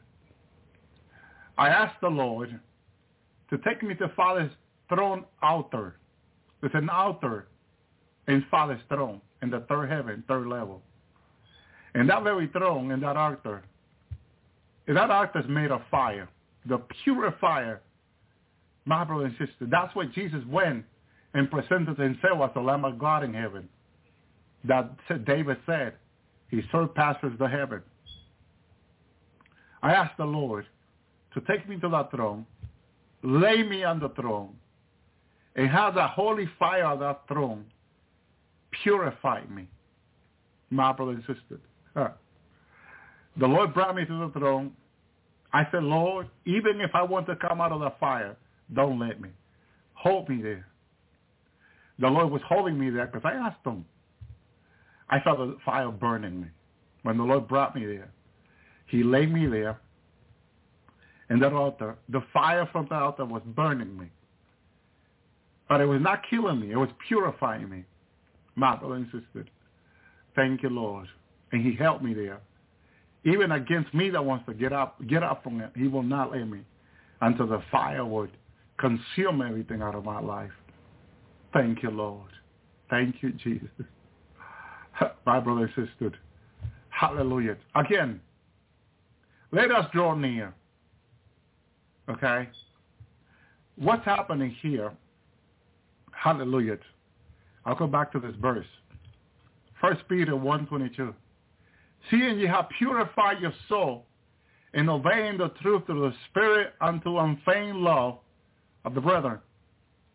I asked the Lord to take me to Father's throne altar. There's an altar in Father's throne in the third heaven, third level. And that very throne and that altar, that altar is made of fire, the pure fire. My brother and sister, that's where Jesus went and presented himself as the Lamb of God in heaven. That David said, he surpasses the heaven. I asked the Lord to take me to that throne, lay me on the throne, and have the holy fire of that throne purify me, my brother and sister. The Lord brought me to the throne. I said, Lord, even if I want to come out of the fire, don't let me. Hold me there. The Lord was holding me there because I asked him. I felt the fire burning me. When the Lord brought me there, he laid me there in that altar. The fire from the altar was burning me. But it was not killing me. It was purifying me. My brother and sister. Thank you, Lord. And he helped me there. Even against me that wants to get up, get up from it, he will not let me until the fire would consume everything out of my life. Thank you, Lord. Thank you, Jesus. My brother and sister. Hallelujah. Again, let us draw near. Okay? What's happening here? Hallelujah. I'll go back to this verse. First Peter 1.22. Seeing ye have purified your soul in obeying the truth of the Spirit unto unfeigned love of the brethren.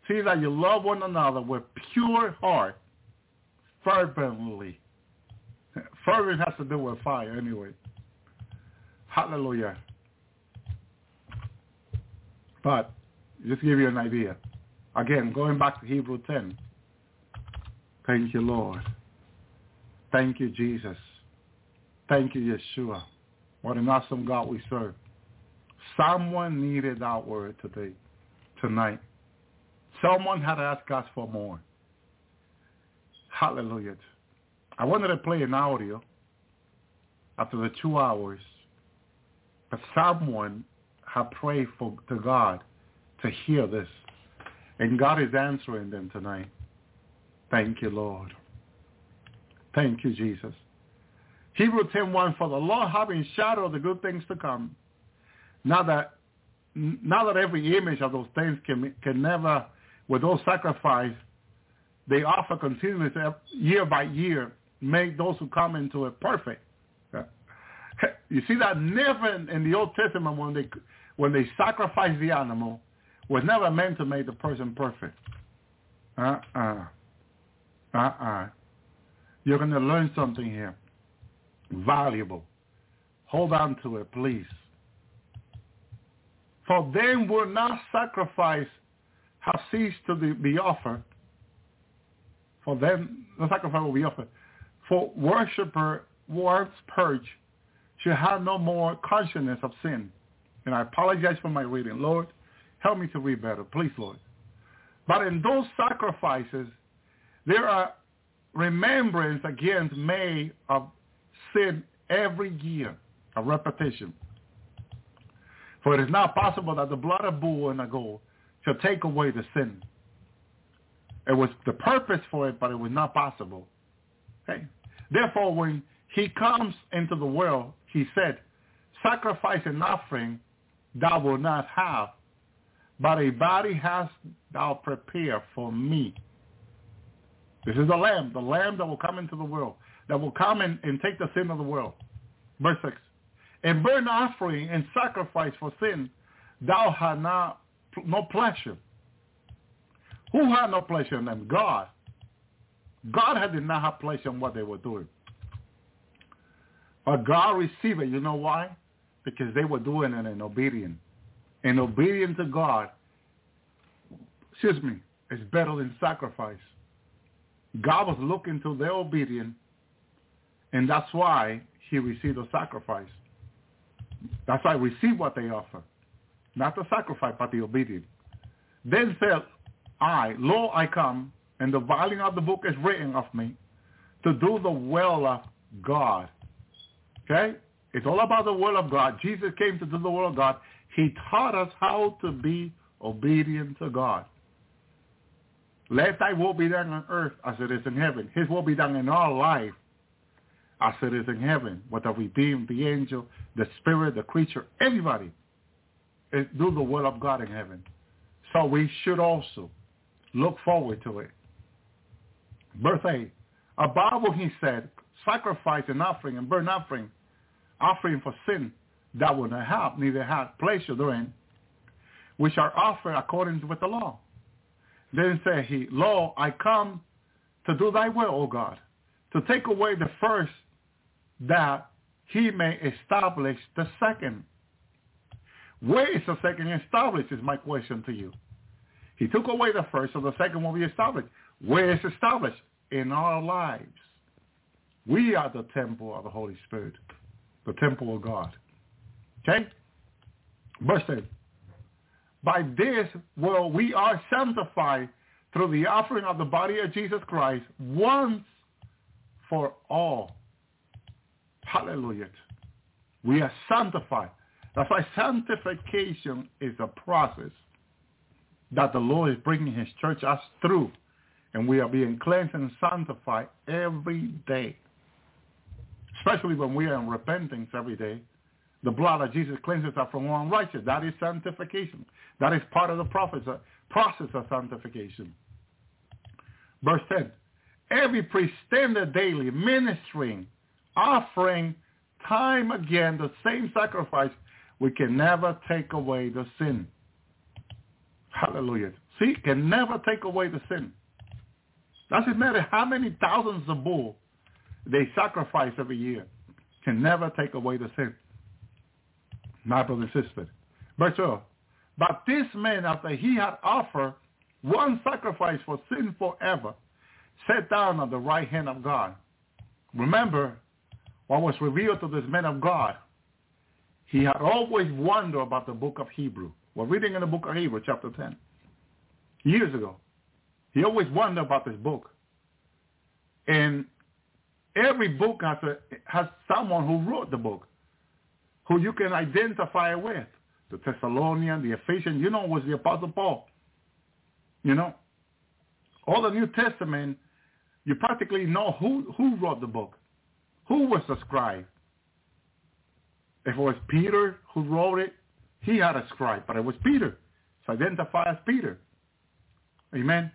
See that you love one another with pure heart, fervently. Fervent has to do with fire anyway. Hallelujah. But just give you an idea. Again, going back to Hebrew 10. Thank you, Lord. Thank you, Jesus. Thank you, Yeshua. What an awesome God we serve. Someone needed that word today, tonight. Someone had asked us for more. Hallelujah. I wanted to play an audio after the two hours, but someone had prayed for to God to hear this. And God is answering them tonight. Thank you, Lord. Thank you, Jesus. Hebrew 10.1, for the Lord having shadow of the good things to come. Now that, now that every image of those things can, can never, with those sacrifice, they offer continuously uh, year by year, make those who come into it perfect. Uh, you see that never in the Old Testament when they when they sacrifice the animal was never meant to make the person perfect. Uh-uh. Uh-uh. You're going to learn something here. Valuable. Hold on to it, please. For then will not sacrifice have ceased to be offered. For then the sacrifice will be offered. For worshiper once purged should have no more consciousness of sin. And I apologize for my reading. Lord, help me to read better. Please, Lord. But in those sacrifices, there are remembrance against made of sin every year, a repetition. For it is not possible that the blood of bull and a goat shall take away the sin. It was the purpose for it, but it was not possible. Okay? Therefore, when he comes into the world, he said, sacrifice and offering thou wilt not have, but a body hast thou prepared for me. This is the Lamb, the Lamb that will come into the world, that will come and, and take the sin of the world. Verse 6. And burnt offering and sacrifice for sin, thou had not no pleasure. Who had no pleasure in them? God. God had did not have pleasure in what they were doing. But God received it. You know why? Because they were doing it in obedience. And obedience to God, excuse me, is better than sacrifice. God was looking to their obedience, and that's why he received the sacrifice. That's why receive what they offer. Not the sacrifice, but the obedience. Then said I, Lo, I come, and the volume of the book is written of me, to do the will of God. Okay? It's all about the will of God. Jesus came to do the will of God. He taught us how to be obedient to God. Let thy will be done on earth as it is in heaven. His will be done in our life as it is in heaven. With the redeemed, the angel, the spirit, the creature, everybody is eh, do the will of God in heaven. So we should also look forward to it. Verse 8. Above what he said, sacrifice and offering and burnt offering, offering for sin that would not have, neither have pleasure therein, which are offered according with the law. Then said he, Lo, I come to do thy will, O God, to take away the first that he may establish the second. Where is the second established is my question to you. He took away the first, so the second will be established. Where is established? In our lives. We are the temple of the Holy Spirit, the temple of God. Okay? Verse 10. By this will we are sanctified through the offering of the body of Jesus Christ once for all. Hallelujah. We are sanctified. That's why sanctification is a process that the Lord is bringing his church us through. And we are being cleansed and sanctified every day. Especially when we are in repentance every day. The blood of Jesus cleanses us from all unrighteousness. That is sanctification. That is part of the uh, process of sanctification. Verse 10. Every priest standeth daily, ministering, offering time again the same sacrifice, we can never take away the sin. Hallelujah. See, can never take away the sin. Doesn't matter how many thousands of bull they sacrifice every year. Can never take away the sin. My brother and sister. Verse 12. But this man, after he had offered one sacrifice for sin forever, sat down at the right hand of God. Remember what was revealed to this man of God. He had always wondered about the book of Hebrew. We're reading in the book of Hebrew, chapter 10, years ago. He always wondered about this book. And every book has, a, has someone who wrote the book, who you can identify with. The Thessalonian, the Ephesians, you know, was the Apostle Paul. You know, all the New Testament, you practically know who, who wrote the book, who was the scribe. If it was Peter who wrote it, he had a scribe, but it was Peter. So identify as Peter. Amen.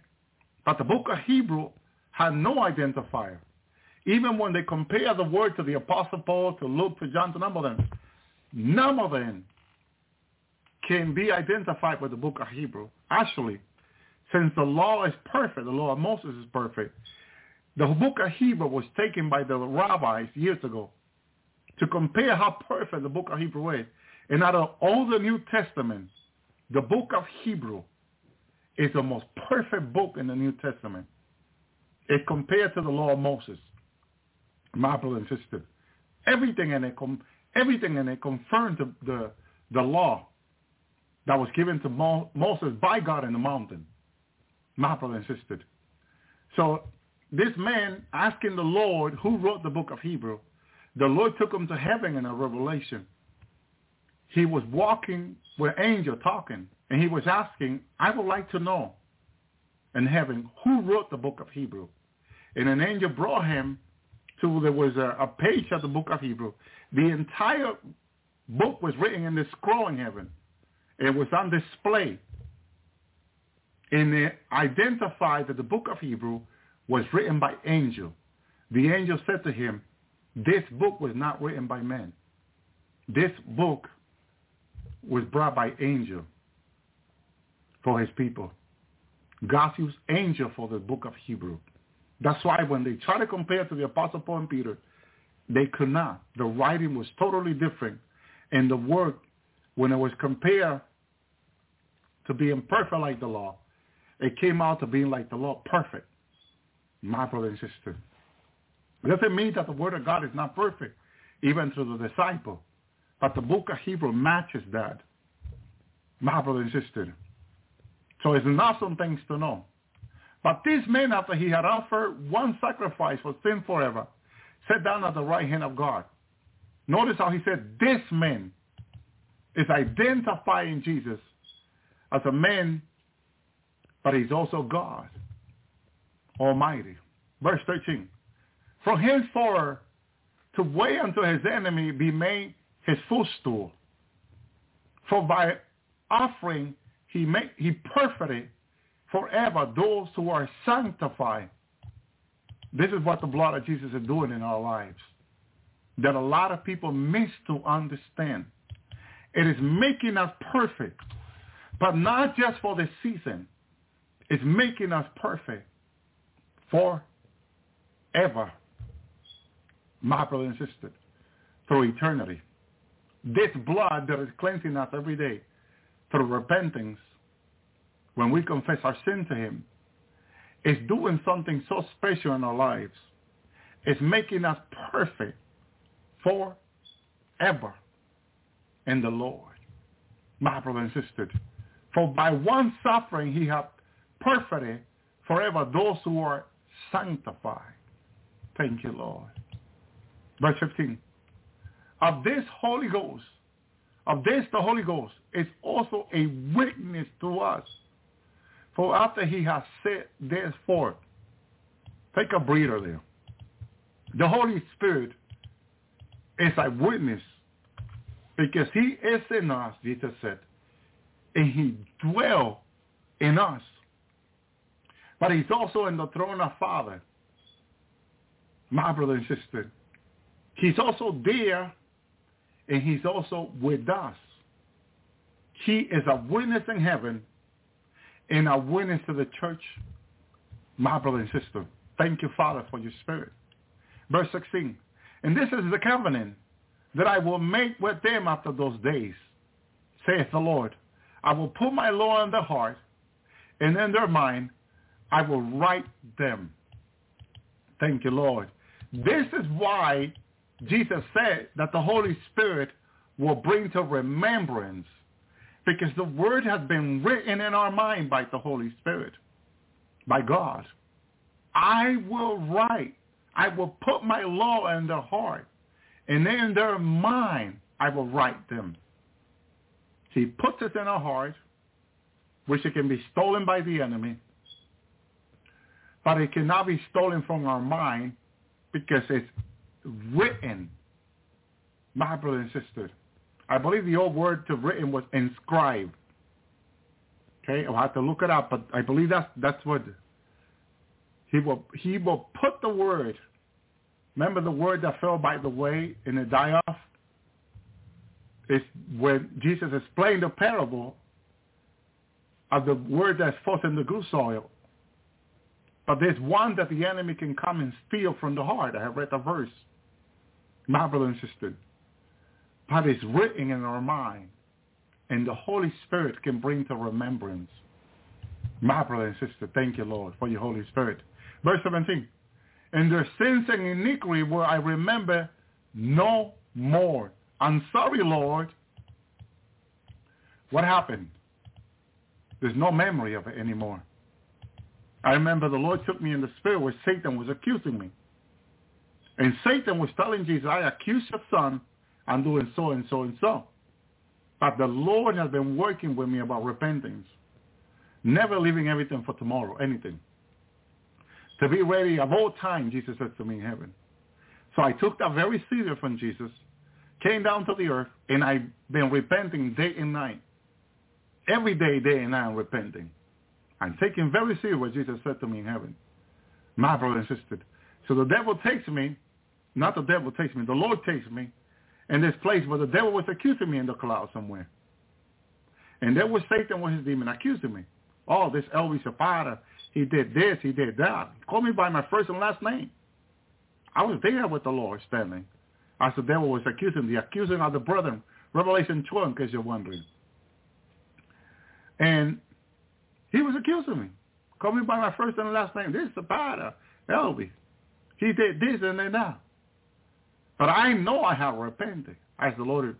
But the book of Hebrew had no identifier. Even when they compare the word to the Apostle Paul, to Luke, to John, to none of them, none of them can be identified with the book of Hebrew. Actually, since the law is perfect, the law of Moses is perfect, the book of Hebrew was taken by the rabbis years ago to compare how perfect the book of Hebrew is. And out of all the New Testament, the book of Hebrew is the most perfect book in the New Testament. It compared to the law of Moses, brother and sister. Everything in it, com- everything in it confirmed the, the, the law that was given to Mo- Moses by God in the mountain, and sister. So this man asking the Lord who wrote the book of Hebrew, the Lord took him to heaven in a revelation. He was walking with angel talking, and he was asking, I would like to know in heaven who wrote the book of Hebrew. And an angel brought him there was a, a page of the book of Hebrew. The entire book was written in the scroll in heaven. It was on display. And it identified that the book of Hebrew was written by angel. The angel said to him, this book was not written by men. This book was brought by angel for his people. God used angel for the book of Hebrew. That's why when they try to compare to the Apostle Paul and Peter, they could not. The writing was totally different. And the work, when it was compared to being perfect like the law, it came out to being like the law, perfect. My brother and sister. It doesn't mean that the word of God is not perfect, even through the disciple. But the book of Hebrew matches that. My brother and sister. So it's not some things to know. But this man, after he had offered one sacrifice for sin forever, sat down at the right hand of God. Notice how he said, this man is identifying Jesus as a man, but he's also God Almighty. Verse 13. From henceforth to wait until his enemy be made his footstool. For by offering he made, he perfected forever those who are sanctified. This is what the blood of Jesus is doing in our lives. That a lot of people miss to understand. It is making us perfect, but not just for the season. It's making us perfect forever. My brother and sister, through eternity. This blood that is cleansing us every day through repentance, when we confess our sin to him, is doing something so special in our lives. It's making us perfect forever in the Lord. My brother and sister, for by one suffering he hath perfected forever those who are sanctified. Thank you, Lord. Verse 15. Of this Holy Ghost, of this the Holy Ghost is also a witness to us. For after he has said therefore, take a breather there. The Holy Spirit is a witness because he is in us, Jesus said, and he dwells in us. But he's also in the throne of Father. My brother and sister, he's also there and he's also with us. He is a witness in heaven in our witness to the church, my brother and sister. Thank you, Father, for your spirit. Verse 16. And this is the covenant that I will make with them after those days, saith the Lord. I will put my law in their heart, and in their mind I will write them. Thank you, Lord. This is why Jesus said that the Holy Spirit will bring to remembrance because the word has been written in our mind by the Holy Spirit, by God. I will write. I will put my law in their heart, and in their mind I will write them. He puts it in our heart, which it can be stolen by the enemy, but it cannot be stolen from our mind because it's written. My brother and sister, I believe the old word to written was inscribed. Okay, I'll have to look it up, but I believe that's that's what he will he will put the word. Remember the word that fell by the way in the die off? Is when Jesus explained the parable of the word that's falls in the good soil. But there's one that the enemy can come and steal from the heart. I have read the verse. Brother and sister. But it's written in our mind. And the Holy Spirit can bring to remembrance. My brother and sister, thank you, Lord, for your Holy Spirit. Verse 17. And their sins and iniquity will I remember no more. I'm sorry, Lord. What happened? There's no memory of it anymore. I remember the Lord took me in the spirit where Satan was accusing me. And Satan was telling Jesus, I accuse your son. I'm doing so and so and so. But the Lord has been working with me about repentance. Never leaving everything for tomorrow, anything. To be ready of all time, Jesus said to me in heaven. So I took that very serious from Jesus, came down to the earth, and I've been repenting day and night. Every day, day and night, I'm repenting. I'm taking very serious what Jesus said to me in heaven. My brother insisted. So the devil takes me, not the devil takes me, the Lord takes me in this place where the devil was accusing me in the cloud somewhere. And there was Satan with his demon accusing me. Oh, this Elvi Zapata, he did this, he did that. He called me by my first and last name. I was there with the Lord standing. As the devil was accusing, the accusing of the brethren. Revelation 12, in case you're wondering. And he was accusing me. Called me by my first and last name. This is Zapata, Elvi. He did this and then that. But I know I have repented, as the Lord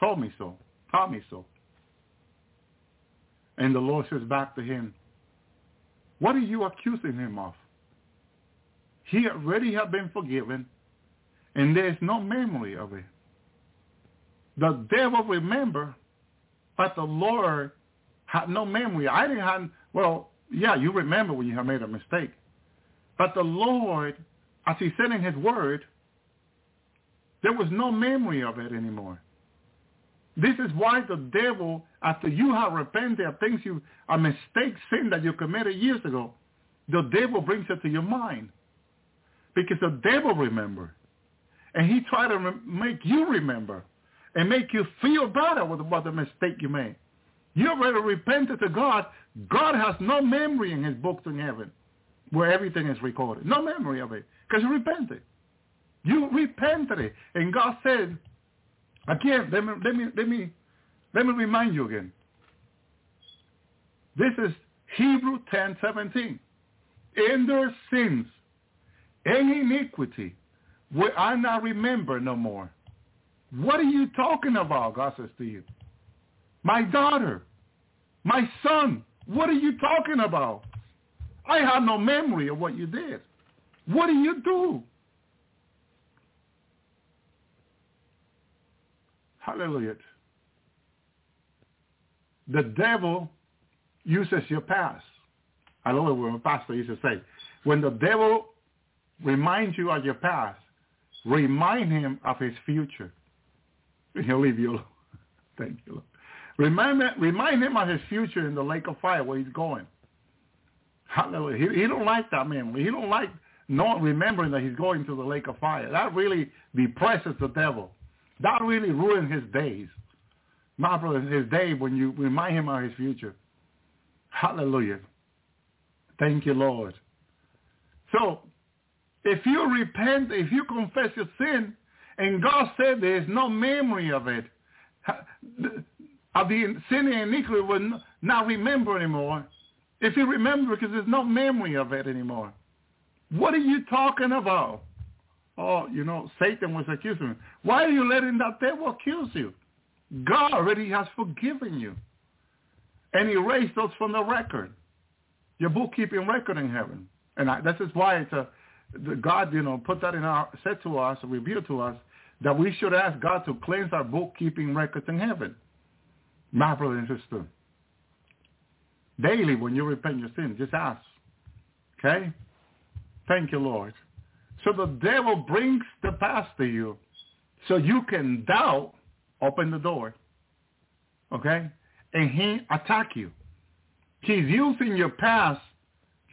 told me so, taught me so. And the Lord says back to him, what are you accusing him of? He already have been forgiven, and there is no memory of it. The devil remember, but the Lord had no memory. I didn't have, well, yeah, you remember when you have made a mistake. But the Lord, as he said in his word, there was no memory of it anymore. This is why the devil, after you have repented of things you, a mistake, sin that you committed years ago, the devil brings it to your mind. Because the devil remember. And he tried to re- make you remember and make you feel better with about the mistake you made. You already repented to God. God has no memory in his books in heaven where everything is recorded. No memory of it because you repented. You repented. And God said, again, let me, let me, let me, let me remind you again. This is Hebrew 10, 17. In their sins and iniquity will I not remember no more. What are you talking about? God says to you. My daughter, my son, what are you talking about? I have no memory of what you did. What do you do? Hallelujah. The devil uses your past. I love it when pastor used to say, when the devil reminds you of your past, remind him of his future. He'll leave you alone. Thank you, Lord. Remind, remind him of his future in the lake of fire where he's going. Hallelujah. He, he don't like that memory. He don't like not remembering that he's going to the lake of fire. That really depresses the devil. That really ruins his days. My brother, his day when you remind him of his future. Hallelujah. Thank you, Lord. So, if you repent, if you confess your sin, and God said there is no memory of it, of the sin and iniquity will not remember anymore. If you remember, because there's no memory of it anymore. What are you talking about? Oh, you know, Satan was accusing me. Why are you letting that devil accuse you? God already has forgiven you. And erased those from the record. Your bookkeeping record in heaven. And I, this is why it's a, God, you know, put that in our, said to us, revealed to us, that we should ask God to cleanse our bookkeeping records in heaven. My brother and sister. Daily when you repent your sin, just ask. Okay? Thank you, Lord. So the devil brings the past to you so you can doubt, open the door. Okay? And he attack you. He's using your past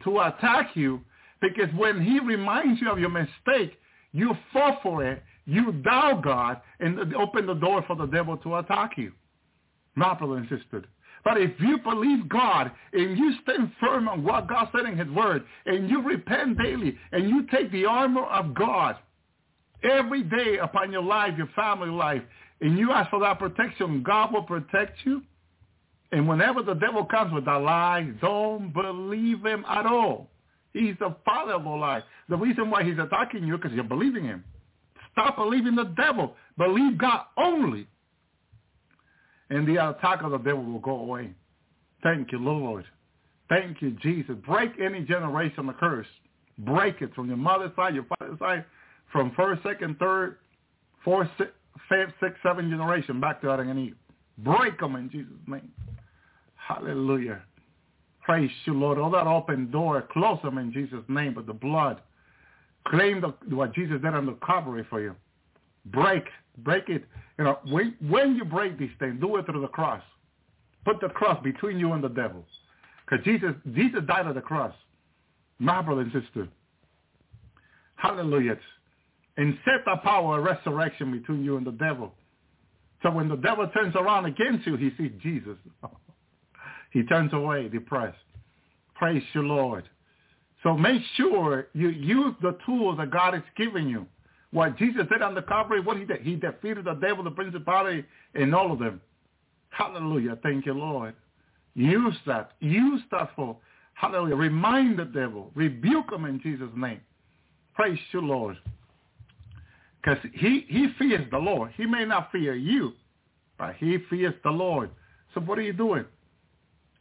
to attack you because when he reminds you of your mistake, you fall for it, you doubt God, and open the door for the devil to attack you. My brother and sister. But if you believe God and you stand firm on what God said in his word and you repent daily and you take the armor of God every day upon your life, your family life, and you ask for that protection, God will protect you. And whenever the devil comes with a lie, don't believe him at all. He's the father of all lies. The reason why he's attacking you because you're believing him. Stop believing the devil. Believe God only and the attack of the devil will go away. Thank you, Lord. Thank you, Jesus. Break any generational curse. Break it from your mother's side, your father's side, from first, second, third, fourth, fifth, sixth, seventh generation back to Adam and Eve. Break them in Jesus' name. Hallelujah. Praise you, Lord. All that open door, close them in Jesus' name, but the blood. Claim the, what Jesus did on the Calvary for you. Break, break it you know, when, when you break these things, do it through the cross. Put the cross between you and the devil. Because Jesus, Jesus died on the cross. My brother and sister. Hallelujah. And set the power of resurrection between you and the devil. So when the devil turns around against you, he sees Jesus. he turns away depressed. Praise you, Lord. So make sure you use the tools that God has given you what Jesus did on the Calvary, what he did, he defeated the devil, the principality, and all of them. Hallelujah. Thank you, Lord. Use that. Use that for, hallelujah. Remind the devil. Rebuke him in Jesus' name. Praise you, Lord. Because he, he fears the Lord. He may not fear you, but he fears the Lord. So what are you doing?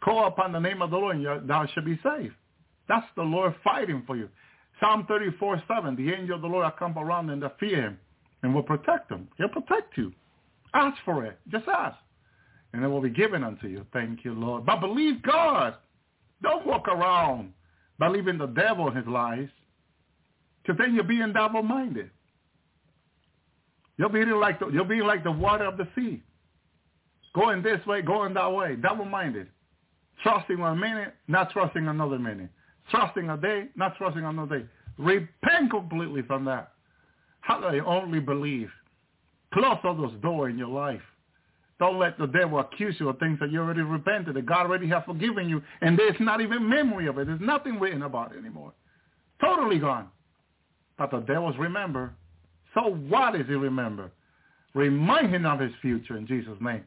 Call upon the name of the Lord and thou shalt be saved. That's the Lord fighting for you. Psalm 34, 7, the angel of the Lord will come around and fear him and will protect him. He'll protect you. Ask for it. Just ask. And it will be given unto you. Thank you, Lord. But believe God. Don't walk around believing the devil and his lies. Because then you're being double-minded. You'll be like the, you'll be like the water of the sea. Going this way, going that way. Double-minded. Trusting one minute, not trusting another minute trusting a day, not trusting another day. Repent completely from that. How do you only believe? Close all those doors in your life. Don't let the devil accuse you of things that you already repented, that God already has forgiven you, and there's not even memory of it. There's nothing written about it anymore. Totally gone. But the devil's remember. So what does he remember? Remind him of his future in Jesus' name.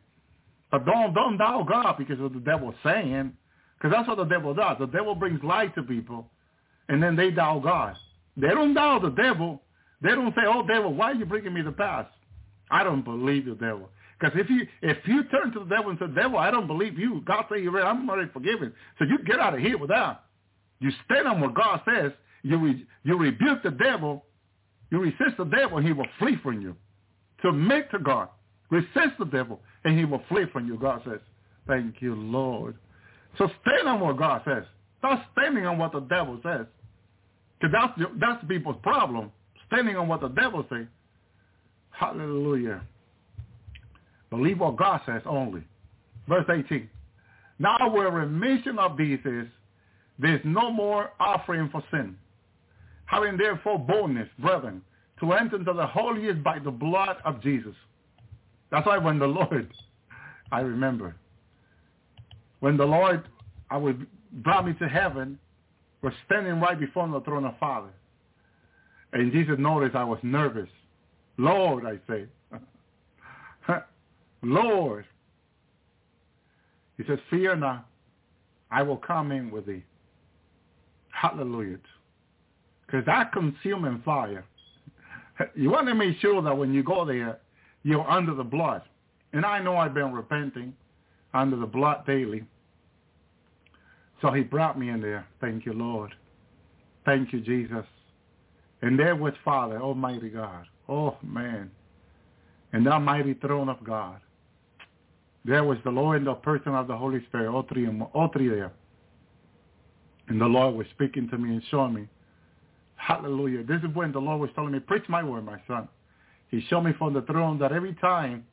But don't don't doubt God because of the devil's saying. Because that's what the devil does. The devil brings light to people, and then they doubt God. They don't doubt the devil. They don't say, oh, devil, why are you bringing me the past? I don't believe you, devil. Because if you if you turn to the devil and say, devil, I don't believe you. God say you're right. I'm already forgiven. So you get out of here with that. You stand on what God says. You re, you rebuke the devil. You resist the devil, and he will flee from you. Submit to God. Resist the devil, and he will flee from you. God says, thank you, Lord. So stand on what God says. Stop standing on what the devil says. Because that's, that's people's problem, standing on what the devil says. Hallelujah. Believe what God says only. Verse 18. Now where remission of these is, there is no more offering for sin. Having therefore boldness, brethren, to enter into the holiest by the blood of Jesus. That's why when the Lord, I remember, when the Lord I was brought me to heaven, was standing right before the throne of Father. And Jesus noticed I was nervous. Lord, I say, Lord. He says, fear not, I will come in with thee. Hallelujah. Because that consuming fire, you want to make sure that when you go there, you're under the blood. And I know I've been repenting under the blood daily. So he brought me in there. Thank you, Lord. Thank you, Jesus. And there was Father, Almighty God. Oh, man. And the mighty throne of God. There was the Lord and the person of the Holy Spirit, all three, all three there. And the Lord was speaking to me and showing me. Hallelujah. This is when the Lord was telling me, preach my word, my son. He showed me from the throne that every time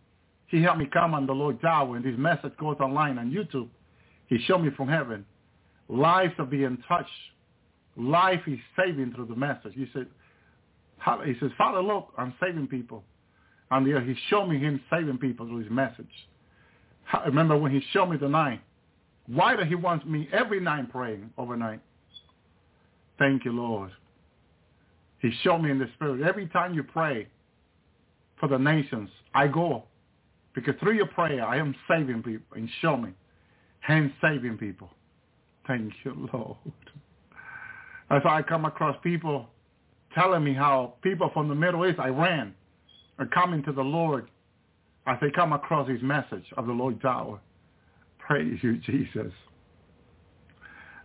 he helped me come on the Lord's Hour and this message goes online on YouTube, he showed me from heaven lives are being touched. Life is saving through the message. He said, he says, Father, look, I'm saving people. And he showed me him saving people through his message. I remember when he showed me the night. Why does he want me every night praying overnight? Thank you, Lord. He showed me in the spirit. Every time you pray for the nations, I go. Because through your prayer, I am saving people and show me. Saving people. Thank you, Lord. As I come across people telling me how people from the Middle East, Iran, are coming to the Lord as they come across his message of the Lord's Hour. Praise you, Jesus.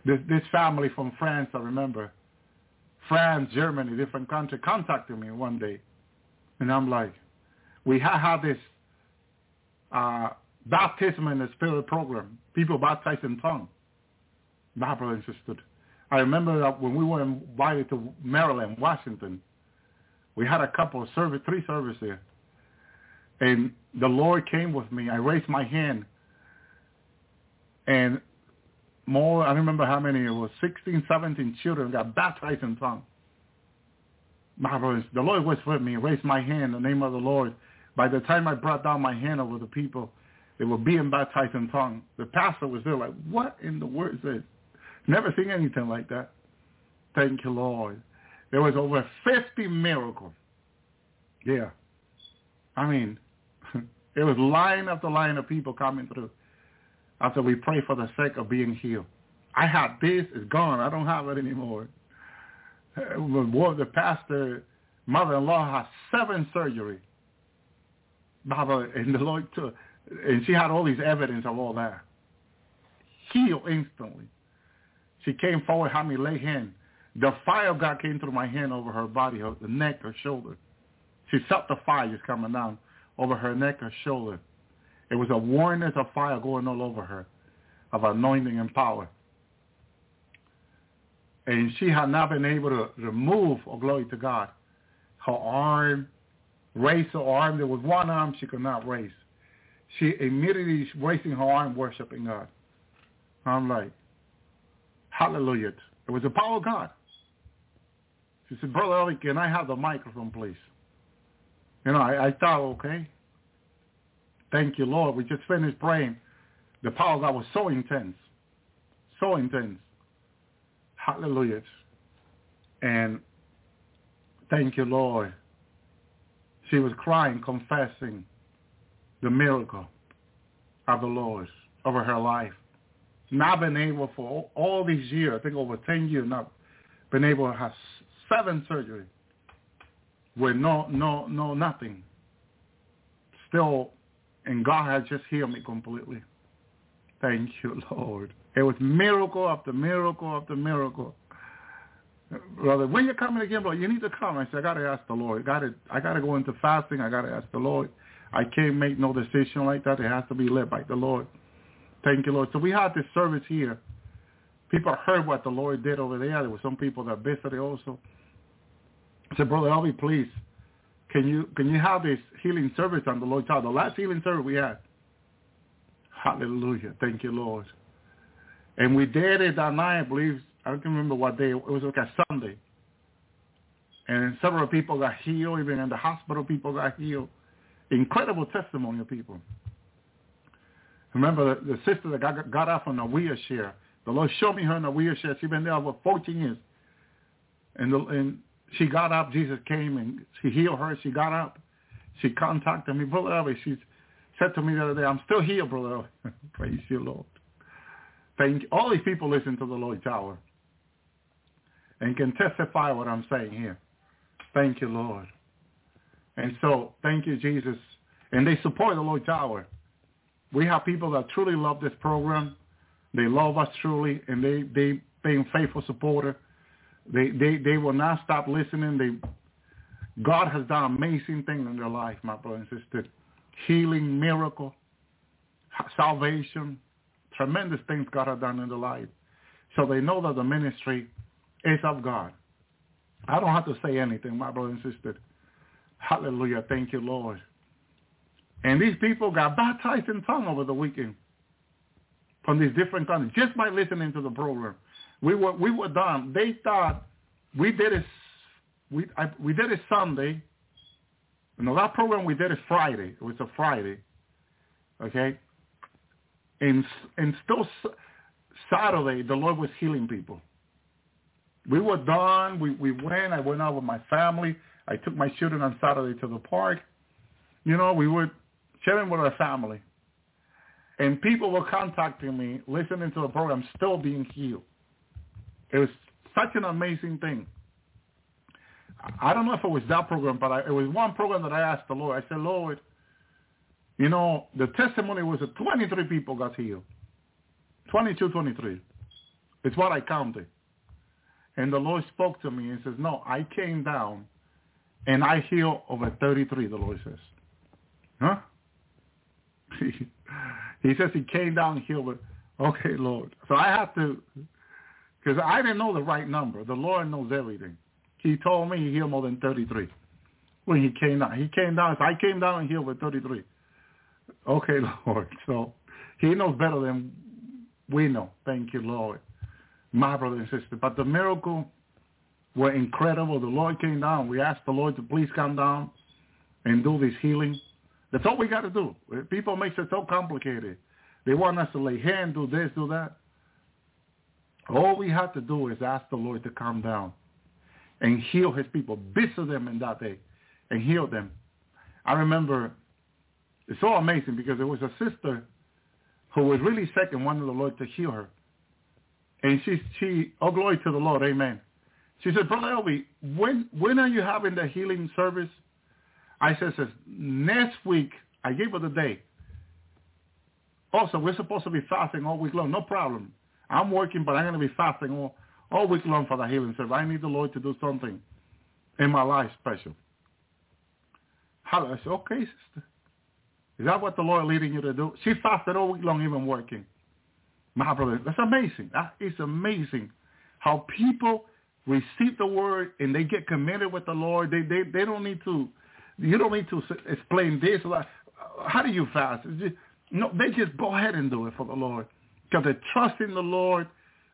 This, this family from France, I remember, France, Germany, different country, contacted me one day. And I'm like, we have had this uh, baptism in the spirit program, people baptized in tongue. And sister. I remember that when we were invited to Maryland, Washington, we had a couple of service, three services there. And the Lord came with me. I raised my hand. And more, I remember how many, it was 16, 17 children got baptized in tongues. My brothers, the Lord was with me. Raised my hand in the name of the Lord. By the time I brought down my hand over the people, they were being baptized in tongues. The pastor was there like, what in the world is this? Never seen anything like that. Thank you, Lord. There was over 50 miracles. Yeah. I mean, it was line after line of people coming through after we pray for the sake of being healed. I had this, it's gone. I don't have it anymore. Uh, the pastor, mother-in-law had seven surgery. Baba, and the Lord took, and she had all these evidence of all that. Healed instantly. She came forward, had me lay hand. The fire of God came through my hand over her body, her the neck, her shoulder. She felt the fire just coming down over her neck, her shoulder. It was a warning of fire going all over her, of anointing and power. And she had not been able to remove, oh glory to God, her arm, raise her arm. There was one arm she could not raise. She immediately raising her arm, worshiping God. I'm like, Hallelujah. It was the power of God. She said, Brother Elvi, can I have the microphone, please? You know, I, I thought, okay. Thank you, Lord. We just finished praying. The power of God was so intense. So intense. Hallelujah. And thank you, Lord. She was crying, confessing the miracle of the Lord over her life not been able for all these years, I think over 10 years, not been able to have seven surgeries with no, no, no, nothing. Still, and God has just healed me completely. Thank you, Lord. It was miracle after miracle after miracle. Brother, when you're coming again, bro, you need to come. I said, I gotta ask the Lord. I gotta, I gotta go into fasting. I gotta ask the Lord. I can't make no decision like that. It has to be led by the Lord. Thank you, Lord. So we had this service here. People heard what the Lord did over there. There were some people that visited also. I said, Brother Elvi, please, can you can you have this healing service on the Lord's Hour? The last healing service we had. Hallelujah. Thank you, Lord. And we did it that night, I believe, I don't remember what day. It was like a Sunday. And several people got healed. Even in the hospital, people got healed. Incredible testimony of people. Remember the, the sister that got, got off on a wheelchair The Lord showed me her in a wheelchair. She's been there for 14 years. And, the, and she got up. Jesus came and he healed her. She got up. She contacted me. Brother Elvi, she said to me the other day, I'm still here, Brother. Praise you, Lord. Thank you. All these people listen to the Lord's Hour and can testify what I'm saying here. Thank you, Lord. And so, thank you, Jesus. And they support the Lord's Hour. We have people that truly love this program. They love us truly, and they they being faithful supporter. They they they will not stop listening. They God has done amazing things in their life, my brother and sister. Healing, miracle, salvation, tremendous things God has done in their life. So they know that the ministry is of God. I don't have to say anything, my brother and sister. Hallelujah. Thank you, Lord. And these people got baptized in tongue over the weekend from these different countries just by listening to the program. We were we were done. They thought we did it. We I, we did it Sunday. Know that program we did it Friday. It was a Friday. Okay. And and still Saturday the Lord was healing people. We were done. We we went. I went out with my family. I took my children on Saturday to the park. You know, we were sharing with our family. And people were contacting me, listening to the program, still being healed. It was such an amazing thing. I don't know if it was that program, but I, it was one program that I asked the Lord. I said, Lord, you know, the testimony was that 23 people got healed. 22, 23. It's what I counted. And the Lord spoke to me and says, no, I came down and I healed over 33, the Lord says. Huh? he says he came down here it. Okay, Lord. So I have to, because I didn't know the right number. The Lord knows everything. He told me he healed more than 33 when he came down. He came down. So I came down here with 33. Okay, Lord. So he knows better than we know. Thank you, Lord. My brother and sister. But the miracle were incredible. The Lord came down. We asked the Lord to please come down and do this healing. That's all we got to do. People make it so complicated. They want us to lay hand, do this, do that. All we have to do is ask the Lord to come down and heal his people, visit them in that day and heal them. I remember it's so amazing because there was a sister who was really sick and wanted the Lord to heal her. And she, she, oh glory to the Lord, amen. She said, Brother Elvi, when, when are you having the healing service? I said, says, next week, I gave her the day. Also, we're supposed to be fasting all week long. No problem. I'm working, but I'm going to be fasting all, all week long for the healing service. I need the Lord to do something in my life special. How I said, okay, sister. Is that what the Lord leading you to do? She fasted all week long, even working. My brother, that's amazing. That is amazing how people receive the word and they get committed with the Lord. They they they don't need to you don't need to explain this. How do you fast? Just, no, they just go ahead and do it for the Lord because they trust in the Lord,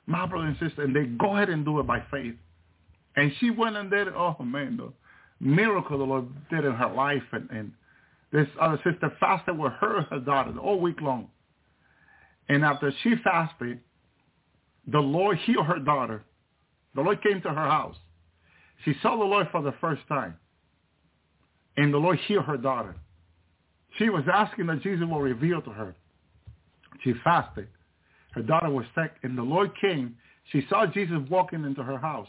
my brother and sister, and they go ahead and do it by faith. And she went and did it. Oh man, the miracle the Lord did in her life, and, and this other sister fasted with her her daughter all week long. And after she fasted, the Lord healed her daughter. The Lord came to her house. She saw the Lord for the first time and the Lord healed her daughter. She was asking that Jesus will reveal to her. She fasted. Her daughter was sick, and the Lord came. She saw Jesus walking into her house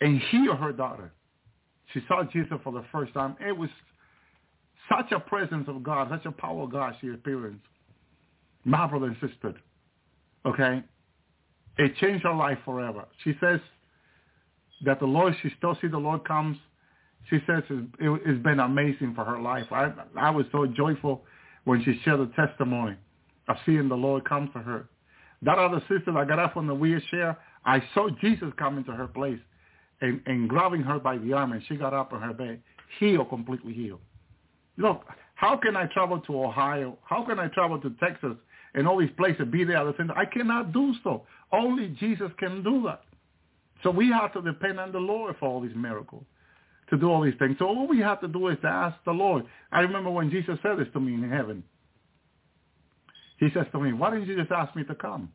and healed her daughter. She saw Jesus for the first time. It was such a presence of God, such a power of God she experienced. My brother and sister, okay? It changed her life forever. She says that the Lord, she still sees the Lord comes she says it's been amazing for her life. I I was so joyful when she shared the testimony of seeing the Lord come to her. That other sister that got up on the wheelchair, I saw Jesus come into her place and, and grabbing her by the arm, and she got up on her bed, healed, completely healed. Look, how can I travel to Ohio? How can I travel to Texas and all these places, be there at the? I cannot do so. Only Jesus can do that. So we have to depend on the Lord for all these miracles to do all these things. So all we have to do is to ask the Lord. I remember when Jesus said this to me in heaven. He says to me, why didn't you just ask me to come?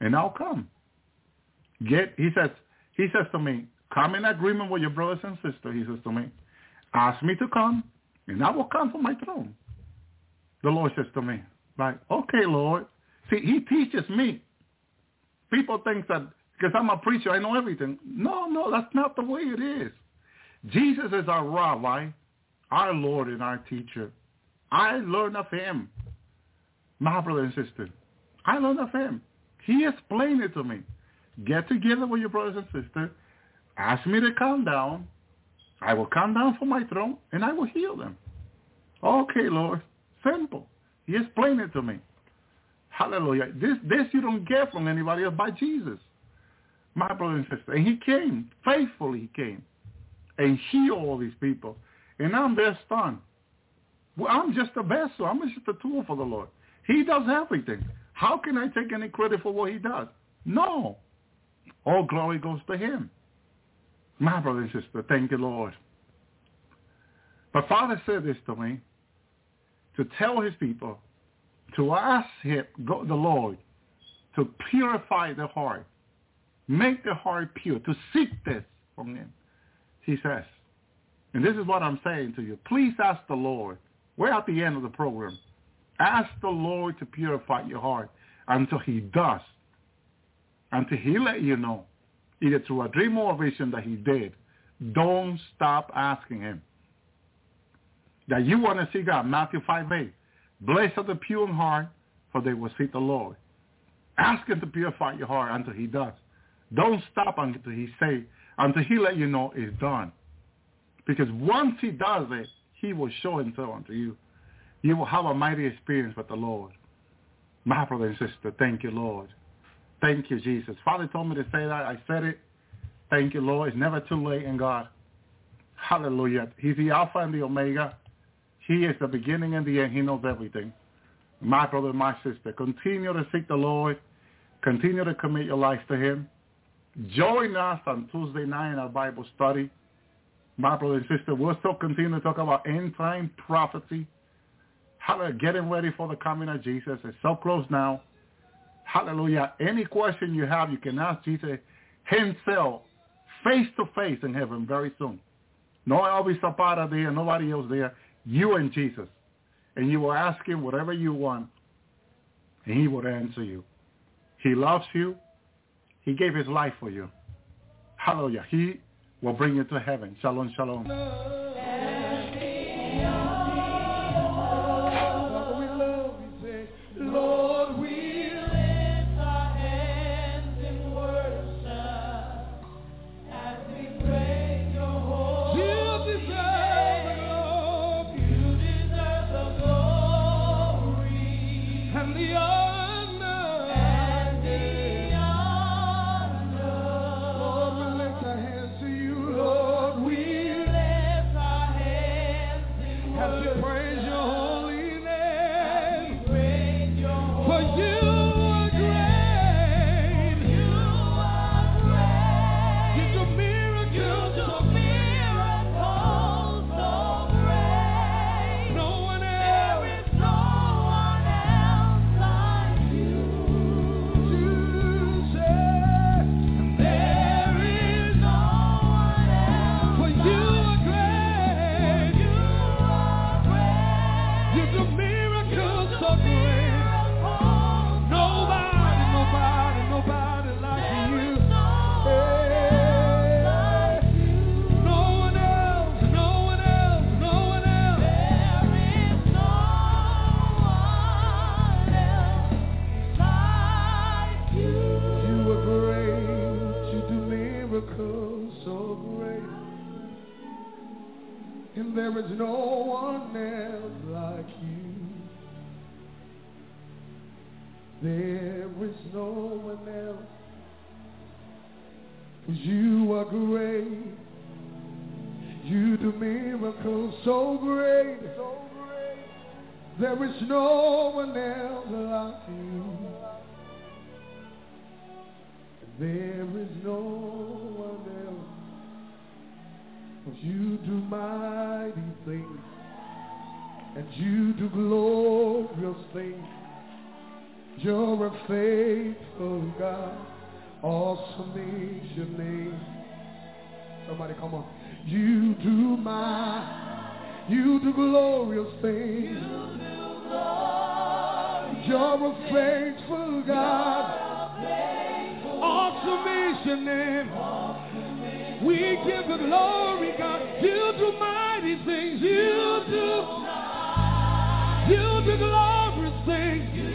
and I'll come. Get, he says, he says to me, come in agreement with your brothers and sisters, he says to me. Ask me to come, and I will come from my throne. The Lord says to me, like, okay, Lord. See, he teaches me. People think that because I'm a preacher, I know everything. No, no, that's not the way it is. Jesus is our rabbi, our Lord and our teacher. I learn of him. My brother and sister, I learn of him. He explained it to me. Get together with your brothers and sisters. Ask me to calm down. I will come down from my throne and I will heal them. Okay, Lord. Simple. He explained it to me. Hallelujah. This this you don't get from anybody else by Jesus. My brother and sister. And he came. Faithfully he came. And heal all these people. And I'm their son. Well, I'm just a vessel. I'm just a tool for the Lord. He does everything. How can I take any credit for what he does? No. All glory goes to him. My brother and sister, thank you, Lord. But Father said this to me, to tell his people, to ask him, the Lord, to purify the heart, make the heart pure, to seek this from him. He says, and this is what I'm saying to you, please ask the Lord, we're at the end of the program, ask the Lord to purify your heart until he does, until he let you know, either through a dream or a vision that he did. Don't stop asking him. That you want to see God. Matthew 5, 8. Blessed are the pure in heart, for they will see the Lord. Ask him to purify your heart until he does. Don't stop until he say, until he let you know it's done. Because once he does it, he will show himself unto you. You will have a mighty experience with the Lord. My brother and sister, thank you, Lord. Thank you, Jesus. Father told me to say that. I said it. Thank you, Lord. It's never too late in God. Hallelujah. He's the Alpha and the Omega. He is the beginning and the end. He knows everything. My brother, my sister, continue to seek the Lord. Continue to commit your life to him. Join us on Tuesday night in our Bible study. My brother and sister, we'll still continue to talk about end time prophecy. Hallelujah. Getting ready for the coming of Jesus. It's so close now. Hallelujah. Any question you have, you can ask Jesus himself face to face in heaven very soon. No Elvi Zapata there, nobody else there. You and Jesus. And you will ask him whatever you want, and he will answer you. He loves you. He gave his life for you. Hallelujah. He will bring you to heaven. Shalom, shalom. There is no one else like you. There is no one else. 'Cause you do mighty things. And you do glorious things. You're a faithful God. Awesome is your name. Somebody come on. You do my, you do glorious things. You're a faithful God. Awesome is your name. We give the glory, God. You do mighty things. You do. You do glorious things. You're